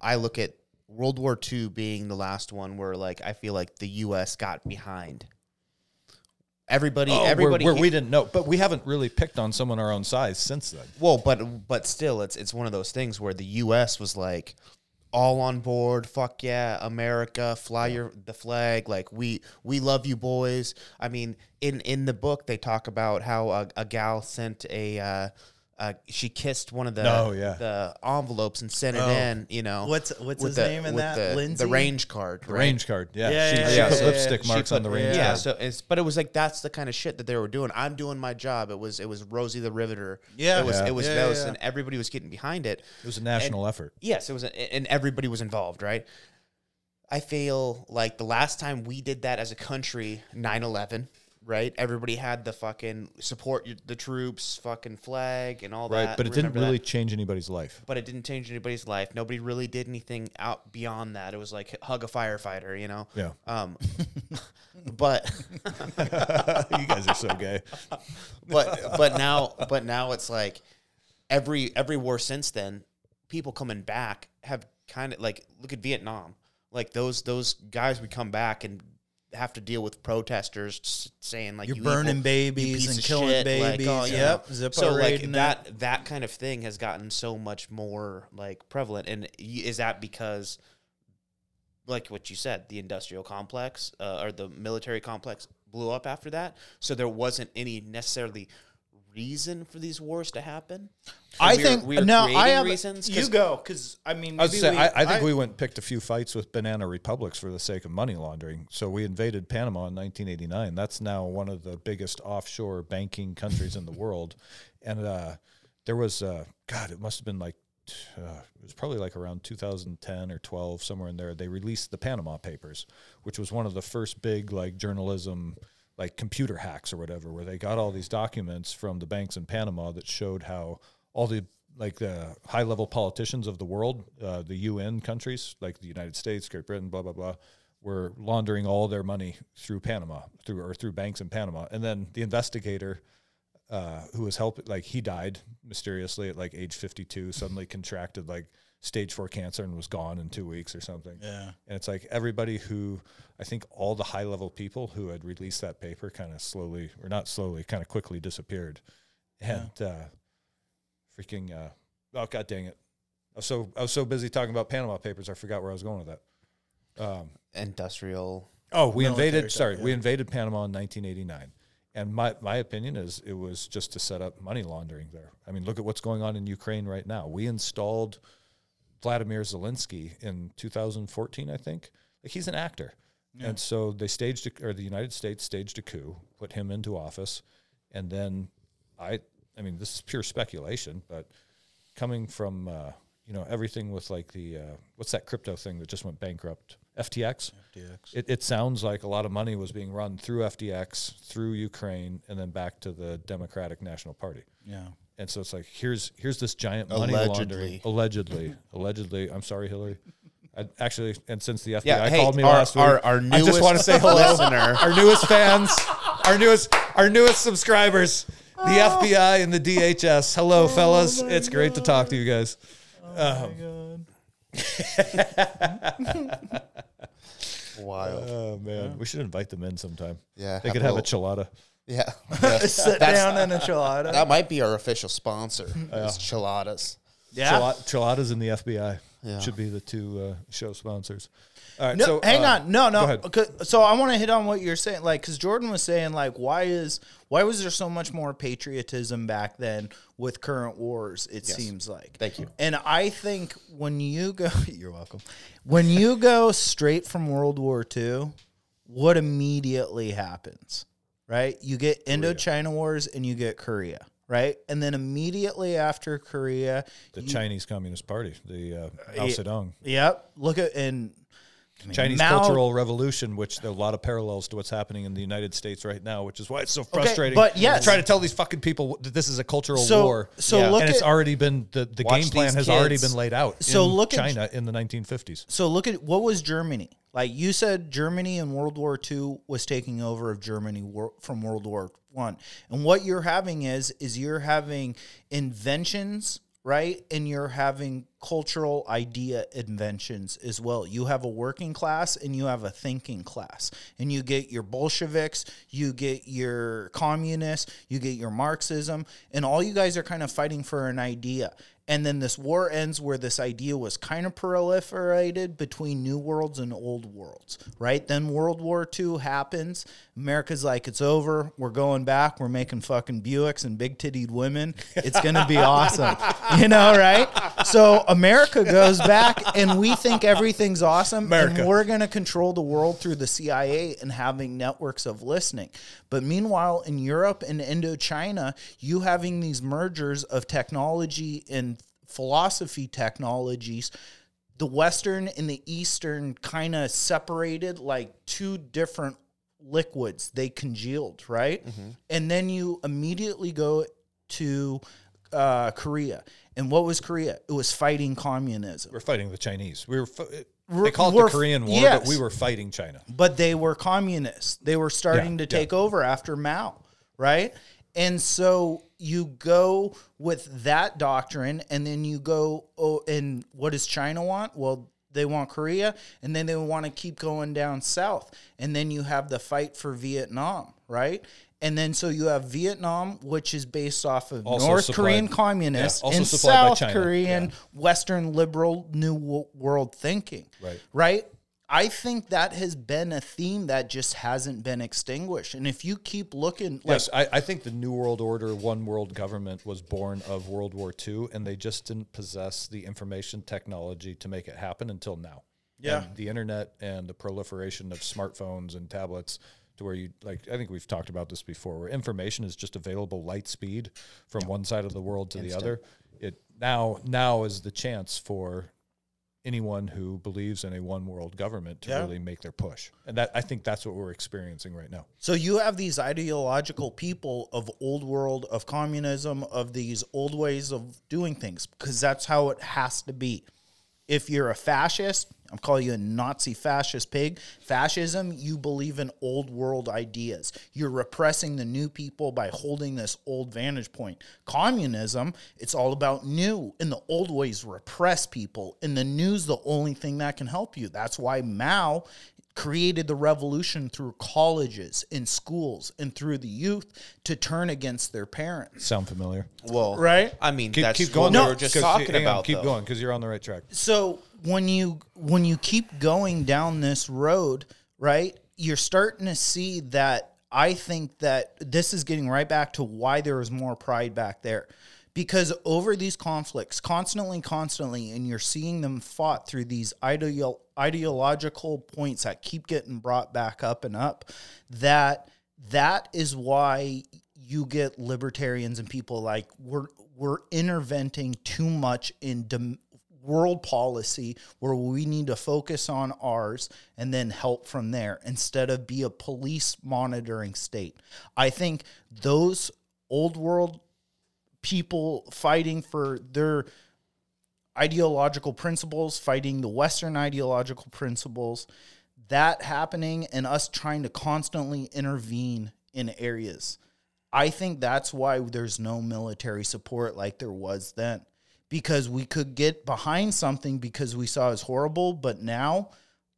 [SPEAKER 3] I look at World War II being the last one where like I feel like the U.S. got behind. Everybody,
[SPEAKER 1] Oh, where-
[SPEAKER 3] everybody,
[SPEAKER 1] where, we didn't know, but we haven't really picked on someone our own size since then.
[SPEAKER 3] Well, but but still, it's it's one of those things where the U.S. was like all on board. Fuck yeah, America, fly your the flag. Like we we love you, boys. I mean, in in the book they talk about how a, a gal sent a. Uh, uh, she kissed one of the
[SPEAKER 1] Oh, yeah.
[SPEAKER 3] the envelopes and sent it
[SPEAKER 2] Oh.
[SPEAKER 3] in. You know
[SPEAKER 2] What's- what's
[SPEAKER 3] with
[SPEAKER 2] his
[SPEAKER 3] the-
[SPEAKER 2] name in that?
[SPEAKER 3] The,
[SPEAKER 2] Lindsay?
[SPEAKER 3] the range card.
[SPEAKER 1] The
[SPEAKER 3] right?
[SPEAKER 1] range card, yeah.
[SPEAKER 2] Yeah,
[SPEAKER 1] she
[SPEAKER 2] yeah,
[SPEAKER 1] she
[SPEAKER 2] yeah,
[SPEAKER 1] put
[SPEAKER 2] yeah,
[SPEAKER 1] lipstick
[SPEAKER 2] yeah.
[SPEAKER 1] marks
[SPEAKER 3] She
[SPEAKER 1] on the range
[SPEAKER 3] Yeah,
[SPEAKER 1] card.
[SPEAKER 3] so it's but it was like that's the kind of shit that they were doing. I'm doing my job. It was it was Rosie the Riveter.
[SPEAKER 2] Yeah.
[SPEAKER 3] it was
[SPEAKER 1] Yeah.
[SPEAKER 3] it was
[SPEAKER 2] Yeah,
[SPEAKER 3] those,
[SPEAKER 2] yeah.
[SPEAKER 3] and everybody was getting behind it.
[SPEAKER 1] It was a national effort.
[SPEAKER 3] Yes, it was, a, and everybody was involved, right? I feel like the last time we did that as a country, 9-11, right? Everybody had the fucking support your- the troops, fucking flag, and all
[SPEAKER 1] Right,
[SPEAKER 3] that.
[SPEAKER 1] Right, but it didn't
[SPEAKER 3] Remember that?
[SPEAKER 1] really change anybody's life.
[SPEAKER 3] But it didn't change anybody's life. Nobody really did anything out beyond that. It was like hug a firefighter, you know.
[SPEAKER 1] Yeah.
[SPEAKER 3] Um, [LAUGHS] but [LAUGHS] [LAUGHS]
[SPEAKER 1] you guys are so gay.
[SPEAKER 3] but but now but now it's like every every war since then people coming back have kind of like look at vietnam like those those guys would come back and have to deal with protesters saying like
[SPEAKER 2] You're
[SPEAKER 3] you
[SPEAKER 2] burning
[SPEAKER 3] evil-
[SPEAKER 2] babies
[SPEAKER 3] piece
[SPEAKER 2] and killing
[SPEAKER 3] shit,
[SPEAKER 2] babies.
[SPEAKER 3] like, oh, you
[SPEAKER 2] Yep,
[SPEAKER 3] know. So like
[SPEAKER 2] it.
[SPEAKER 3] that that kind of thing has gotten so much more like prevalent and is that because like what you said the industrial complex uh, or the military complex blew up after that so there wasn't any necessarily reason for these wars to happen
[SPEAKER 2] I
[SPEAKER 3] We were-
[SPEAKER 2] think
[SPEAKER 3] we were
[SPEAKER 2] no. I have
[SPEAKER 3] reasons
[SPEAKER 2] You
[SPEAKER 3] 'Cause-
[SPEAKER 2] go because I mean,
[SPEAKER 1] I, was
[SPEAKER 2] maybe we-
[SPEAKER 1] I, I think we went and picked a few fights with banana republics for the sake of money laundering. So we invaded Panama in 1989. That's now one of the biggest offshore banking countries in the world. And uh, there was, uh, God, it must have been like, uh, it was probably like around 2010 or 12, somewhere in there. They released the Panama Papers, which was one of the first big like journalism, like computer hacks or whatever, where they got all these documents from the banks in Panama that showed how all the like the high level politicians of the world, uh, the UN countries like the United States, Great Britain, blah blah blah, were laundering all their money through Panama, through or through banks in Panama. And then the investigator uh, who was helping, like he died mysteriously at like age fifty two, suddenly contracted like stage four cancer and was gone in two weeks or something.
[SPEAKER 2] Yeah.
[SPEAKER 1] And it's like everybody who I think all the high level people who had released that paper kind of slowly or not slowly, kind of quickly disappeared. And uh, freaking uh, oh god dang it. I was so I was so busy talking about Panama Papers I forgot where I was going with that. Um,
[SPEAKER 3] industrial
[SPEAKER 1] oh, we invaded
[SPEAKER 2] stuff,
[SPEAKER 1] sorry, we invaded Panama in 1989. And my, my opinion is it was just to set up money laundering there. I mean, look at what's going on in Ukraine right now. We installed Vladimir Zelensky in 2014, I think. Like he's an actor. And so they staged, a, or the United States staged a coup, put him into office. And then I, I mean, this is pure speculation, but coming from, uh, you know, everything with like the, uh, what's that crypto thing that just went bankrupt? FTX?
[SPEAKER 2] FTX.
[SPEAKER 1] It, it sounds like a lot of money was being run through FTX, through Ukraine, and then back to the Democratic National Party.
[SPEAKER 2] Yeah.
[SPEAKER 1] And so it's like here's here's this giant money laundering
[SPEAKER 3] Allegedly.
[SPEAKER 1] allegedly allegedly. I'm sorry, Hillary. I, actually, and since the FBI
[SPEAKER 3] Yeah, hey,
[SPEAKER 1] called me
[SPEAKER 3] our-
[SPEAKER 1] last week,
[SPEAKER 3] our- our
[SPEAKER 1] I just want to say hello,
[SPEAKER 3] listener. [LAUGHS]
[SPEAKER 1] our newest fans, our newest our newest subscribers, the FBI and the DHS. Hello, fellas. It's great to talk to you guys. Um, [LAUGHS]
[SPEAKER 3] Wild.
[SPEAKER 1] Oh man, we should invite them in sometime.
[SPEAKER 3] Yeah,
[SPEAKER 1] they
[SPEAKER 3] have
[SPEAKER 1] could
[SPEAKER 3] a
[SPEAKER 1] have a
[SPEAKER 3] little-
[SPEAKER 1] chilada. [LAUGHS]
[SPEAKER 3] Yeah.
[SPEAKER 2] Sit
[SPEAKER 3] That's-
[SPEAKER 2] down in a enchilada.
[SPEAKER 3] that might be our official sponsor. Is Chiladas.
[SPEAKER 2] yeah.
[SPEAKER 1] Chila- Chiladas and the FBI
[SPEAKER 3] Yeah.
[SPEAKER 1] should be the two uh, show sponsors. All right,
[SPEAKER 2] No,
[SPEAKER 1] so
[SPEAKER 2] hang
[SPEAKER 1] uh,
[SPEAKER 2] on. No,
[SPEAKER 1] go
[SPEAKER 2] no.
[SPEAKER 1] ahead.
[SPEAKER 2] Okay, So I want to hit on what you're saying, like, because Jordan was saying, like, why is why was there so much more patriotism back then with current wars? It seems like.
[SPEAKER 3] Thank you.
[SPEAKER 2] And I think when you go, [LAUGHS] you're welcome. When you go straight from World War II, what immediately happens, right? You get Indochina Wars and you get Korea, right? And then immediately after Korea,
[SPEAKER 1] The Chinese Communist Party, the uh, Mao Zedong.
[SPEAKER 2] yep. Look at and I mean,
[SPEAKER 1] Chinese
[SPEAKER 2] Mao-
[SPEAKER 1] Cultural Revolution, which there are a lot of parallels to what's happening in the United States right now, which is why it's so frustrating.
[SPEAKER 2] but yes.
[SPEAKER 1] try to tell these fucking people that this is a cultural
[SPEAKER 2] So-
[SPEAKER 1] war.
[SPEAKER 2] so
[SPEAKER 3] Yeah.
[SPEAKER 2] look
[SPEAKER 1] and it's already been the, the game plan has already been laid out.
[SPEAKER 2] So
[SPEAKER 1] in
[SPEAKER 2] look at-
[SPEAKER 1] China in the 1950s.
[SPEAKER 2] So look at what was Germany like. You said Germany in World War II was taking over of Germany from World War One, and what you're having is is you're having inventions, right? And you're having cultural idea inventions as well. You have a working class and you have a thinking class, and you get your Bolsheviks, you get your communists, you get your Marxism, and all you guys are kind of fighting for an idea. And then this war ends where this idea was kind of proliferated between new worlds and old worlds, right? Then World War II happens. America's like, it's over. We're going back. We're making fucking Buicks and big tittied women. It's going to be [LAUGHS] awesome. You know, right? So America goes back and we think everything's awesome.
[SPEAKER 1] America.
[SPEAKER 2] And we're going to control the world through the CIA and having networks of listening. But meanwhile, in Europe and Indochina, you having these mergers of technology and philosophy technologies the western and the eastern kind of separated like two different liquids they congealed right and then you immediately go to uh, korea and what was korea it was fighting communism
[SPEAKER 1] We're fighting the Chinese. We were. Fi- they call it the Korean War,
[SPEAKER 2] yes.
[SPEAKER 1] but we were fighting China.
[SPEAKER 2] but they were communists. They were starting
[SPEAKER 1] Yeah,
[SPEAKER 2] to
[SPEAKER 1] yeah.
[SPEAKER 2] take over after Mao, right? And so you go with that doctrine, and then you go, oh, and what does China want? Well, they want Korea, and then they want to keep going down south. And then you have the fight for Vietnam, right? And then so you have Vietnam, which is based off of
[SPEAKER 1] Also
[SPEAKER 2] North
[SPEAKER 1] supplied-
[SPEAKER 2] Korean communists
[SPEAKER 1] yeah, also
[SPEAKER 2] and
[SPEAKER 1] supplied by
[SPEAKER 2] South
[SPEAKER 1] China,
[SPEAKER 2] Korean
[SPEAKER 1] yeah.
[SPEAKER 2] Western liberal New World thinking.
[SPEAKER 1] Right.
[SPEAKER 2] Right. I think that has been a theme that just hasn't been extinguished. And if you keep looking, like,
[SPEAKER 1] Yes, I, I think the New World Order, one world government was born of World War II, and they just didn't possess the information technology to make it happen until now.
[SPEAKER 2] Yeah.
[SPEAKER 1] And the internet and the proliferation of smartphones and tablets to where you like I think we've talked about this before, where information is just available light speed from one side of the world to the other. It now now is the chance for anyone who believes in a one world government to
[SPEAKER 2] Yeah.
[SPEAKER 1] really make their push. And that I think that's what we're experiencing right now.
[SPEAKER 2] So you have these ideological people of old world, of communism, of these old ways of doing things, because that's how it has to be. If you're a fascist, I'm calling you a Nazi fascist pig. Fascism, you believe in old world ideas. You're repressing the new people by holding this old vantage point. Communism, it's all about new, and the old ways repress people, and the new's the only thing that can help you. That's why Mao created the revolution through colleges and schools and through the youth to turn against their parents.
[SPEAKER 1] Sound familiar?
[SPEAKER 3] Well,
[SPEAKER 2] Right?
[SPEAKER 3] I mean,
[SPEAKER 1] Keep,
[SPEAKER 3] that's
[SPEAKER 1] keep going.
[SPEAKER 3] what we
[SPEAKER 1] though,
[SPEAKER 3] were just
[SPEAKER 1] 'cause-
[SPEAKER 3] talking
[SPEAKER 1] hang on,
[SPEAKER 3] about.
[SPEAKER 1] keep
[SPEAKER 3] though.
[SPEAKER 1] going because you're on the right track.
[SPEAKER 2] So when you when you keep going down this road, right, you're starting to see that I think that this is getting right back to why there is more pride back there. Because over these conflicts, constantly, constantly, and you're seeing them fought through these ideo- ideological points that keep getting brought back up and up, that that is why you get libertarians and people like we're we're interventing too much in dem- world policy where we need to focus on ours and then help from there instead of be a police monitoring state. I think those old world people fighting for their ideological principles, fighting the Western ideological principles, that happening and us trying to constantly intervene in areas. I think that's why there's no military support like there was then. Because we could get behind something because we saw as horrible, but now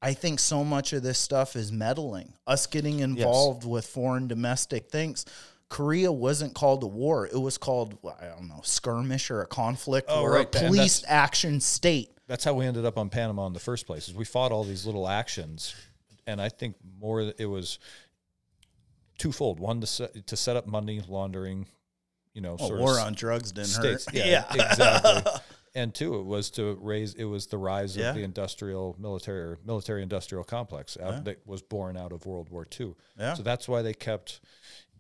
[SPEAKER 2] I think so much of this stuff is meddling. Us getting involved with foreign domestic things. Korea wasn't called a war; it was called well, I don't know skirmish or a conflict
[SPEAKER 1] Oh,
[SPEAKER 2] or
[SPEAKER 1] right,
[SPEAKER 2] a police action state.
[SPEAKER 1] That's how we ended up on Panama in the first place. Is we fought all these little actions, and I think more it was twofold. One to set, to set up money laundering, you know,
[SPEAKER 2] A
[SPEAKER 1] sort
[SPEAKER 2] war on drugs didn't
[SPEAKER 1] states. [LAUGHS]
[SPEAKER 2] hurt.
[SPEAKER 1] Yeah, exactly. [LAUGHS] And two, it was to raise. It was the rise
[SPEAKER 2] Yeah.
[SPEAKER 1] of the industrial military or military industrial complex out, that was born out of World War II.
[SPEAKER 2] Yeah.
[SPEAKER 1] So that's why they kept.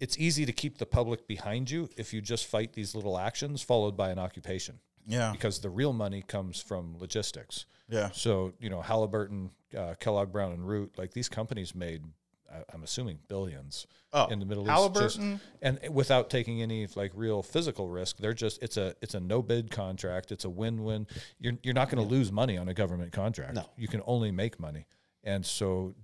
[SPEAKER 1] It's easy to keep the public behind you if you just fight these little actions followed by an occupation
[SPEAKER 2] yeah,
[SPEAKER 1] because the real money comes from logistics.
[SPEAKER 2] yeah.
[SPEAKER 1] So you know Halliburton, uh, Kellogg Brown and Root, like these companies made, I'm assuming billions
[SPEAKER 2] Oh,
[SPEAKER 1] in the Middle
[SPEAKER 2] Halliburton?
[SPEAKER 1] East, just, and without taking any like real physical risk. They're just it's a it's a no bid contract. It's a win win. You're you're not going to lose money on a government contract.
[SPEAKER 3] No.
[SPEAKER 1] you can only make money, and so.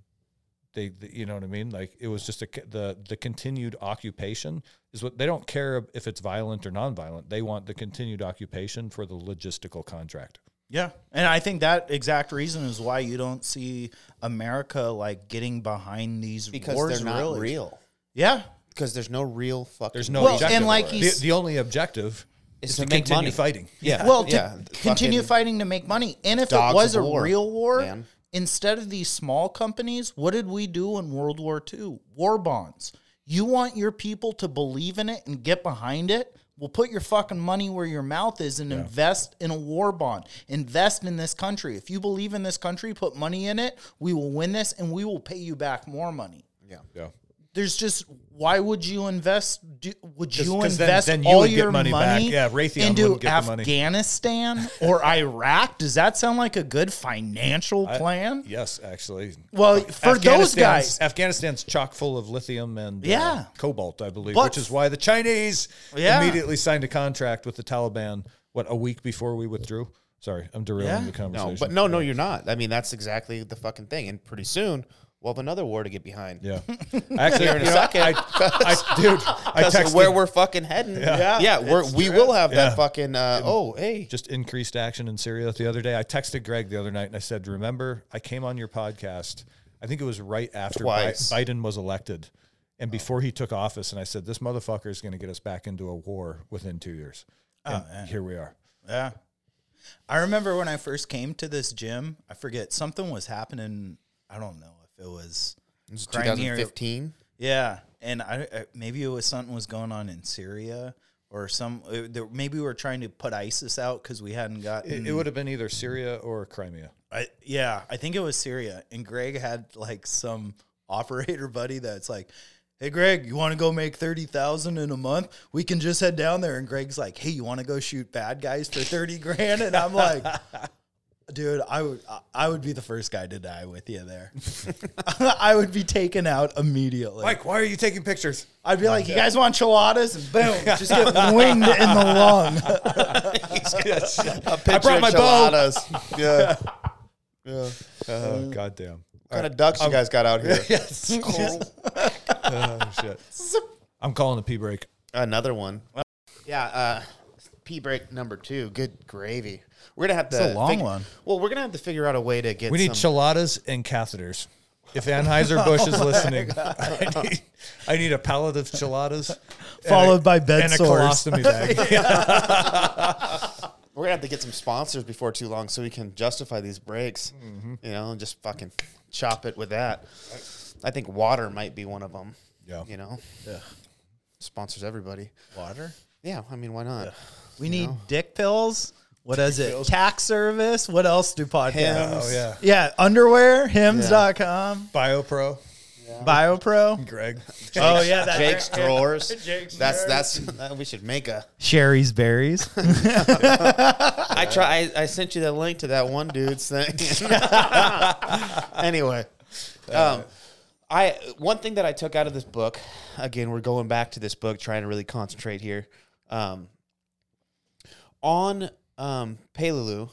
[SPEAKER 1] They, the- you know what I mean? Like it was just a the the continued occupation is what they don't care if it's violent or nonviolent. They want the continued occupation for the logistical contract.
[SPEAKER 2] Yeah. And I think that exact reason is why you don't see America like getting behind these
[SPEAKER 3] because
[SPEAKER 2] wars
[SPEAKER 3] they're not
[SPEAKER 2] really.
[SPEAKER 3] real.
[SPEAKER 2] Yeah.
[SPEAKER 3] Because there's no real fucking.
[SPEAKER 1] There's no
[SPEAKER 2] Well,
[SPEAKER 1] objective.
[SPEAKER 2] and like
[SPEAKER 1] the,
[SPEAKER 2] he's-
[SPEAKER 1] the only objective
[SPEAKER 3] Is
[SPEAKER 1] is,
[SPEAKER 3] to
[SPEAKER 1] to,
[SPEAKER 3] make
[SPEAKER 1] continue
[SPEAKER 3] money.
[SPEAKER 1] fighting.
[SPEAKER 3] Yeah.
[SPEAKER 2] Well, to
[SPEAKER 3] yeah,
[SPEAKER 2] continue
[SPEAKER 3] fucking
[SPEAKER 2] fighting to make money. And if it was a
[SPEAKER 3] war,
[SPEAKER 2] real war,
[SPEAKER 3] man.
[SPEAKER 2] instead of these small companies, what did we do in World War II? War bonds. You want your people to believe in it and get behind it? Well, put your fucking money where your mouth is and invest in a war bond. Invest in this country. If you believe in this country, put money in it. We will win this and we will pay you back more money.
[SPEAKER 3] Yeah.
[SPEAKER 1] Yeah.
[SPEAKER 2] There's just why would you invest? Do, would you invest
[SPEAKER 1] then you
[SPEAKER 2] all
[SPEAKER 1] would get
[SPEAKER 2] your
[SPEAKER 1] money
[SPEAKER 2] money,
[SPEAKER 1] back. Yeah, Raytheon
[SPEAKER 2] into
[SPEAKER 1] wouldn't the money.
[SPEAKER 2] Afghanistan or [LAUGHS] Iraq? Does that sound like a good financial plan?
[SPEAKER 1] Yes, actually.
[SPEAKER 2] Well, for those
[SPEAKER 1] Afghanistan's-
[SPEAKER 2] guys,
[SPEAKER 1] Afghanistan's chock full of lithium and uh, cobalt, I believe,
[SPEAKER 2] But-
[SPEAKER 1] which is why the Chinese
[SPEAKER 2] Yeah.
[SPEAKER 1] immediately signed a contract with the Taliban. What a week before we withdrew. Sorry, I'm derailing
[SPEAKER 2] Yeah.
[SPEAKER 1] the
[SPEAKER 3] No,
[SPEAKER 1] conversation.
[SPEAKER 3] but no, no, you're not. I mean, that's exactly the fucking thing. And pretty soon, we'll have another war to get behind.
[SPEAKER 1] Yeah, [LAUGHS] actually,
[SPEAKER 3] Here in a
[SPEAKER 1] you know,
[SPEAKER 3] second.
[SPEAKER 1] I, [LAUGHS] I, dude, I
[SPEAKER 3] Because of
[SPEAKER 1] texted
[SPEAKER 3] where we're fucking heading. Yeah, yeah, we're, we will have
[SPEAKER 1] Yeah.
[SPEAKER 3] that fucking. Uh, oh, hey,
[SPEAKER 1] just increased action in Syria the other day. I texted Greg the other night and I said, "Remember, I came on your podcast. I think it was right after Bi- Biden was elected, and before he took office. And I said, this motherfucker is going to get us back into a war within two years. And here we are.
[SPEAKER 2] yeah. I remember when I first came to this gym. I forget something was happening. I don't know if it was
[SPEAKER 3] it's
[SPEAKER 2] Crimea
[SPEAKER 3] 2015.
[SPEAKER 2] Yeah, and I, I maybe it was something was going on in Syria or some. uh, there- Maybe we were trying to put ISIS out because we hadn't gotten.
[SPEAKER 1] It, it would have been either Syria or Crimea.
[SPEAKER 2] I, yeah, I think it was Syria, and Greg had like some operator buddy that's like, "Hey, Greg, you want to go make thirty thousand in a month? We can just head down there." And Greg's like, "Hey, you want to go shoot bad guys for thirty grand?" And I'm like. [LAUGHS] Dude, I would I would be the first guy to die with you there. [LAUGHS] I would be taken out immediately.
[SPEAKER 1] Mike, why are you taking pictures?
[SPEAKER 2] I'd be like, "You guys want enchiladas?" And boom, [LAUGHS] just get winged in the lung. [LAUGHS]
[SPEAKER 3] I
[SPEAKER 1] brought my bow.
[SPEAKER 3] yeah. Yeah.
[SPEAKER 1] Oh, goddamn.
[SPEAKER 3] What kind of ducks you guys got out here? Yes.
[SPEAKER 1] Oh, shit. I'm calling a pee break.
[SPEAKER 3] Another one. Yeah. Uh, pee break number two. Good gravy. We're gonna have to.
[SPEAKER 2] It's a long
[SPEAKER 3] fig-
[SPEAKER 2] one.
[SPEAKER 3] Well, we're gonna have to figure out a way to get.
[SPEAKER 1] We need
[SPEAKER 3] some,
[SPEAKER 1] chiladas and catheters. If Anheuser Busch is [LAUGHS] listening, [LAUGHS] I need, I need a pallet of chiladas,
[SPEAKER 2] Followed
[SPEAKER 1] and a-
[SPEAKER 2] by bed
[SPEAKER 1] and a
[SPEAKER 2] sores.
[SPEAKER 1] colostomy bag. [LAUGHS]
[SPEAKER 3] We're gonna have to get some sponsors before too long so we can justify these breaks.
[SPEAKER 1] Mm-hmm.
[SPEAKER 3] You know, and just fucking chop it with that. I think water might be one of them.
[SPEAKER 1] Yeah.
[SPEAKER 3] You know,
[SPEAKER 2] Yeah.
[SPEAKER 3] sponsors everybody.
[SPEAKER 2] Water.
[SPEAKER 3] Yeah, I mean, why not?
[SPEAKER 2] We need dick pills. What is it? Tax service. What else do podcasts?
[SPEAKER 3] Hims.
[SPEAKER 1] Oh yeah.
[SPEAKER 2] Yeah, underwear, hims.com,
[SPEAKER 1] BioPro.
[SPEAKER 2] BioPro.
[SPEAKER 1] Greg. [LAUGHS]
[SPEAKER 2] Oh yeah, that
[SPEAKER 3] Jake's drawers. [LAUGHS]
[SPEAKER 2] Jake's
[SPEAKER 3] That's that's that, we should make a.
[SPEAKER 2] Shari's Berries. [LAUGHS]
[SPEAKER 3] I try. I, I sent you the link to that one dude's thing. anyway, um, I one thing that I took out of this book. Again, we're going back to this book, trying to really concentrate here. Um, on um, Peleliu,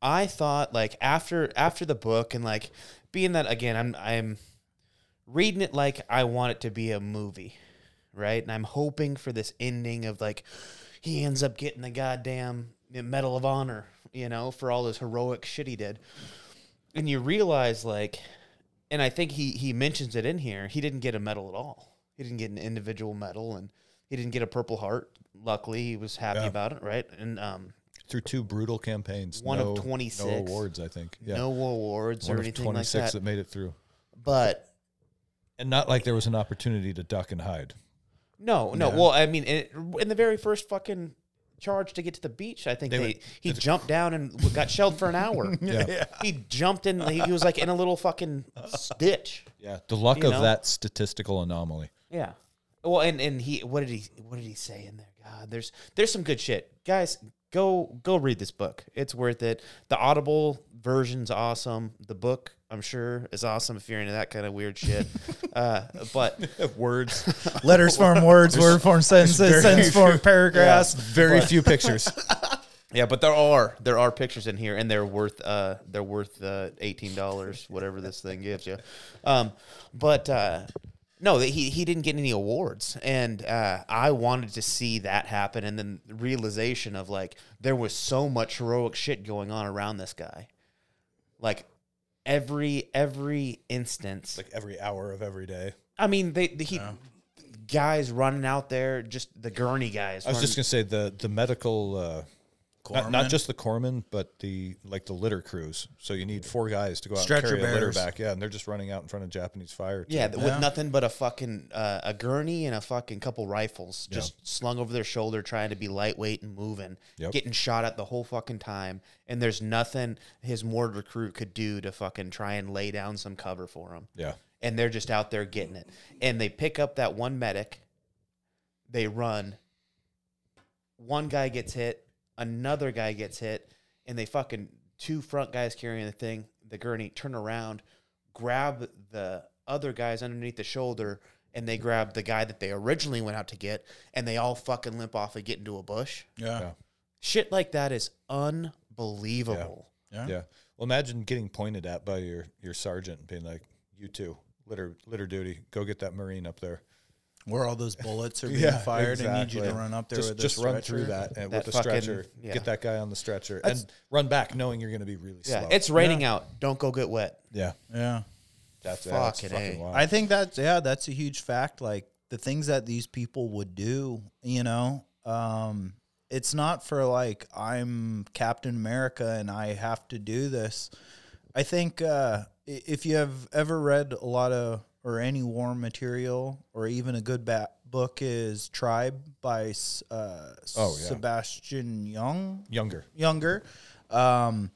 [SPEAKER 3] I thought like after after the book and like being that again, I'm I'm reading it like I want it to be a movie, right? And I'm hoping for this ending of like he ends up getting the goddamn Medal of Honor, you know, for all this heroic shit he did. And you realize like and I think he he mentions it in here, he didn't get a medal at all. He didn't get an individual medal and he didn't get a purple heart. Luckily, he was happy
[SPEAKER 1] Yeah.
[SPEAKER 3] about it, right? And um
[SPEAKER 1] Through two brutal campaigns.
[SPEAKER 3] One of
[SPEAKER 1] no-
[SPEAKER 3] 26.
[SPEAKER 1] No awards, I think. Yeah.
[SPEAKER 3] no awards
[SPEAKER 1] One
[SPEAKER 3] or
[SPEAKER 1] of
[SPEAKER 3] anything like
[SPEAKER 1] 26
[SPEAKER 3] that.
[SPEAKER 1] that made it through.
[SPEAKER 3] But
[SPEAKER 1] And not like there was an opportunity to duck and hide.
[SPEAKER 3] No, no.
[SPEAKER 1] Yeah.
[SPEAKER 3] Well, I mean, it, in the very first fucking charge to get to the beach, I think
[SPEAKER 1] They
[SPEAKER 3] they,
[SPEAKER 1] went-
[SPEAKER 3] he jumped down and got shelled for an hour. [LAUGHS]
[SPEAKER 1] Yeah.
[SPEAKER 3] He jumped in. He, he was like in a little fucking [LAUGHS] ditch.
[SPEAKER 1] Yeah. The luck of
[SPEAKER 3] know?
[SPEAKER 1] that statistical anomaly.
[SPEAKER 3] Yeah. Well, and and he what did he what did he say in there? God, there's there's some good shit, guys. Go go read this book. It's worth it. The Audible version's awesome. The book, I'm sure, is awesome if you're into that kind of weird shit. [LAUGHS] uh, but [LAUGHS]
[SPEAKER 1] Words. [LAUGHS]
[SPEAKER 2] Letters form words, word form sentences,
[SPEAKER 1] very
[SPEAKER 2] sentence form
[SPEAKER 1] few-
[SPEAKER 2] paragraphs.
[SPEAKER 1] Very few pictures.
[SPEAKER 3] Yeah, but there are there are pictures in here, and they're worth uh they're worth uh eighteen dollars, whatever this thing gives you. Um, but uh, no, he he didn't get any awards, and uh, I wanted to see that happen, and then the realization of like there was so much heroic shit going on around this guy, like every every instance.
[SPEAKER 1] like every hour of every day.
[SPEAKER 3] I mean, they, they he guys running out there, just the gurney guys.
[SPEAKER 1] I was
[SPEAKER 3] running-
[SPEAKER 1] just gonna say the the medical, uh, not, not just the corpsman, but the like the litter crews. So you need four guys to go out
[SPEAKER 2] Stretcher
[SPEAKER 1] and carry a litter back. Yeah, and they're just running out in front of Japanese fire.
[SPEAKER 3] Yeah,
[SPEAKER 2] Yeah.
[SPEAKER 3] with nothing but a fucking uh, a gurney and a fucking couple rifles just slung over their shoulder, trying to be lightweight and moving,
[SPEAKER 1] Yep.
[SPEAKER 3] getting shot at the whole fucking time. And there's nothing his mortar crew could do to fucking try and lay down some cover for him.
[SPEAKER 1] yeah,
[SPEAKER 3] And they're just out there getting it. And they pick up that one medic. They run. One guy gets hit. Another guy gets hit. And they fucking two front guys carrying the thing, the gurney, turn around, grab the other guys underneath the shoulder, and they grab the guy that they originally went out to get, and they all fucking limp off and get into a bush.
[SPEAKER 2] Yeah.
[SPEAKER 1] yeah,
[SPEAKER 3] Shit like that is unbelievable.
[SPEAKER 2] Yeah.
[SPEAKER 1] yeah. Well, imagine getting pointed at by your your sergeant and being like, "You two, litter litter duty, go get that marine up there."
[SPEAKER 2] Where all those bullets are [LAUGHS] being
[SPEAKER 1] Yeah,
[SPEAKER 2] fired. I need you to run up there
[SPEAKER 1] Just
[SPEAKER 2] with a
[SPEAKER 1] just run
[SPEAKER 2] stretcher.
[SPEAKER 1] through that and
[SPEAKER 3] That
[SPEAKER 1] with the
[SPEAKER 3] fucking-
[SPEAKER 1] stretcher.
[SPEAKER 3] yeah.
[SPEAKER 1] Get that guy on the stretcher
[SPEAKER 3] That's-
[SPEAKER 1] and run back, knowing you're going to be really
[SPEAKER 3] Yeah,
[SPEAKER 1] slow.
[SPEAKER 3] it's raining out. Don't go get wet.
[SPEAKER 1] yeah,
[SPEAKER 2] Yeah.
[SPEAKER 1] that's, that's
[SPEAKER 3] Fucking
[SPEAKER 1] fucking wild.
[SPEAKER 2] I think that's yeah, that's a huge fact. Like the things that these people would do, you know, um, it's not for like I'm Captain America and I have to do this. I think uh, if you have ever read a lot of or any warm material or even a good ba- book is Tribe by uh,
[SPEAKER 1] Oh, yeah.
[SPEAKER 2] Sebastian Young
[SPEAKER 1] Younger.
[SPEAKER 2] younger. Um,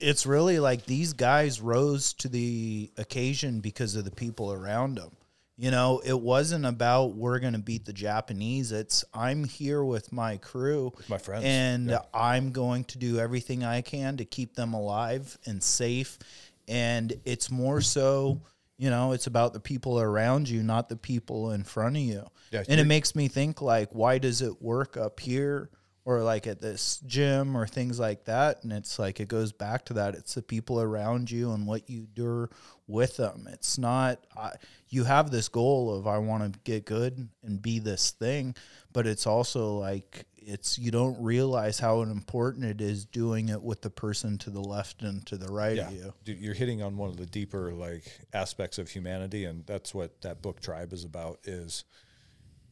[SPEAKER 2] it's really like these guys rose to the occasion because of the people around them. You know, it wasn't about we're going to beat the Japanese. It's I'm here with my crew,
[SPEAKER 1] my friends.
[SPEAKER 2] and
[SPEAKER 1] Yeah.
[SPEAKER 2] I'm going to do everything I can to keep them alive and safe. And it's more so, you know, it's about the people around you, not the people in front of you.
[SPEAKER 1] Yeah,
[SPEAKER 2] and it makes me think like, why does it work up here or like at this gym or things like that? And it's like it goes back to that. It's the people around you and what you do with them. It's not I, you have this goal of I want to get good and be this thing, but it's also like it's you don't realize how important it is doing it with the person to the left and to the right
[SPEAKER 1] yeah,
[SPEAKER 2] of you.
[SPEAKER 1] Dude, you're hitting on one of the deeper like aspects of humanity, and that's what that book Tribe is about. Is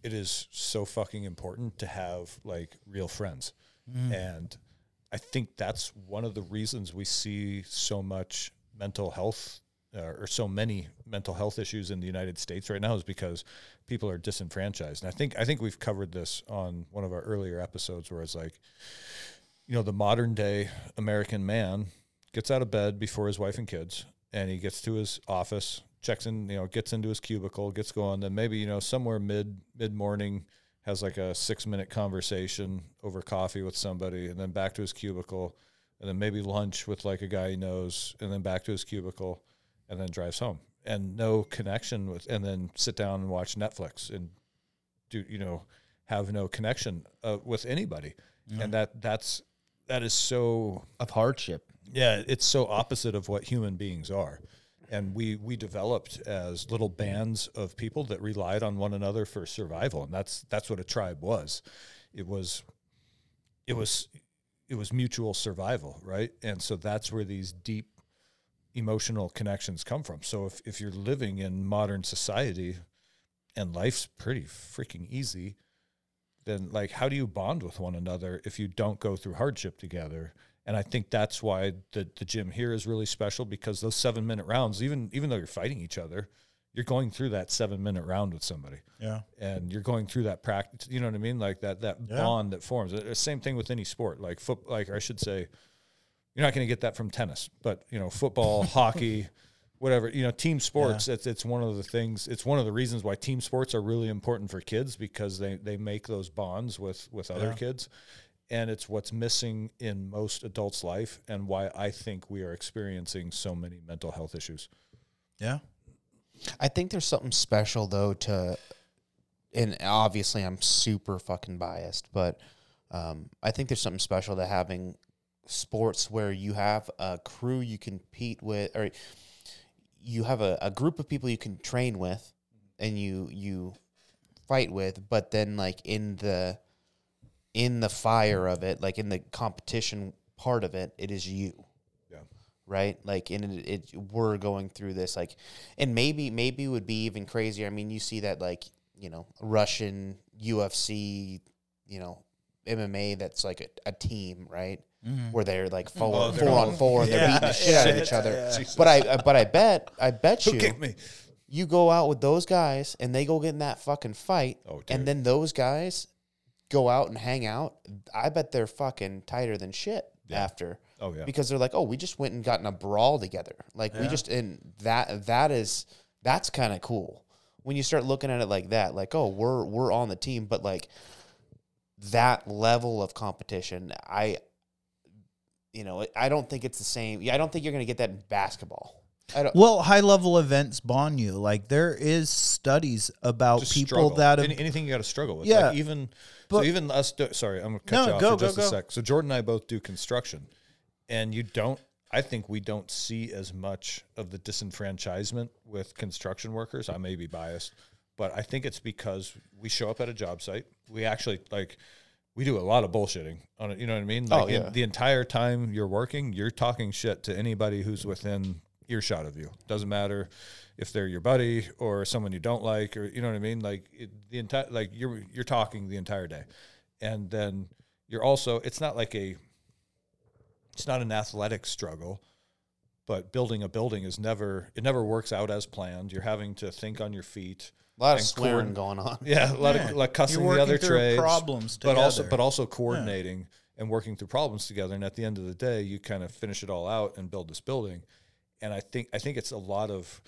[SPEAKER 1] it is so fucking important to have like real friends, mm. and I think that's one of the reasons we see so much mental health uh, or so many mental health issues in the United States right now is because people are disenfranchised. And I think I think we've covered this on one of our earlier episodes where it's like, you know, the modern day American man gets out of bed before his wife and kids, and he gets to his office, checks in, you know, gets into his cubicle, gets going, then maybe you know somewhere mid mid morning has like a six minute conversation over coffee with somebody, and then back to his cubicle, and then maybe lunch with like a guy he knows, and then back to his cubicle, and then drives home, and no connection with, and then sit down and watch Netflix and do you know have no connection uh, with anybody, and that that's that is so
[SPEAKER 2] Of hardship.
[SPEAKER 1] yeah, it's so opposite of what human beings are. And we we developed as little bands of people that relied on one another for survival, and that's that's what a tribe was. It was it was it was mutual survival, right? And so that's where these deep emotional connections come from. So if if you're living in modern society and life's pretty freaking easy, then like how do you bond with one another if you don't go through hardship together? And I think that's why the the gym here is really special because those seven minute rounds, even even though you're fighting each other, you're going through that seven minute round with somebody
[SPEAKER 2] Yeah.
[SPEAKER 1] and you're going through that practice. You know what I mean? Like that that
[SPEAKER 2] Yeah.
[SPEAKER 1] bond that forms. Uh, Same thing with any sport, like foot. Like I should say, you're not going to get that from tennis, but you know, football, [LAUGHS] hockey, whatever. You know, team sports. It's it's one of the things. It's one of the reasons why team sports are really important for kids because they they make those bonds with with other
[SPEAKER 2] Yeah.
[SPEAKER 1] kids. And it's what's missing in most adults' life, and why I think we are experiencing so many mental health issues.
[SPEAKER 2] Yeah.
[SPEAKER 3] I think there's something special though to, and obviously I'm super fucking biased, but um, I think there's something special to having sports where you have a crew you compete with, or you have a, a group of people you can train with, and you you fight with, but then like in the in the fire of it, like in the competition part of it, it is you
[SPEAKER 1] Yeah.
[SPEAKER 3] right? Like, and it, it we're going through this, like, and maybe maybe it would be even crazier. I mean, you see that like you know Russian UFC, you know MMA that's like a, a team, right? Where they're like four,
[SPEAKER 1] Oh, they're
[SPEAKER 3] four on four, and they're beating the shit out of each [LAUGHS] other.
[SPEAKER 2] yeah.
[SPEAKER 3] But I, uh, but I bet, I bet you,
[SPEAKER 1] me?
[SPEAKER 3] you go out with those guys and they go get in that fucking fight,
[SPEAKER 1] Oh,
[SPEAKER 3] and then those guys go out and hang out. I bet they're fucking tighter than shit after
[SPEAKER 1] Oh yeah.
[SPEAKER 3] because they're like, oh, we just went and got in a brawl together. Like we just and that that is that's kind of cool when you start looking at it like that. Like, oh, we're we're on the team, but like that level of competition, I, you know, I don't think it's the same. Yeah, I don't think you're gonna get that in basketball. I don't.
[SPEAKER 2] Well, high level events bond you. Like there is studies about people
[SPEAKER 1] struggle.
[SPEAKER 2] that have
[SPEAKER 1] Any, anything you got to struggle with.
[SPEAKER 2] Yeah,
[SPEAKER 1] like even so even us. Do, sorry, I'm gonna cut
[SPEAKER 2] No,
[SPEAKER 1] you off
[SPEAKER 2] go,
[SPEAKER 1] for just
[SPEAKER 2] go,
[SPEAKER 1] a
[SPEAKER 2] go.
[SPEAKER 1] sec. So Jordan and I both do construction, and you don't. I think we don't see as much of the disenfranchisement with construction workers. I may be biased, but I think it's because we show up at a job site. We actually like we do a lot of bullshitting on it. You know what I mean? Oh, like
[SPEAKER 3] Oh, yeah.
[SPEAKER 1] in- the entire time you're working, you're talking shit to anybody who's within earshot of you. Doesn't matter if they're your buddy or someone you don't like, or you know what I mean. Like it, the entire like you're you're talking the entire day, and then you're also. It's not like a. It's not an athletic struggle, but building a building is never. It never works out as planned. You're having to think on your feet.
[SPEAKER 3] A lot of
[SPEAKER 1] and
[SPEAKER 3] swearing going on. [LAUGHS]
[SPEAKER 1] Yeah, a lot
[SPEAKER 2] Yeah.
[SPEAKER 1] of like cussing
[SPEAKER 2] You're
[SPEAKER 1] the other
[SPEAKER 2] through
[SPEAKER 1] trades,
[SPEAKER 2] problems
[SPEAKER 1] but also but also coordinating and working through problems together. And at the end of the day, you kind of finish it all out and build this building. And I think I think it's a lot of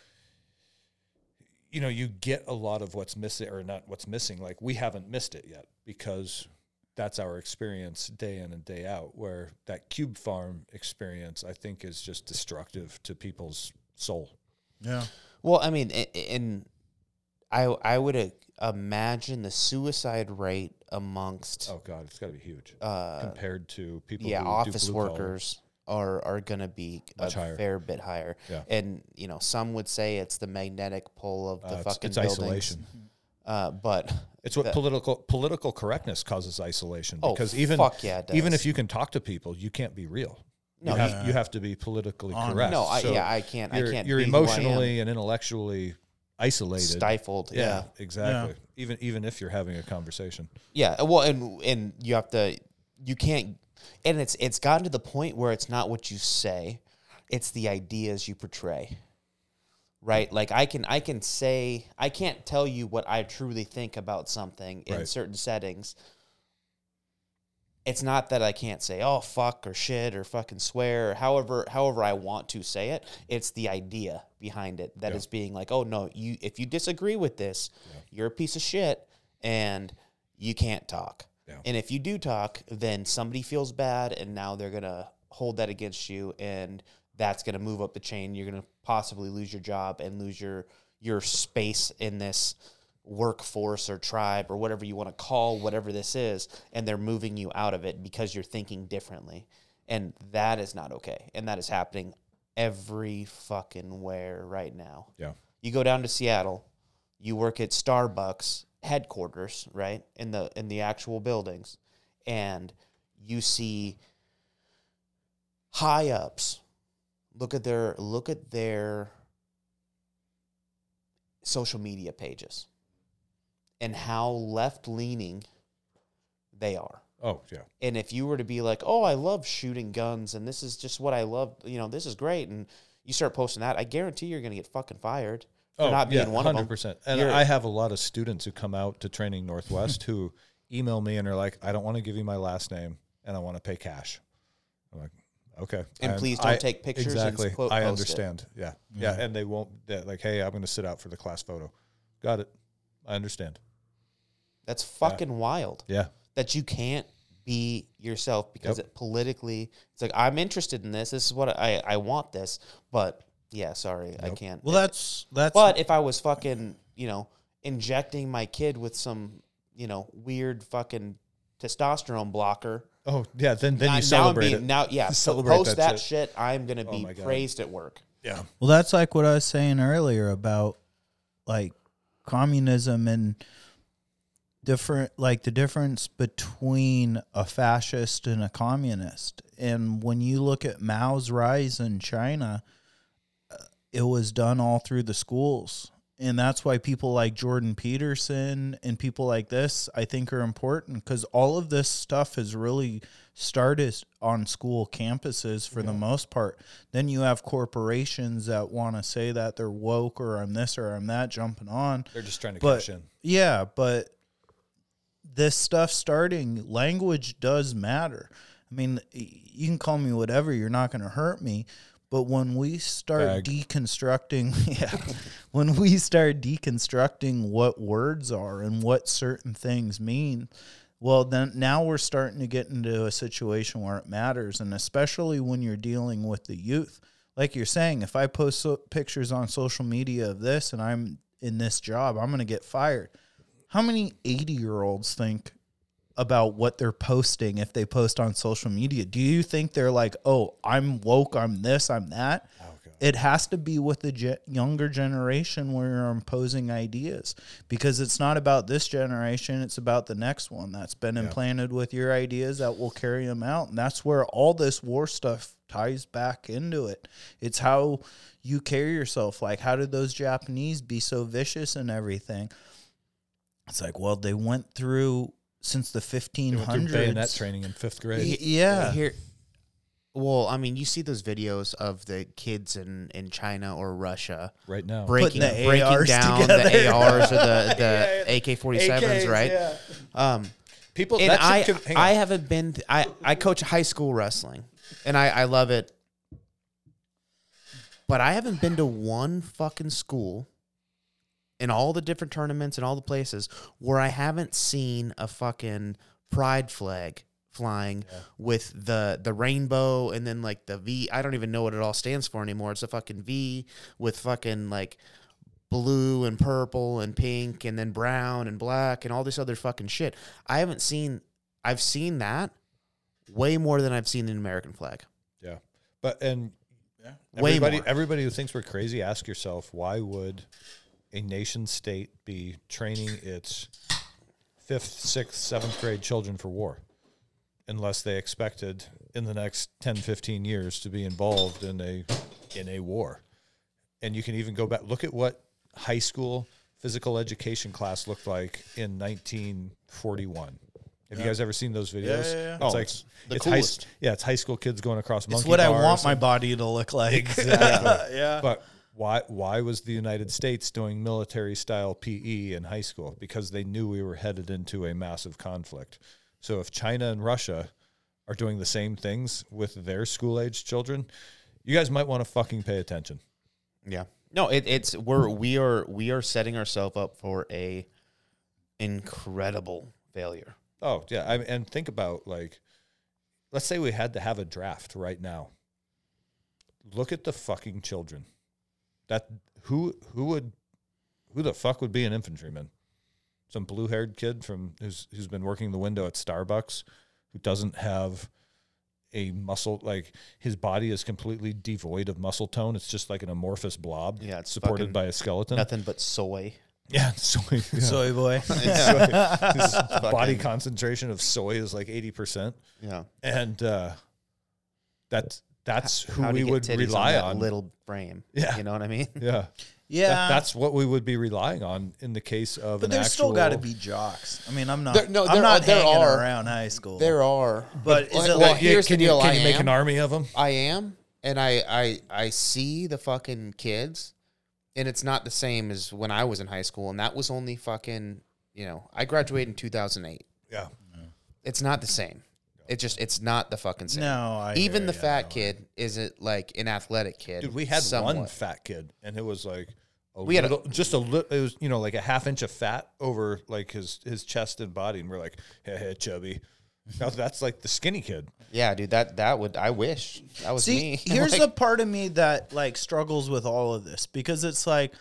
[SPEAKER 1] you know you get a lot of what's missing or not what's missing. Like we haven't missed it yet because that's our experience day in and day out. Where that cube farm experience, I think, is just destructive to people's soul.
[SPEAKER 2] yeah.
[SPEAKER 3] Well, I mean, a- a- and I I would uh, imagine the suicide rate amongst
[SPEAKER 1] Oh God, it's got to be huge
[SPEAKER 3] uh,
[SPEAKER 1] compared to people.
[SPEAKER 3] yeah
[SPEAKER 1] who do
[SPEAKER 3] office
[SPEAKER 1] blue collar.
[SPEAKER 3] workers are are going to be
[SPEAKER 1] Much
[SPEAKER 3] a
[SPEAKER 1] higher.
[SPEAKER 3] fair bit higher.
[SPEAKER 1] Yeah.
[SPEAKER 3] And you know, some would say it's the magnetic pull of the
[SPEAKER 1] Uh,
[SPEAKER 3] fucking
[SPEAKER 1] it's
[SPEAKER 3] buildings.
[SPEAKER 1] isolation.
[SPEAKER 3] Uh, but
[SPEAKER 1] It's what
[SPEAKER 3] the-
[SPEAKER 1] political political correctness causes isolation
[SPEAKER 3] Oh,
[SPEAKER 1] because even
[SPEAKER 3] fuck yeah, it
[SPEAKER 1] even if you can talk to people, you can't be real.
[SPEAKER 3] No,
[SPEAKER 1] you have,
[SPEAKER 2] you-
[SPEAKER 1] you have to be politically
[SPEAKER 2] Honest.
[SPEAKER 1] correct.
[SPEAKER 3] no, I,
[SPEAKER 1] So
[SPEAKER 3] yeah, I can't. I
[SPEAKER 1] you're,
[SPEAKER 3] can't.
[SPEAKER 1] You're
[SPEAKER 3] be who I am.
[SPEAKER 1] emotionally and intellectually isolated.
[SPEAKER 3] stifled.
[SPEAKER 1] yeah,
[SPEAKER 3] Yeah.
[SPEAKER 1] exactly. Even even if you're having a conversation.
[SPEAKER 3] Yeah, uh, well, and and you have to, you can't, and it's it's gotten to the point where it's not what you say, it's the ideas you portray. right? Like I can I can say I can't tell you what I truly think about something in
[SPEAKER 1] Right.
[SPEAKER 3] certain settings. It's not that I can't say oh fuck or shit or fucking swear or however however I want to say it. It's the idea behind it that is
[SPEAKER 1] Yeah.
[SPEAKER 3] being like, oh no, you if you disagree with this, you're a piece of shit and you can't talk.
[SPEAKER 1] Yeah.
[SPEAKER 3] And if you do talk, then somebody feels bad and now they're going to hold that against you and that's going to move up the chain. You're going to possibly lose your job and lose your your space in this workforce or tribe or whatever you want to call whatever this is and they're moving you out of it because you're thinking differently. And that is not okay. And that is happening every fucking where right now.
[SPEAKER 1] Yeah.
[SPEAKER 3] You go down to Seattle, you work at Starbucks headquarters, right? In the in the actual buildings and you see high ups look at their look at their social media pages and how left leaning they are.
[SPEAKER 1] Oh yeah.
[SPEAKER 3] And if you were to be like, "Oh, I love shooting guns and this is just what I love, you know, this is great." And you start posting that, I guarantee you're going to get fucking fired for oh, not being one of them.
[SPEAKER 1] Oh, percent. And
[SPEAKER 3] You're-
[SPEAKER 1] I have a lot of students who come out to training Northwest who [LAUGHS] email me and are like, "I don't want to give you my last name, and I want to pay cash." I'm like, "Okay."
[SPEAKER 3] And
[SPEAKER 1] I-
[SPEAKER 3] please don't
[SPEAKER 1] I-
[SPEAKER 3] take pictures and
[SPEAKER 1] Exactly.
[SPEAKER 3] po-
[SPEAKER 1] I
[SPEAKER 3] post it.
[SPEAKER 1] understand. Yeah. Mm-hmm. yeah, and they won't. Like, "Hey, I'm going to sit out for the class photo." Got it. I understand.
[SPEAKER 3] That's fucking wild.
[SPEAKER 1] Yeah.
[SPEAKER 3] that you can't be yourself because
[SPEAKER 1] Yep.
[SPEAKER 3] it politically it's like I'm interested in this. This is what I I want this, but yeah, sorry, I can't.
[SPEAKER 2] Well, that's that's
[SPEAKER 3] but if I was fucking, you know, injecting my kid with some, you know, weird fucking testosterone blocker,
[SPEAKER 1] Oh yeah. Then then
[SPEAKER 3] now-
[SPEAKER 1] you
[SPEAKER 3] now,
[SPEAKER 1] celebrate
[SPEAKER 3] I'm being,
[SPEAKER 1] it.
[SPEAKER 3] now [LAUGHS] yeah,
[SPEAKER 1] Celebrate
[SPEAKER 3] post
[SPEAKER 1] that
[SPEAKER 3] that,
[SPEAKER 1] shit.
[SPEAKER 3] shit. I'm gonna oh be
[SPEAKER 1] my God.
[SPEAKER 3] praised at work.
[SPEAKER 1] yeah.
[SPEAKER 2] Well, that's like what I was saying earlier about like communism and different like the difference between a fascist and a communist. And when you look at Mao's rise in China, uh, it was done all through the schools. And that's why people like Jordan Peterson and people like this, I think, are important because all of this stuff has really started on school campuses for the most part. Then you have corporations that want to say that they're woke or I'm this or I'm that jumping on.
[SPEAKER 1] They're just trying to
[SPEAKER 2] But
[SPEAKER 1] cash in.
[SPEAKER 2] yeah, but this stuff starting language does matter. I mean, you can call me whatever, you're not going to hurt me. But when we start
[SPEAKER 1] Bag.
[SPEAKER 2] deconstructing, [LAUGHS] yeah, when we start deconstructing what words are and what certain things mean, well, then now we're starting to get into a situation where it matters. And especially when you're dealing with the youth. Like you're saying, if I post so- pictures on social media of this and I'm in this job, I'm going to get fired. How many 80 year olds think about what they're posting if they post on social media? Do you think they're like, oh, I'm woke, I'm this, I'm that? It has to be with the ge- younger generation where you're imposing ideas because it's not about this generation, it's about the next one that's been implanted with your ideas that will carry them out. And that's where all this war stuff ties back into it. It's how you carry yourself. Like, how did those Japanese be so vicious and everything? It's like, well, they went through since the
[SPEAKER 1] They went through
[SPEAKER 2] 1500s.
[SPEAKER 1] bayonet training in fifth grade.
[SPEAKER 2] Y- yeah.
[SPEAKER 3] Here, well, I mean, you see those videos of the kids in, in China or Russia
[SPEAKER 1] right now.
[SPEAKER 3] breaking
[SPEAKER 2] the
[SPEAKER 3] breaking
[SPEAKER 2] ARs
[SPEAKER 3] down
[SPEAKER 2] together.
[SPEAKER 3] the ARs or the, the AK forty sevens, right? Um,
[SPEAKER 1] People,
[SPEAKER 3] and
[SPEAKER 1] that shit
[SPEAKER 3] I
[SPEAKER 1] could- hang
[SPEAKER 3] I haven't been. I I coach high school wrestling, and I I love it. But I haven't been to one fucking school in all the different tournaments and all the places where I haven't seen a fucking pride flag flying with the the rainbow and then like the V. I don't even know what it all stands for anymore. It's a fucking V with fucking like blue and purple and pink and then brown and black and all this other fucking shit. I haven't seen I've seen that way more than I've seen the American flag.
[SPEAKER 1] Yeah, but and
[SPEAKER 3] Way
[SPEAKER 1] everybody,
[SPEAKER 3] more.
[SPEAKER 1] everybody who thinks we're crazy, ask yourself why would a nation state be training its fifth, sixth, seventh grade children for war, unless they expected in the next 10, 15 years to be involved in a in a war. And you can even go back look at what high school physical education class looked like in 1941. Have you guys ever seen those videos?
[SPEAKER 2] yeah, yeah. yeah.
[SPEAKER 1] It's
[SPEAKER 3] Oh,
[SPEAKER 1] like
[SPEAKER 3] it's the
[SPEAKER 1] it's high, yeah, it's high school kids going across
[SPEAKER 2] It's
[SPEAKER 1] monkey
[SPEAKER 2] what I want my body to look like. [LAUGHS]
[SPEAKER 1] Exactly.
[SPEAKER 2] yeah.
[SPEAKER 1] But Why why was the United States doing military style PE in high school? Because they knew we were headed into a massive conflict. So if China and Russia are doing the same things with their school age children, you guys might want to fucking pay attention.
[SPEAKER 3] Yeah. No, it, it's we're we are we are setting ourselves up for a incredible failure.
[SPEAKER 1] Oh yeah, I, and think about like, let's say we had to have a draft right now. Look at the fucking children. That who who would who the fuck would be an infantryman? Some blue haired kid from who's who's been working the window at Starbucks, who doesn't have a muscle like his body is completely devoid of muscle tone. It's just like an amorphous blob.
[SPEAKER 3] Yeah, it's
[SPEAKER 1] supported by a skeleton.
[SPEAKER 3] Nothing but soy.
[SPEAKER 1] Yeah, [LAUGHS] soy. [LAUGHS] [LAUGHS] Yeah.
[SPEAKER 2] Soy boy.
[SPEAKER 1] His body concentration of soy is like eighty percent,
[SPEAKER 3] Yeah.
[SPEAKER 1] and uh, that's that's who
[SPEAKER 3] How
[SPEAKER 1] we would rely
[SPEAKER 3] that
[SPEAKER 1] on.
[SPEAKER 3] little frame.
[SPEAKER 1] Yeah.
[SPEAKER 3] You know what I mean? [LAUGHS]
[SPEAKER 1] Yeah, [LAUGHS]
[SPEAKER 2] Yeah.
[SPEAKER 1] That- that's what we would be relying on in the case of.
[SPEAKER 2] but
[SPEAKER 1] an
[SPEAKER 2] there's still got to be jocks. I mean, I'm not.
[SPEAKER 4] There- no,
[SPEAKER 2] I'm
[SPEAKER 4] there
[SPEAKER 2] not
[SPEAKER 4] are- there
[SPEAKER 2] hanging
[SPEAKER 4] are.
[SPEAKER 2] around high school.
[SPEAKER 4] There are,
[SPEAKER 2] But is it
[SPEAKER 4] well,
[SPEAKER 2] like-
[SPEAKER 1] Yeah,
[SPEAKER 4] here's
[SPEAKER 1] can
[SPEAKER 4] the
[SPEAKER 1] you, can you make an army of them?
[SPEAKER 3] I am, and I I I see the fucking kids, and it's not the same as when I was in high school, and that was only fucking you know I graduated in two thousand eight.
[SPEAKER 1] Yeah,
[SPEAKER 3] It's not the same. It just it's not the fucking same.
[SPEAKER 2] No, I
[SPEAKER 3] even
[SPEAKER 2] hear
[SPEAKER 3] the
[SPEAKER 2] ya,
[SPEAKER 3] fat kid isn't like an athletic kid.
[SPEAKER 1] dude, we had one
[SPEAKER 3] somewhat.
[SPEAKER 1] fat kid, and it was like. A
[SPEAKER 3] We had a-
[SPEAKER 1] little, just a little. It was you know like a half inch of fat over like his his chest and body, and we're like, hey, hey chubby. [LAUGHS] Now that's like the skinny kid.
[SPEAKER 3] Yeah, dude, that that would I wish that was
[SPEAKER 2] See,
[SPEAKER 3] me. [LAUGHS]
[SPEAKER 2] here's
[SPEAKER 3] Like,
[SPEAKER 2] the part of me that like struggles with all of this because it's like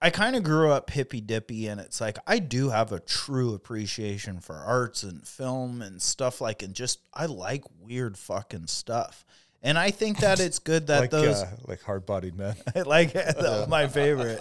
[SPEAKER 2] I kind of grew up hippy dippy, and it's like I do have a true appreciation for arts and film and stuff like, and just I like weird fucking stuff, and I think that it's good [LAUGHS] that
[SPEAKER 1] like
[SPEAKER 2] those
[SPEAKER 1] uh, like hard bodied men. [LAUGHS]
[SPEAKER 2] like [LAUGHS] my favorite.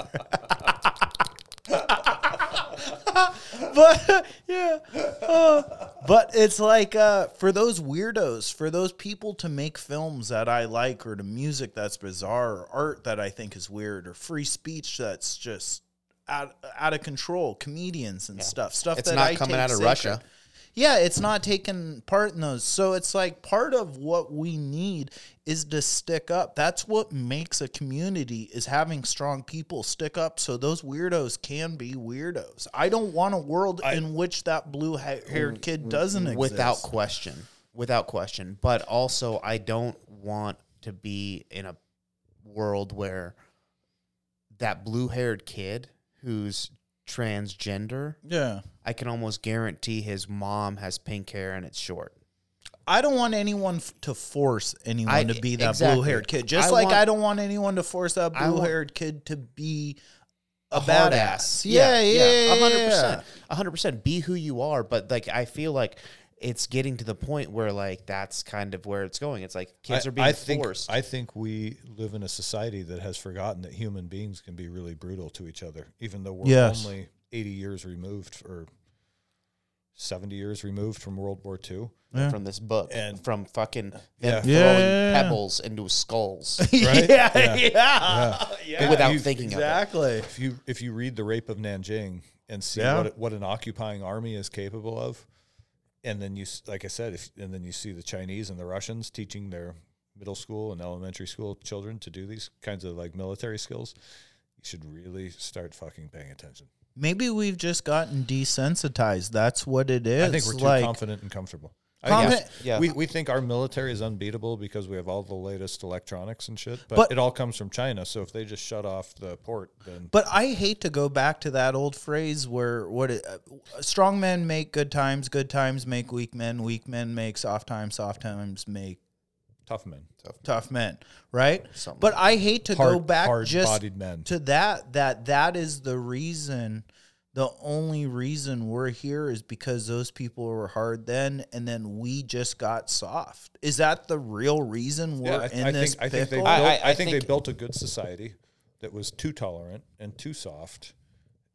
[SPEAKER 2] [LAUGHS] but yeah, uh, but it's like uh, for those weirdos, for those people to make films that I like, or to music that's bizarre, or art that I think is weird, or free speech that's just out out of control, comedians and stuff, stuff
[SPEAKER 3] It's
[SPEAKER 2] that
[SPEAKER 3] not
[SPEAKER 2] I
[SPEAKER 3] coming out of
[SPEAKER 2] sacred.
[SPEAKER 3] Russia.
[SPEAKER 2] Yeah, it's not taking part in those. So it's like part of what we need is to stick up. That's what makes a community is having strong people stick up so those weirdos can be weirdos. I don't want a world in which that blue-haired kid mm, doesn't mm, exist.
[SPEAKER 3] without question, without question. But also, I don't want to be in a world where that blue-haired kid who's transgender.
[SPEAKER 2] Yeah.
[SPEAKER 3] I can almost guarantee his mom has pink hair and it's short.
[SPEAKER 2] I don't want anyone f- to force anyone
[SPEAKER 3] I-
[SPEAKER 2] to be that
[SPEAKER 3] exactly.
[SPEAKER 2] blue haired kid. Just
[SPEAKER 3] I
[SPEAKER 2] like
[SPEAKER 3] want-
[SPEAKER 2] I don't want anyone to force that
[SPEAKER 3] I want-
[SPEAKER 2] blue haired kid to be a,
[SPEAKER 3] hard
[SPEAKER 2] badass.
[SPEAKER 3] ass.
[SPEAKER 2] Yeah, yeah,
[SPEAKER 3] a hundred
[SPEAKER 2] yeah.
[SPEAKER 3] percent, a hundred percent. Be who you are, but like I feel like it's getting to the point where like that's kind of where it's going. It's like kids are being
[SPEAKER 1] I think,
[SPEAKER 3] forced.
[SPEAKER 1] I think we live in a society that has forgotten that human beings can be really brutal to each other, even though we're
[SPEAKER 2] Yes.
[SPEAKER 1] only 80 years removed or 70 years removed from World War II.
[SPEAKER 3] from this book
[SPEAKER 1] And-
[SPEAKER 3] from fucking them
[SPEAKER 1] Yeah.
[SPEAKER 3] throwing
[SPEAKER 2] Yeah, yeah, yeah.
[SPEAKER 3] pebbles into skulls [LAUGHS]
[SPEAKER 1] Right?
[SPEAKER 2] yeah,
[SPEAKER 1] Yeah.
[SPEAKER 2] yeah, yeah.
[SPEAKER 3] without
[SPEAKER 1] you-
[SPEAKER 3] thinking of it.
[SPEAKER 2] exactly.
[SPEAKER 1] If you if you read the Rape of Nanjing and see
[SPEAKER 2] Yeah.
[SPEAKER 1] what it- what an occupying army is capable of, and then you like I said, if and then you see the Chinese and the Russians teaching their middle school and elementary school children to do these kinds of like military skills, you should really start fucking paying attention.
[SPEAKER 2] Maybe we've just gotten desensitized. That's what it is.
[SPEAKER 1] I think we're too
[SPEAKER 2] like,
[SPEAKER 1] confident and comfortable. I
[SPEAKER 2] Confident-
[SPEAKER 1] guess
[SPEAKER 3] yeah.
[SPEAKER 1] we, we think our military is unbeatable because we have all the latest electronics and shit, but,
[SPEAKER 2] But-
[SPEAKER 1] it all comes from China. So if they just shut off the port, then
[SPEAKER 2] But I hate to go back to that old phrase where what it, uh, strong men make good times, good times make weak men, weak men make soft times, soft times make
[SPEAKER 1] tough men,
[SPEAKER 2] tough men, right?
[SPEAKER 3] Something
[SPEAKER 2] But I hate to go back just
[SPEAKER 1] men.
[SPEAKER 2] to that that that is the reason the only reason we're here is because those people were hard then and then we just got soft is that the real reason we're
[SPEAKER 1] Yeah, I,
[SPEAKER 2] in
[SPEAKER 1] I
[SPEAKER 2] this
[SPEAKER 1] think I think they
[SPEAKER 2] pickle?
[SPEAKER 1] built,
[SPEAKER 3] I-
[SPEAKER 1] I,
[SPEAKER 3] I
[SPEAKER 1] think,
[SPEAKER 3] think-
[SPEAKER 1] they built a good society that was too tolerant and too soft,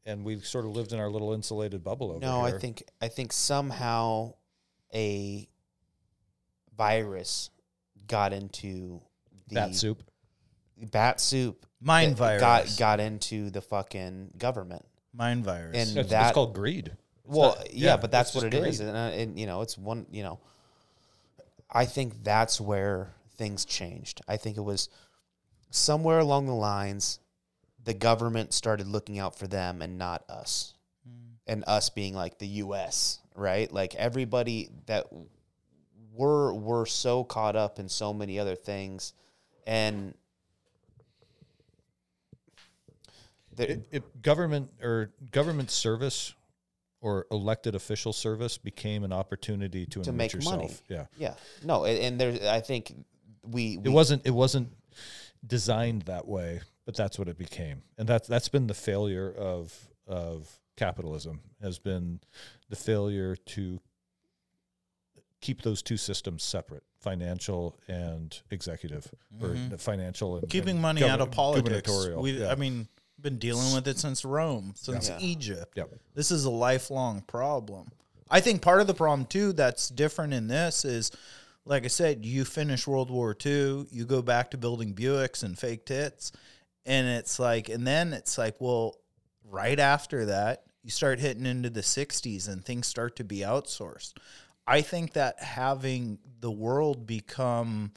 [SPEAKER 1] and we sort of lived in our little insulated bubble over
[SPEAKER 3] No,
[SPEAKER 1] here.
[SPEAKER 3] I think I think somehow a virus got into the
[SPEAKER 1] bat soup.
[SPEAKER 3] Bat soup
[SPEAKER 2] Mind virus.
[SPEAKER 3] got got into the fucking government.
[SPEAKER 2] mind virus
[SPEAKER 3] And
[SPEAKER 1] It's,
[SPEAKER 3] that
[SPEAKER 1] it's called greed. It's
[SPEAKER 3] well,
[SPEAKER 1] not-
[SPEAKER 3] yeah, but that's what it
[SPEAKER 1] just
[SPEAKER 3] is, and, uh, and you know, it's one. You know, I think that's where things changed. I think it was somewhere along the lines, the government started looking out for them and not us, and us being like the U.S. Right? Like everybody that we're we're so caught up in so many other things, and the,
[SPEAKER 1] government or government service or elected official service became an opportunity to,
[SPEAKER 3] to make
[SPEAKER 1] yourself.
[SPEAKER 3] money.
[SPEAKER 1] Yeah.
[SPEAKER 3] yeah. No, and, and there's I think we,
[SPEAKER 1] It wasn't it wasn't designed that way, but that's what it became. And that's that's been the failure of of capitalism has been the failure to keep those two systems separate, financial and executive or mm-hmm. financial and
[SPEAKER 2] keeping
[SPEAKER 1] and
[SPEAKER 2] money out of politics. We,
[SPEAKER 1] Yeah.
[SPEAKER 2] I mean, been dealing with it since Rome, since
[SPEAKER 3] Yeah.
[SPEAKER 2] Egypt.
[SPEAKER 1] Yep.
[SPEAKER 2] This is a lifelong problem. I think part of the problem too that's different in this is, like I said, you finish World War II, you go back to building Buicks and fake tits, and it's like, and then it's like, well, right after that, you start hitting into the 60s and things start to be outsourced. I think that having the world become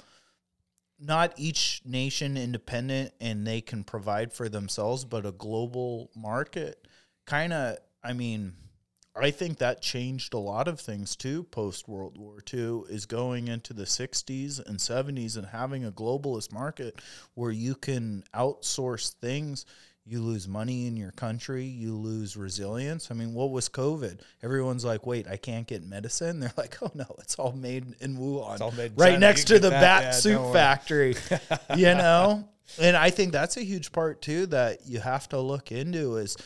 [SPEAKER 2] not each nation independent and they can provide for themselves, but a global market kind of, I mean, I think that changed a lot of things too post World War II is going into the 60s and 70s and having a globalist market where you can outsource things. You lose money in your country, you lose resilience. I mean, what was COVID? Everyone's like, wait, I can't get medicine. [LAUGHS] They're like, oh no, it's all made in Wuhan.
[SPEAKER 1] all made in
[SPEAKER 2] right
[SPEAKER 1] China.
[SPEAKER 2] next
[SPEAKER 1] You
[SPEAKER 2] to the
[SPEAKER 1] that.
[SPEAKER 2] bat
[SPEAKER 1] Yeah,
[SPEAKER 2] suit factory. [LAUGHS] you know? And I think that's a huge part too that you have to look into is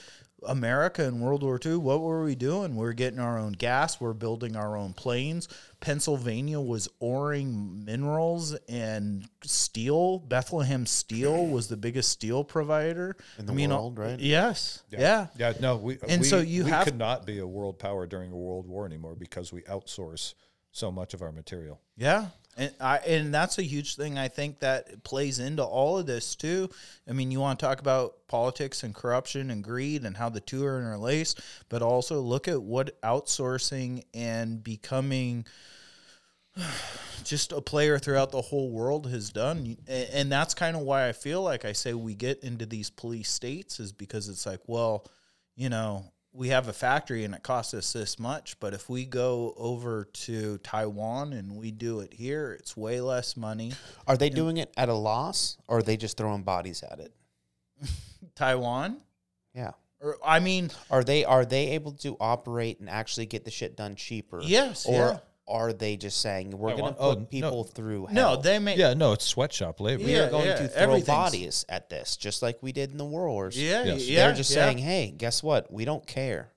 [SPEAKER 2] America in World War II, what were we doing? We are getting our own gas, we're building our own planes. Pennsylvania was oring minerals and steel. Bethlehem Steel was the biggest steel provider
[SPEAKER 3] In the world, right?
[SPEAKER 2] Yes. Yeah.
[SPEAKER 1] Yeah, no, we
[SPEAKER 2] And
[SPEAKER 1] we,
[SPEAKER 2] so you
[SPEAKER 1] we
[SPEAKER 2] have-
[SPEAKER 1] could not be a world power during a world war anymore because we outsource so much of our material.
[SPEAKER 2] Yeah. And I and that's a huge thing I think that plays into all of this too. I mean, you want to talk about politics and corruption and greed and how the two are interlaced, but also look at what outsourcing and becoming [SIGHS] just a player throughout the whole world has done. And that's kind of why I feel like I say we get into these police states is because it's like, well, you know, we have a factory and it costs us this much, but if we go over to Taiwan and we do it here, it's way less money.
[SPEAKER 3] are they doing it at a loss or are they just throwing bodies at it? [LAUGHS]
[SPEAKER 2] Taiwan?
[SPEAKER 3] Yeah.
[SPEAKER 2] Or I mean,
[SPEAKER 3] Are they are they able to operate and actually get the shit done cheaper?
[SPEAKER 2] Yes,
[SPEAKER 3] Or
[SPEAKER 2] yeah.
[SPEAKER 3] Are they just saying we're going to put
[SPEAKER 1] Oh,
[SPEAKER 3] people
[SPEAKER 1] no.
[SPEAKER 3] through
[SPEAKER 2] no, they may
[SPEAKER 1] Yeah, no, it's sweatshop labor.
[SPEAKER 3] we
[SPEAKER 2] Yeah,
[SPEAKER 3] are going
[SPEAKER 2] yeah,
[SPEAKER 3] to throw bodies at this, just like we did in the war wars.
[SPEAKER 2] Yeah,
[SPEAKER 1] Yes.
[SPEAKER 2] yeah.
[SPEAKER 3] They're just
[SPEAKER 2] yeah.
[SPEAKER 3] saying, "Hey, guess what? We don't care.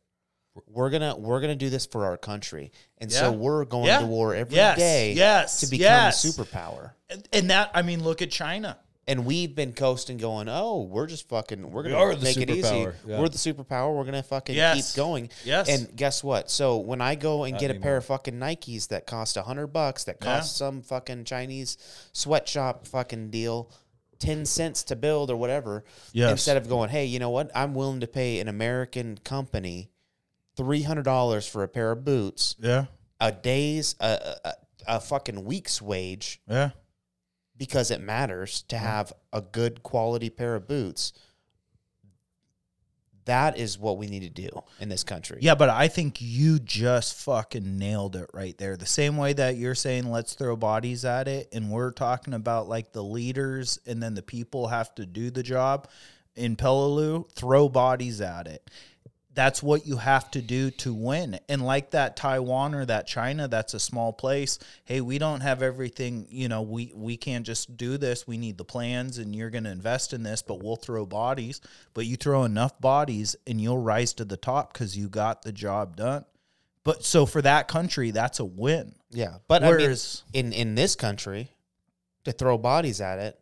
[SPEAKER 3] We're gonna we're gonna do this for our country, and so we're going
[SPEAKER 2] Yeah.
[SPEAKER 3] to war every day
[SPEAKER 2] Yes, yes,
[SPEAKER 3] to become
[SPEAKER 2] yes.
[SPEAKER 3] a superpower."
[SPEAKER 2] And- and that I mean, look at China.
[SPEAKER 3] And we've been coasting, going, "Oh, we're just fucking. We're gonna
[SPEAKER 1] are the
[SPEAKER 3] make it easy.
[SPEAKER 1] yeah.
[SPEAKER 3] We're the superpower. We're gonna fucking
[SPEAKER 2] Yes.
[SPEAKER 3] keep going."
[SPEAKER 2] Yes.
[SPEAKER 3] And guess what? So when I go and
[SPEAKER 1] Not
[SPEAKER 3] get a pair of fucking Nikes that cost a hundred bucks, that
[SPEAKER 2] Yeah.
[SPEAKER 3] cost some fucking Chinese sweatshop fucking deal. 10 cents to build or whatever
[SPEAKER 2] Yes.
[SPEAKER 3] instead of going hey you know what i'm willing to pay an american company $300 for a pair of boots
[SPEAKER 2] Yeah,
[SPEAKER 3] a day's a, a, a fucking week's wage
[SPEAKER 2] yeah.
[SPEAKER 3] Because it matters to have a good quality pair of boots that is what we need to do in this country
[SPEAKER 2] Yeah, but I think you just fucking nailed it right there. The same way that you're saying let's throw bodies at it, and we're talking about like the leaders and then the people have to do the job. In Peleliu, throw bodies at it. That's what you have to do to win. And like that Taiwan or that China, that's a small place. Hey, we don't have everything, you know, we we can't just do this. We need the plans and you're going to invest in this, but we'll throw bodies. But you throw enough bodies and you'll rise to the top cuz you got the job done. But so for that country, that's a win.
[SPEAKER 3] yeah but
[SPEAKER 2] Whereas-
[SPEAKER 3] I mean, in in this country to throw bodies at it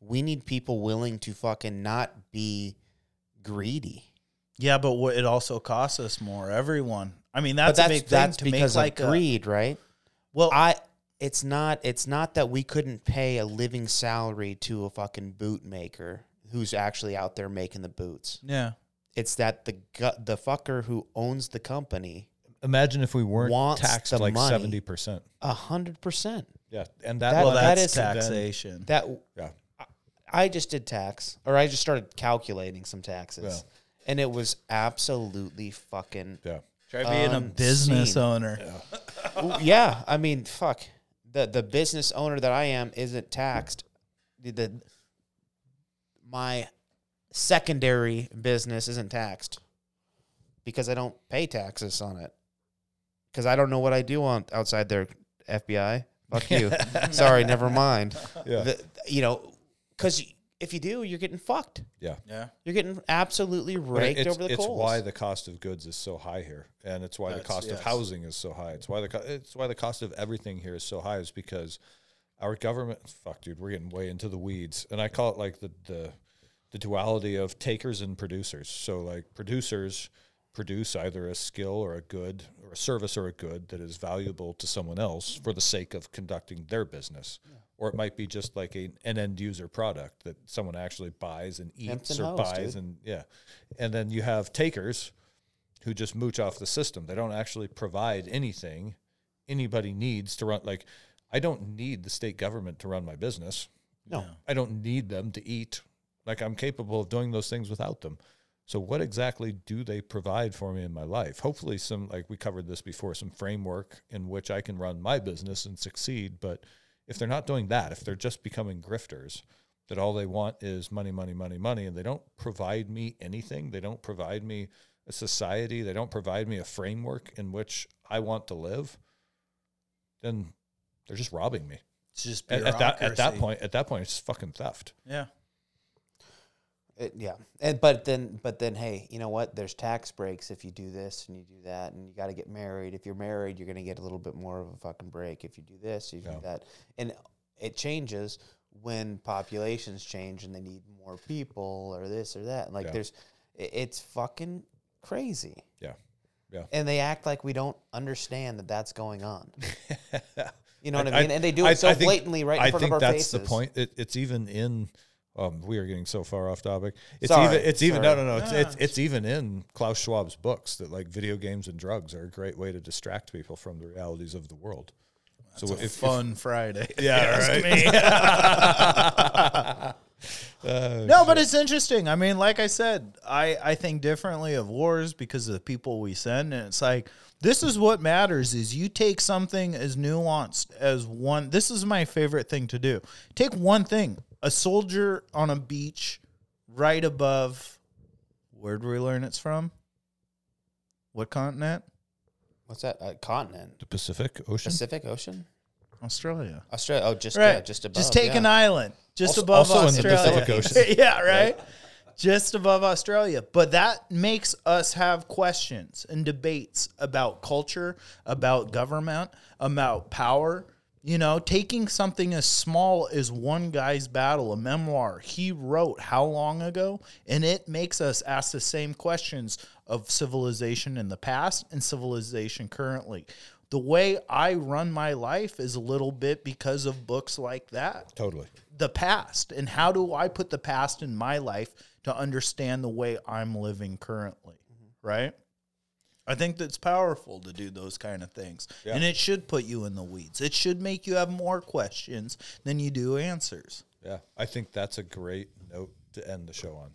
[SPEAKER 3] we need people willing to fucking not be greedy
[SPEAKER 2] Yeah, but what it also costs us more. Everyone. I mean,
[SPEAKER 3] but
[SPEAKER 2] that's, a
[SPEAKER 3] that's
[SPEAKER 2] big thing
[SPEAKER 3] that's
[SPEAKER 2] to make
[SPEAKER 3] because
[SPEAKER 2] like
[SPEAKER 3] of
[SPEAKER 2] a,
[SPEAKER 3] greed right
[SPEAKER 2] well,
[SPEAKER 3] I it's not it's not that we couldn't pay a living salary to a fucking boot maker who's actually out there making the boots.
[SPEAKER 2] yeah.
[SPEAKER 3] It's that the gu- the fucker who owns the company
[SPEAKER 1] Imagine if we weren't
[SPEAKER 3] Wants
[SPEAKER 1] taxed
[SPEAKER 3] the
[SPEAKER 1] like seventy percent.
[SPEAKER 3] a hundred percent.
[SPEAKER 1] Yeah, and that,
[SPEAKER 3] That-
[SPEAKER 2] Well,
[SPEAKER 3] that
[SPEAKER 2] that's
[SPEAKER 3] is-
[SPEAKER 2] taxation.
[SPEAKER 3] That
[SPEAKER 1] yeah,
[SPEAKER 3] I just did tax, or I just started calculating some taxes,
[SPEAKER 1] Yeah.
[SPEAKER 3] And it was absolutely fucking.
[SPEAKER 1] Yeah.
[SPEAKER 2] Try being a
[SPEAKER 3] Um,
[SPEAKER 2] business
[SPEAKER 3] scene.
[SPEAKER 2] owner.
[SPEAKER 3] Ooh, yeah, I mean, fuck. The the business owner that I am isn't taxed. The, the my secondary business isn't taxed because I don't pay taxes on it. Because I don't know what I do on outside their FBI. Fuck [LAUGHS] you. Sorry, never mind.
[SPEAKER 1] Yeah.
[SPEAKER 3] The, you know, because if you do, you're getting fucked.
[SPEAKER 1] Yeah.
[SPEAKER 2] Yeah.
[SPEAKER 3] You're getting absolutely raked
[SPEAKER 1] it's,
[SPEAKER 3] over the coals.
[SPEAKER 1] it's why the cost of goods is so high here, and it's why the
[SPEAKER 2] That's-
[SPEAKER 1] cost of housing is so high. It's why the co- it's why the cost of everything here is so high. Is because our government. Fuck, dude, we're getting way into the weeds, and I call it like the the the duality of takers and producers. So like producers produce either a skill or a good or a service or a good that is valuable to someone else for the sake of conducting their business. Or it might be just like a, an end user product that someone actually buys and eats or
[SPEAKER 3] hoes,
[SPEAKER 1] buys
[SPEAKER 3] dude.
[SPEAKER 1] and yeah. And then you have takers who just mooch off the system. They don't actually provide anything anybody needs to run like I don't need the state government to run my business.
[SPEAKER 3] No.
[SPEAKER 1] I don't need them to eat. Like I'm capable of doing those things without them. So what exactly do they provide for me in my life? Hopefully some like we covered this before, some framework in which I can run my business and succeed, but if they're not doing that, if they're just becoming grifters, that all they want is money, money, money, money, and they don't provide me anything, they don't provide me a society, they don't provide me a framework in which I want to live, then they're just robbing me.
[SPEAKER 2] It's just
[SPEAKER 1] At, at that at that point, at that point, it's fucking theft.
[SPEAKER 2] Yeah.
[SPEAKER 3] It, yeah, and but then but then hey, you know what? There's tax breaks if you do this and you do that, and you got to get married. If you're married, you're gonna get a little bit more of a fucking break. If you do this, you
[SPEAKER 1] Yeah.
[SPEAKER 3] do that, and it changes when populations change and they need more people or this or that. Like
[SPEAKER 1] Yeah.
[SPEAKER 3] there's, it- it's fucking crazy.
[SPEAKER 1] Yeah. Yeah.
[SPEAKER 3] And they act like we don't understand that that's going on. [LAUGHS] You know what I,
[SPEAKER 1] I-
[SPEAKER 3] mean? and they do it
[SPEAKER 1] I-
[SPEAKER 3] so
[SPEAKER 1] I think-
[SPEAKER 3] blatantly right in
[SPEAKER 1] I
[SPEAKER 3] front
[SPEAKER 1] think
[SPEAKER 3] of our
[SPEAKER 1] that's
[SPEAKER 3] faces.
[SPEAKER 1] the point. It, it's even in. Um, we are getting so far off topic. It's
[SPEAKER 3] Sorry,
[SPEAKER 1] even. It's even. No,
[SPEAKER 3] sorry.
[SPEAKER 1] no, no. It's, it's it's even in Klaus Schwab's books that like video games and drugs are a great way to distract people from the realities of the world. So
[SPEAKER 2] It's a
[SPEAKER 1] if
[SPEAKER 2] fun Friday. [LAUGHS]
[SPEAKER 1] yeah, right. [LAUGHS] [LAUGHS]
[SPEAKER 2] no, but it's interesting. I mean, like I said, I, I think differently of wars because of the people we send. And it's like, this is what matters is you take something as nuanced as one. This is my favorite thing to do. Take one thing, a soldier on a beach right above, where do we learn it's from? What continent?
[SPEAKER 3] What's that? Uh, continent?
[SPEAKER 1] the Pacific Ocean.
[SPEAKER 3] Pacific Ocean?
[SPEAKER 2] Australia.
[SPEAKER 3] Australia? Oh, just
[SPEAKER 2] Right.
[SPEAKER 3] yeah, just above.
[SPEAKER 2] Just take
[SPEAKER 3] yeah.
[SPEAKER 2] an island just
[SPEAKER 1] Also-
[SPEAKER 2] above
[SPEAKER 1] also in the
[SPEAKER 2] Australia.
[SPEAKER 1] Pacific Ocean. [LAUGHS]
[SPEAKER 2] yeah, right? Just above Australia. But that makes us have questions and debates about culture, about government, about power. You know, taking something as small as one guy's battle, a memoir he wrote how long ago, and it makes us ask the same questions of civilization in the past and civilization currently. The way I run my life is a little bit because of books like that
[SPEAKER 1] Totally.
[SPEAKER 2] the past and how do I put the past in my life to understand the way I'm living currently, mm-hmm. right? I think that's powerful to do those kind of things.
[SPEAKER 1] Yeah.
[SPEAKER 2] And it should put you in the weeds. It should make you have more questions than you do answers.
[SPEAKER 1] Yeah, I think that's a great note to end the show on,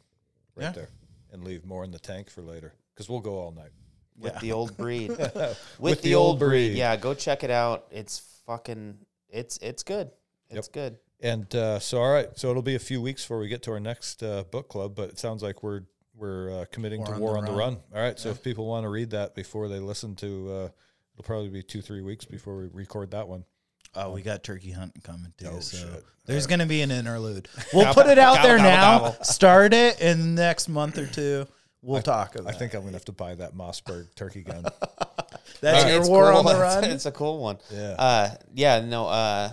[SPEAKER 1] right
[SPEAKER 2] Yeah.
[SPEAKER 1] there, and leave more in the tank for later because we'll go all night.
[SPEAKER 3] with
[SPEAKER 2] Yeah.
[SPEAKER 3] the old breed. [LAUGHS] with,
[SPEAKER 1] With
[SPEAKER 3] the,
[SPEAKER 1] the
[SPEAKER 3] old
[SPEAKER 1] old
[SPEAKER 3] breed.
[SPEAKER 1] breed.
[SPEAKER 3] Yeah, go check it out. It's fucking. It's it's good. It's good.
[SPEAKER 1] And uh, so, all right, so it'll be a few weeks before we get to our next uh, book club, but it sounds like we're we're uh, committing
[SPEAKER 2] War
[SPEAKER 1] to
[SPEAKER 2] on
[SPEAKER 1] War
[SPEAKER 2] the
[SPEAKER 1] on the
[SPEAKER 2] Run.
[SPEAKER 1] Run. All right, so if people want to read that before they listen to, uh, it'll probably be two three weeks before we record that one.
[SPEAKER 2] Oh, we got turkey hunting coming too.
[SPEAKER 1] Oh,
[SPEAKER 2] so
[SPEAKER 1] shit.
[SPEAKER 2] there's going to be an interlude. [LAUGHS] We'll put it out there now. Start it in the next month or two. We'll talk about
[SPEAKER 1] I think I'm gonna have to buy that Mossberg turkey gun. [LAUGHS]
[SPEAKER 2] That's
[SPEAKER 3] It's-
[SPEAKER 2] your
[SPEAKER 3] it's
[SPEAKER 2] war
[SPEAKER 3] cool.
[SPEAKER 2] on the [LAUGHS]
[SPEAKER 3] It's-
[SPEAKER 2] run.
[SPEAKER 3] It's, a cool one.
[SPEAKER 1] Yeah.
[SPEAKER 3] Uh, yeah. No. Uh,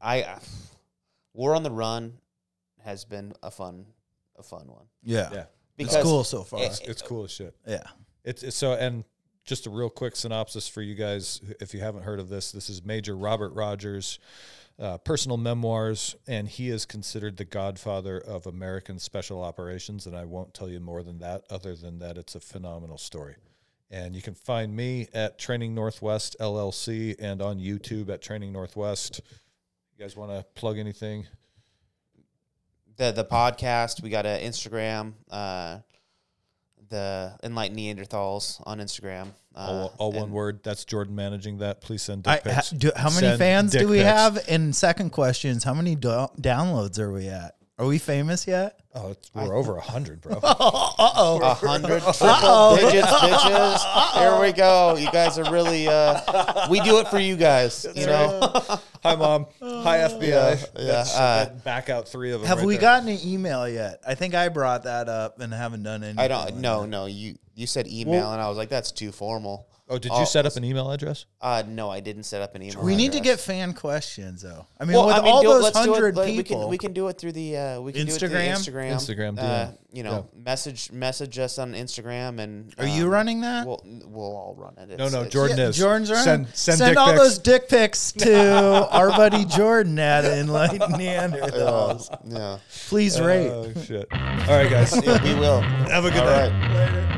[SPEAKER 3] I uh, [SIGHS] War on the Run has been a fun a fun one
[SPEAKER 2] yeah.
[SPEAKER 1] yeah,
[SPEAKER 2] It's cool so far.
[SPEAKER 3] it-
[SPEAKER 1] it's cool as shit.
[SPEAKER 2] yeah.
[SPEAKER 1] It's, it's so and just a real quick synopsis for you guys if you haven't heard of this. This is Major Robert Rogers' uh, personal memoirs, and he is considered the godfather of American special operations. And I won't tell you more than that, other than that it's a phenomenal story. And you can find me at Training Northwest LLC and on YouTube at Training Northwest. You guys want to plug anything?
[SPEAKER 3] The the podcast. We got an Instagram. Uh, the Enlightened Neanderthals on Instagram. Uh,
[SPEAKER 1] All, all one word. That's Jordan managing that. Please send
[SPEAKER 2] I,
[SPEAKER 1] dick
[SPEAKER 2] ha,
[SPEAKER 1] pics.
[SPEAKER 2] do, how many
[SPEAKER 1] Send
[SPEAKER 2] fans do we
[SPEAKER 1] pics.
[SPEAKER 2] have? And second question is, how many do- downloads are we at? Are we famous yet?
[SPEAKER 1] Oh, it's, we're over a hundred, bro. [LAUGHS]
[SPEAKER 3] A hundred triple digits, bitches. Here we go. You guys are really. Uh, we do it for you guys. You know.
[SPEAKER 1] Hi, mom. Hi, FBI.
[SPEAKER 3] yeah,
[SPEAKER 1] That's-
[SPEAKER 3] uh,
[SPEAKER 1] back out three of them.
[SPEAKER 2] Have
[SPEAKER 1] right
[SPEAKER 2] we
[SPEAKER 1] there.
[SPEAKER 2] gotten an email yet? I think I brought that up and haven't done anything.
[SPEAKER 3] I don't.
[SPEAKER 2] with
[SPEAKER 3] No,
[SPEAKER 2] it.
[SPEAKER 3] no. You you said email, and I was like, that's too formal.
[SPEAKER 1] Oh, did you set up an email address?
[SPEAKER 3] Uh, no, I didn't set up an email.
[SPEAKER 2] We need to
[SPEAKER 3] address.
[SPEAKER 2] get fan questions though. I mean,
[SPEAKER 3] Well,
[SPEAKER 2] with
[SPEAKER 3] I mean,
[SPEAKER 2] all
[SPEAKER 3] do it-
[SPEAKER 2] those
[SPEAKER 3] let's do it,
[SPEAKER 2] hundred
[SPEAKER 3] like,
[SPEAKER 2] people,
[SPEAKER 3] We can we can do it through the uh, we can do it
[SPEAKER 2] Instagram?
[SPEAKER 3] through the Instagram.
[SPEAKER 1] Instagram,
[SPEAKER 3] Uh,
[SPEAKER 1] DM.
[SPEAKER 3] you know, message message us on Instagram, and
[SPEAKER 2] are you
[SPEAKER 3] um,
[SPEAKER 2] running that?
[SPEAKER 3] We'll we'll all run it.
[SPEAKER 1] No,
[SPEAKER 3] It's-
[SPEAKER 1] no,
[SPEAKER 3] it's-
[SPEAKER 1] Jordan
[SPEAKER 2] Yeah,
[SPEAKER 1] is.
[SPEAKER 2] Jordan's running.
[SPEAKER 1] Send,
[SPEAKER 2] Send,
[SPEAKER 1] send, dick
[SPEAKER 2] all
[SPEAKER 1] pics.
[SPEAKER 2] those dick pics to [LAUGHS] our buddy Jordan at Enlightened [LAUGHS] Neanderthals.
[SPEAKER 3] Yeah,
[SPEAKER 2] Please rate.
[SPEAKER 1] Oh shit! All right, guys. [LAUGHS]
[SPEAKER 3] yeah, we will.
[SPEAKER 1] Have a good
[SPEAKER 3] All
[SPEAKER 1] night.
[SPEAKER 3] right.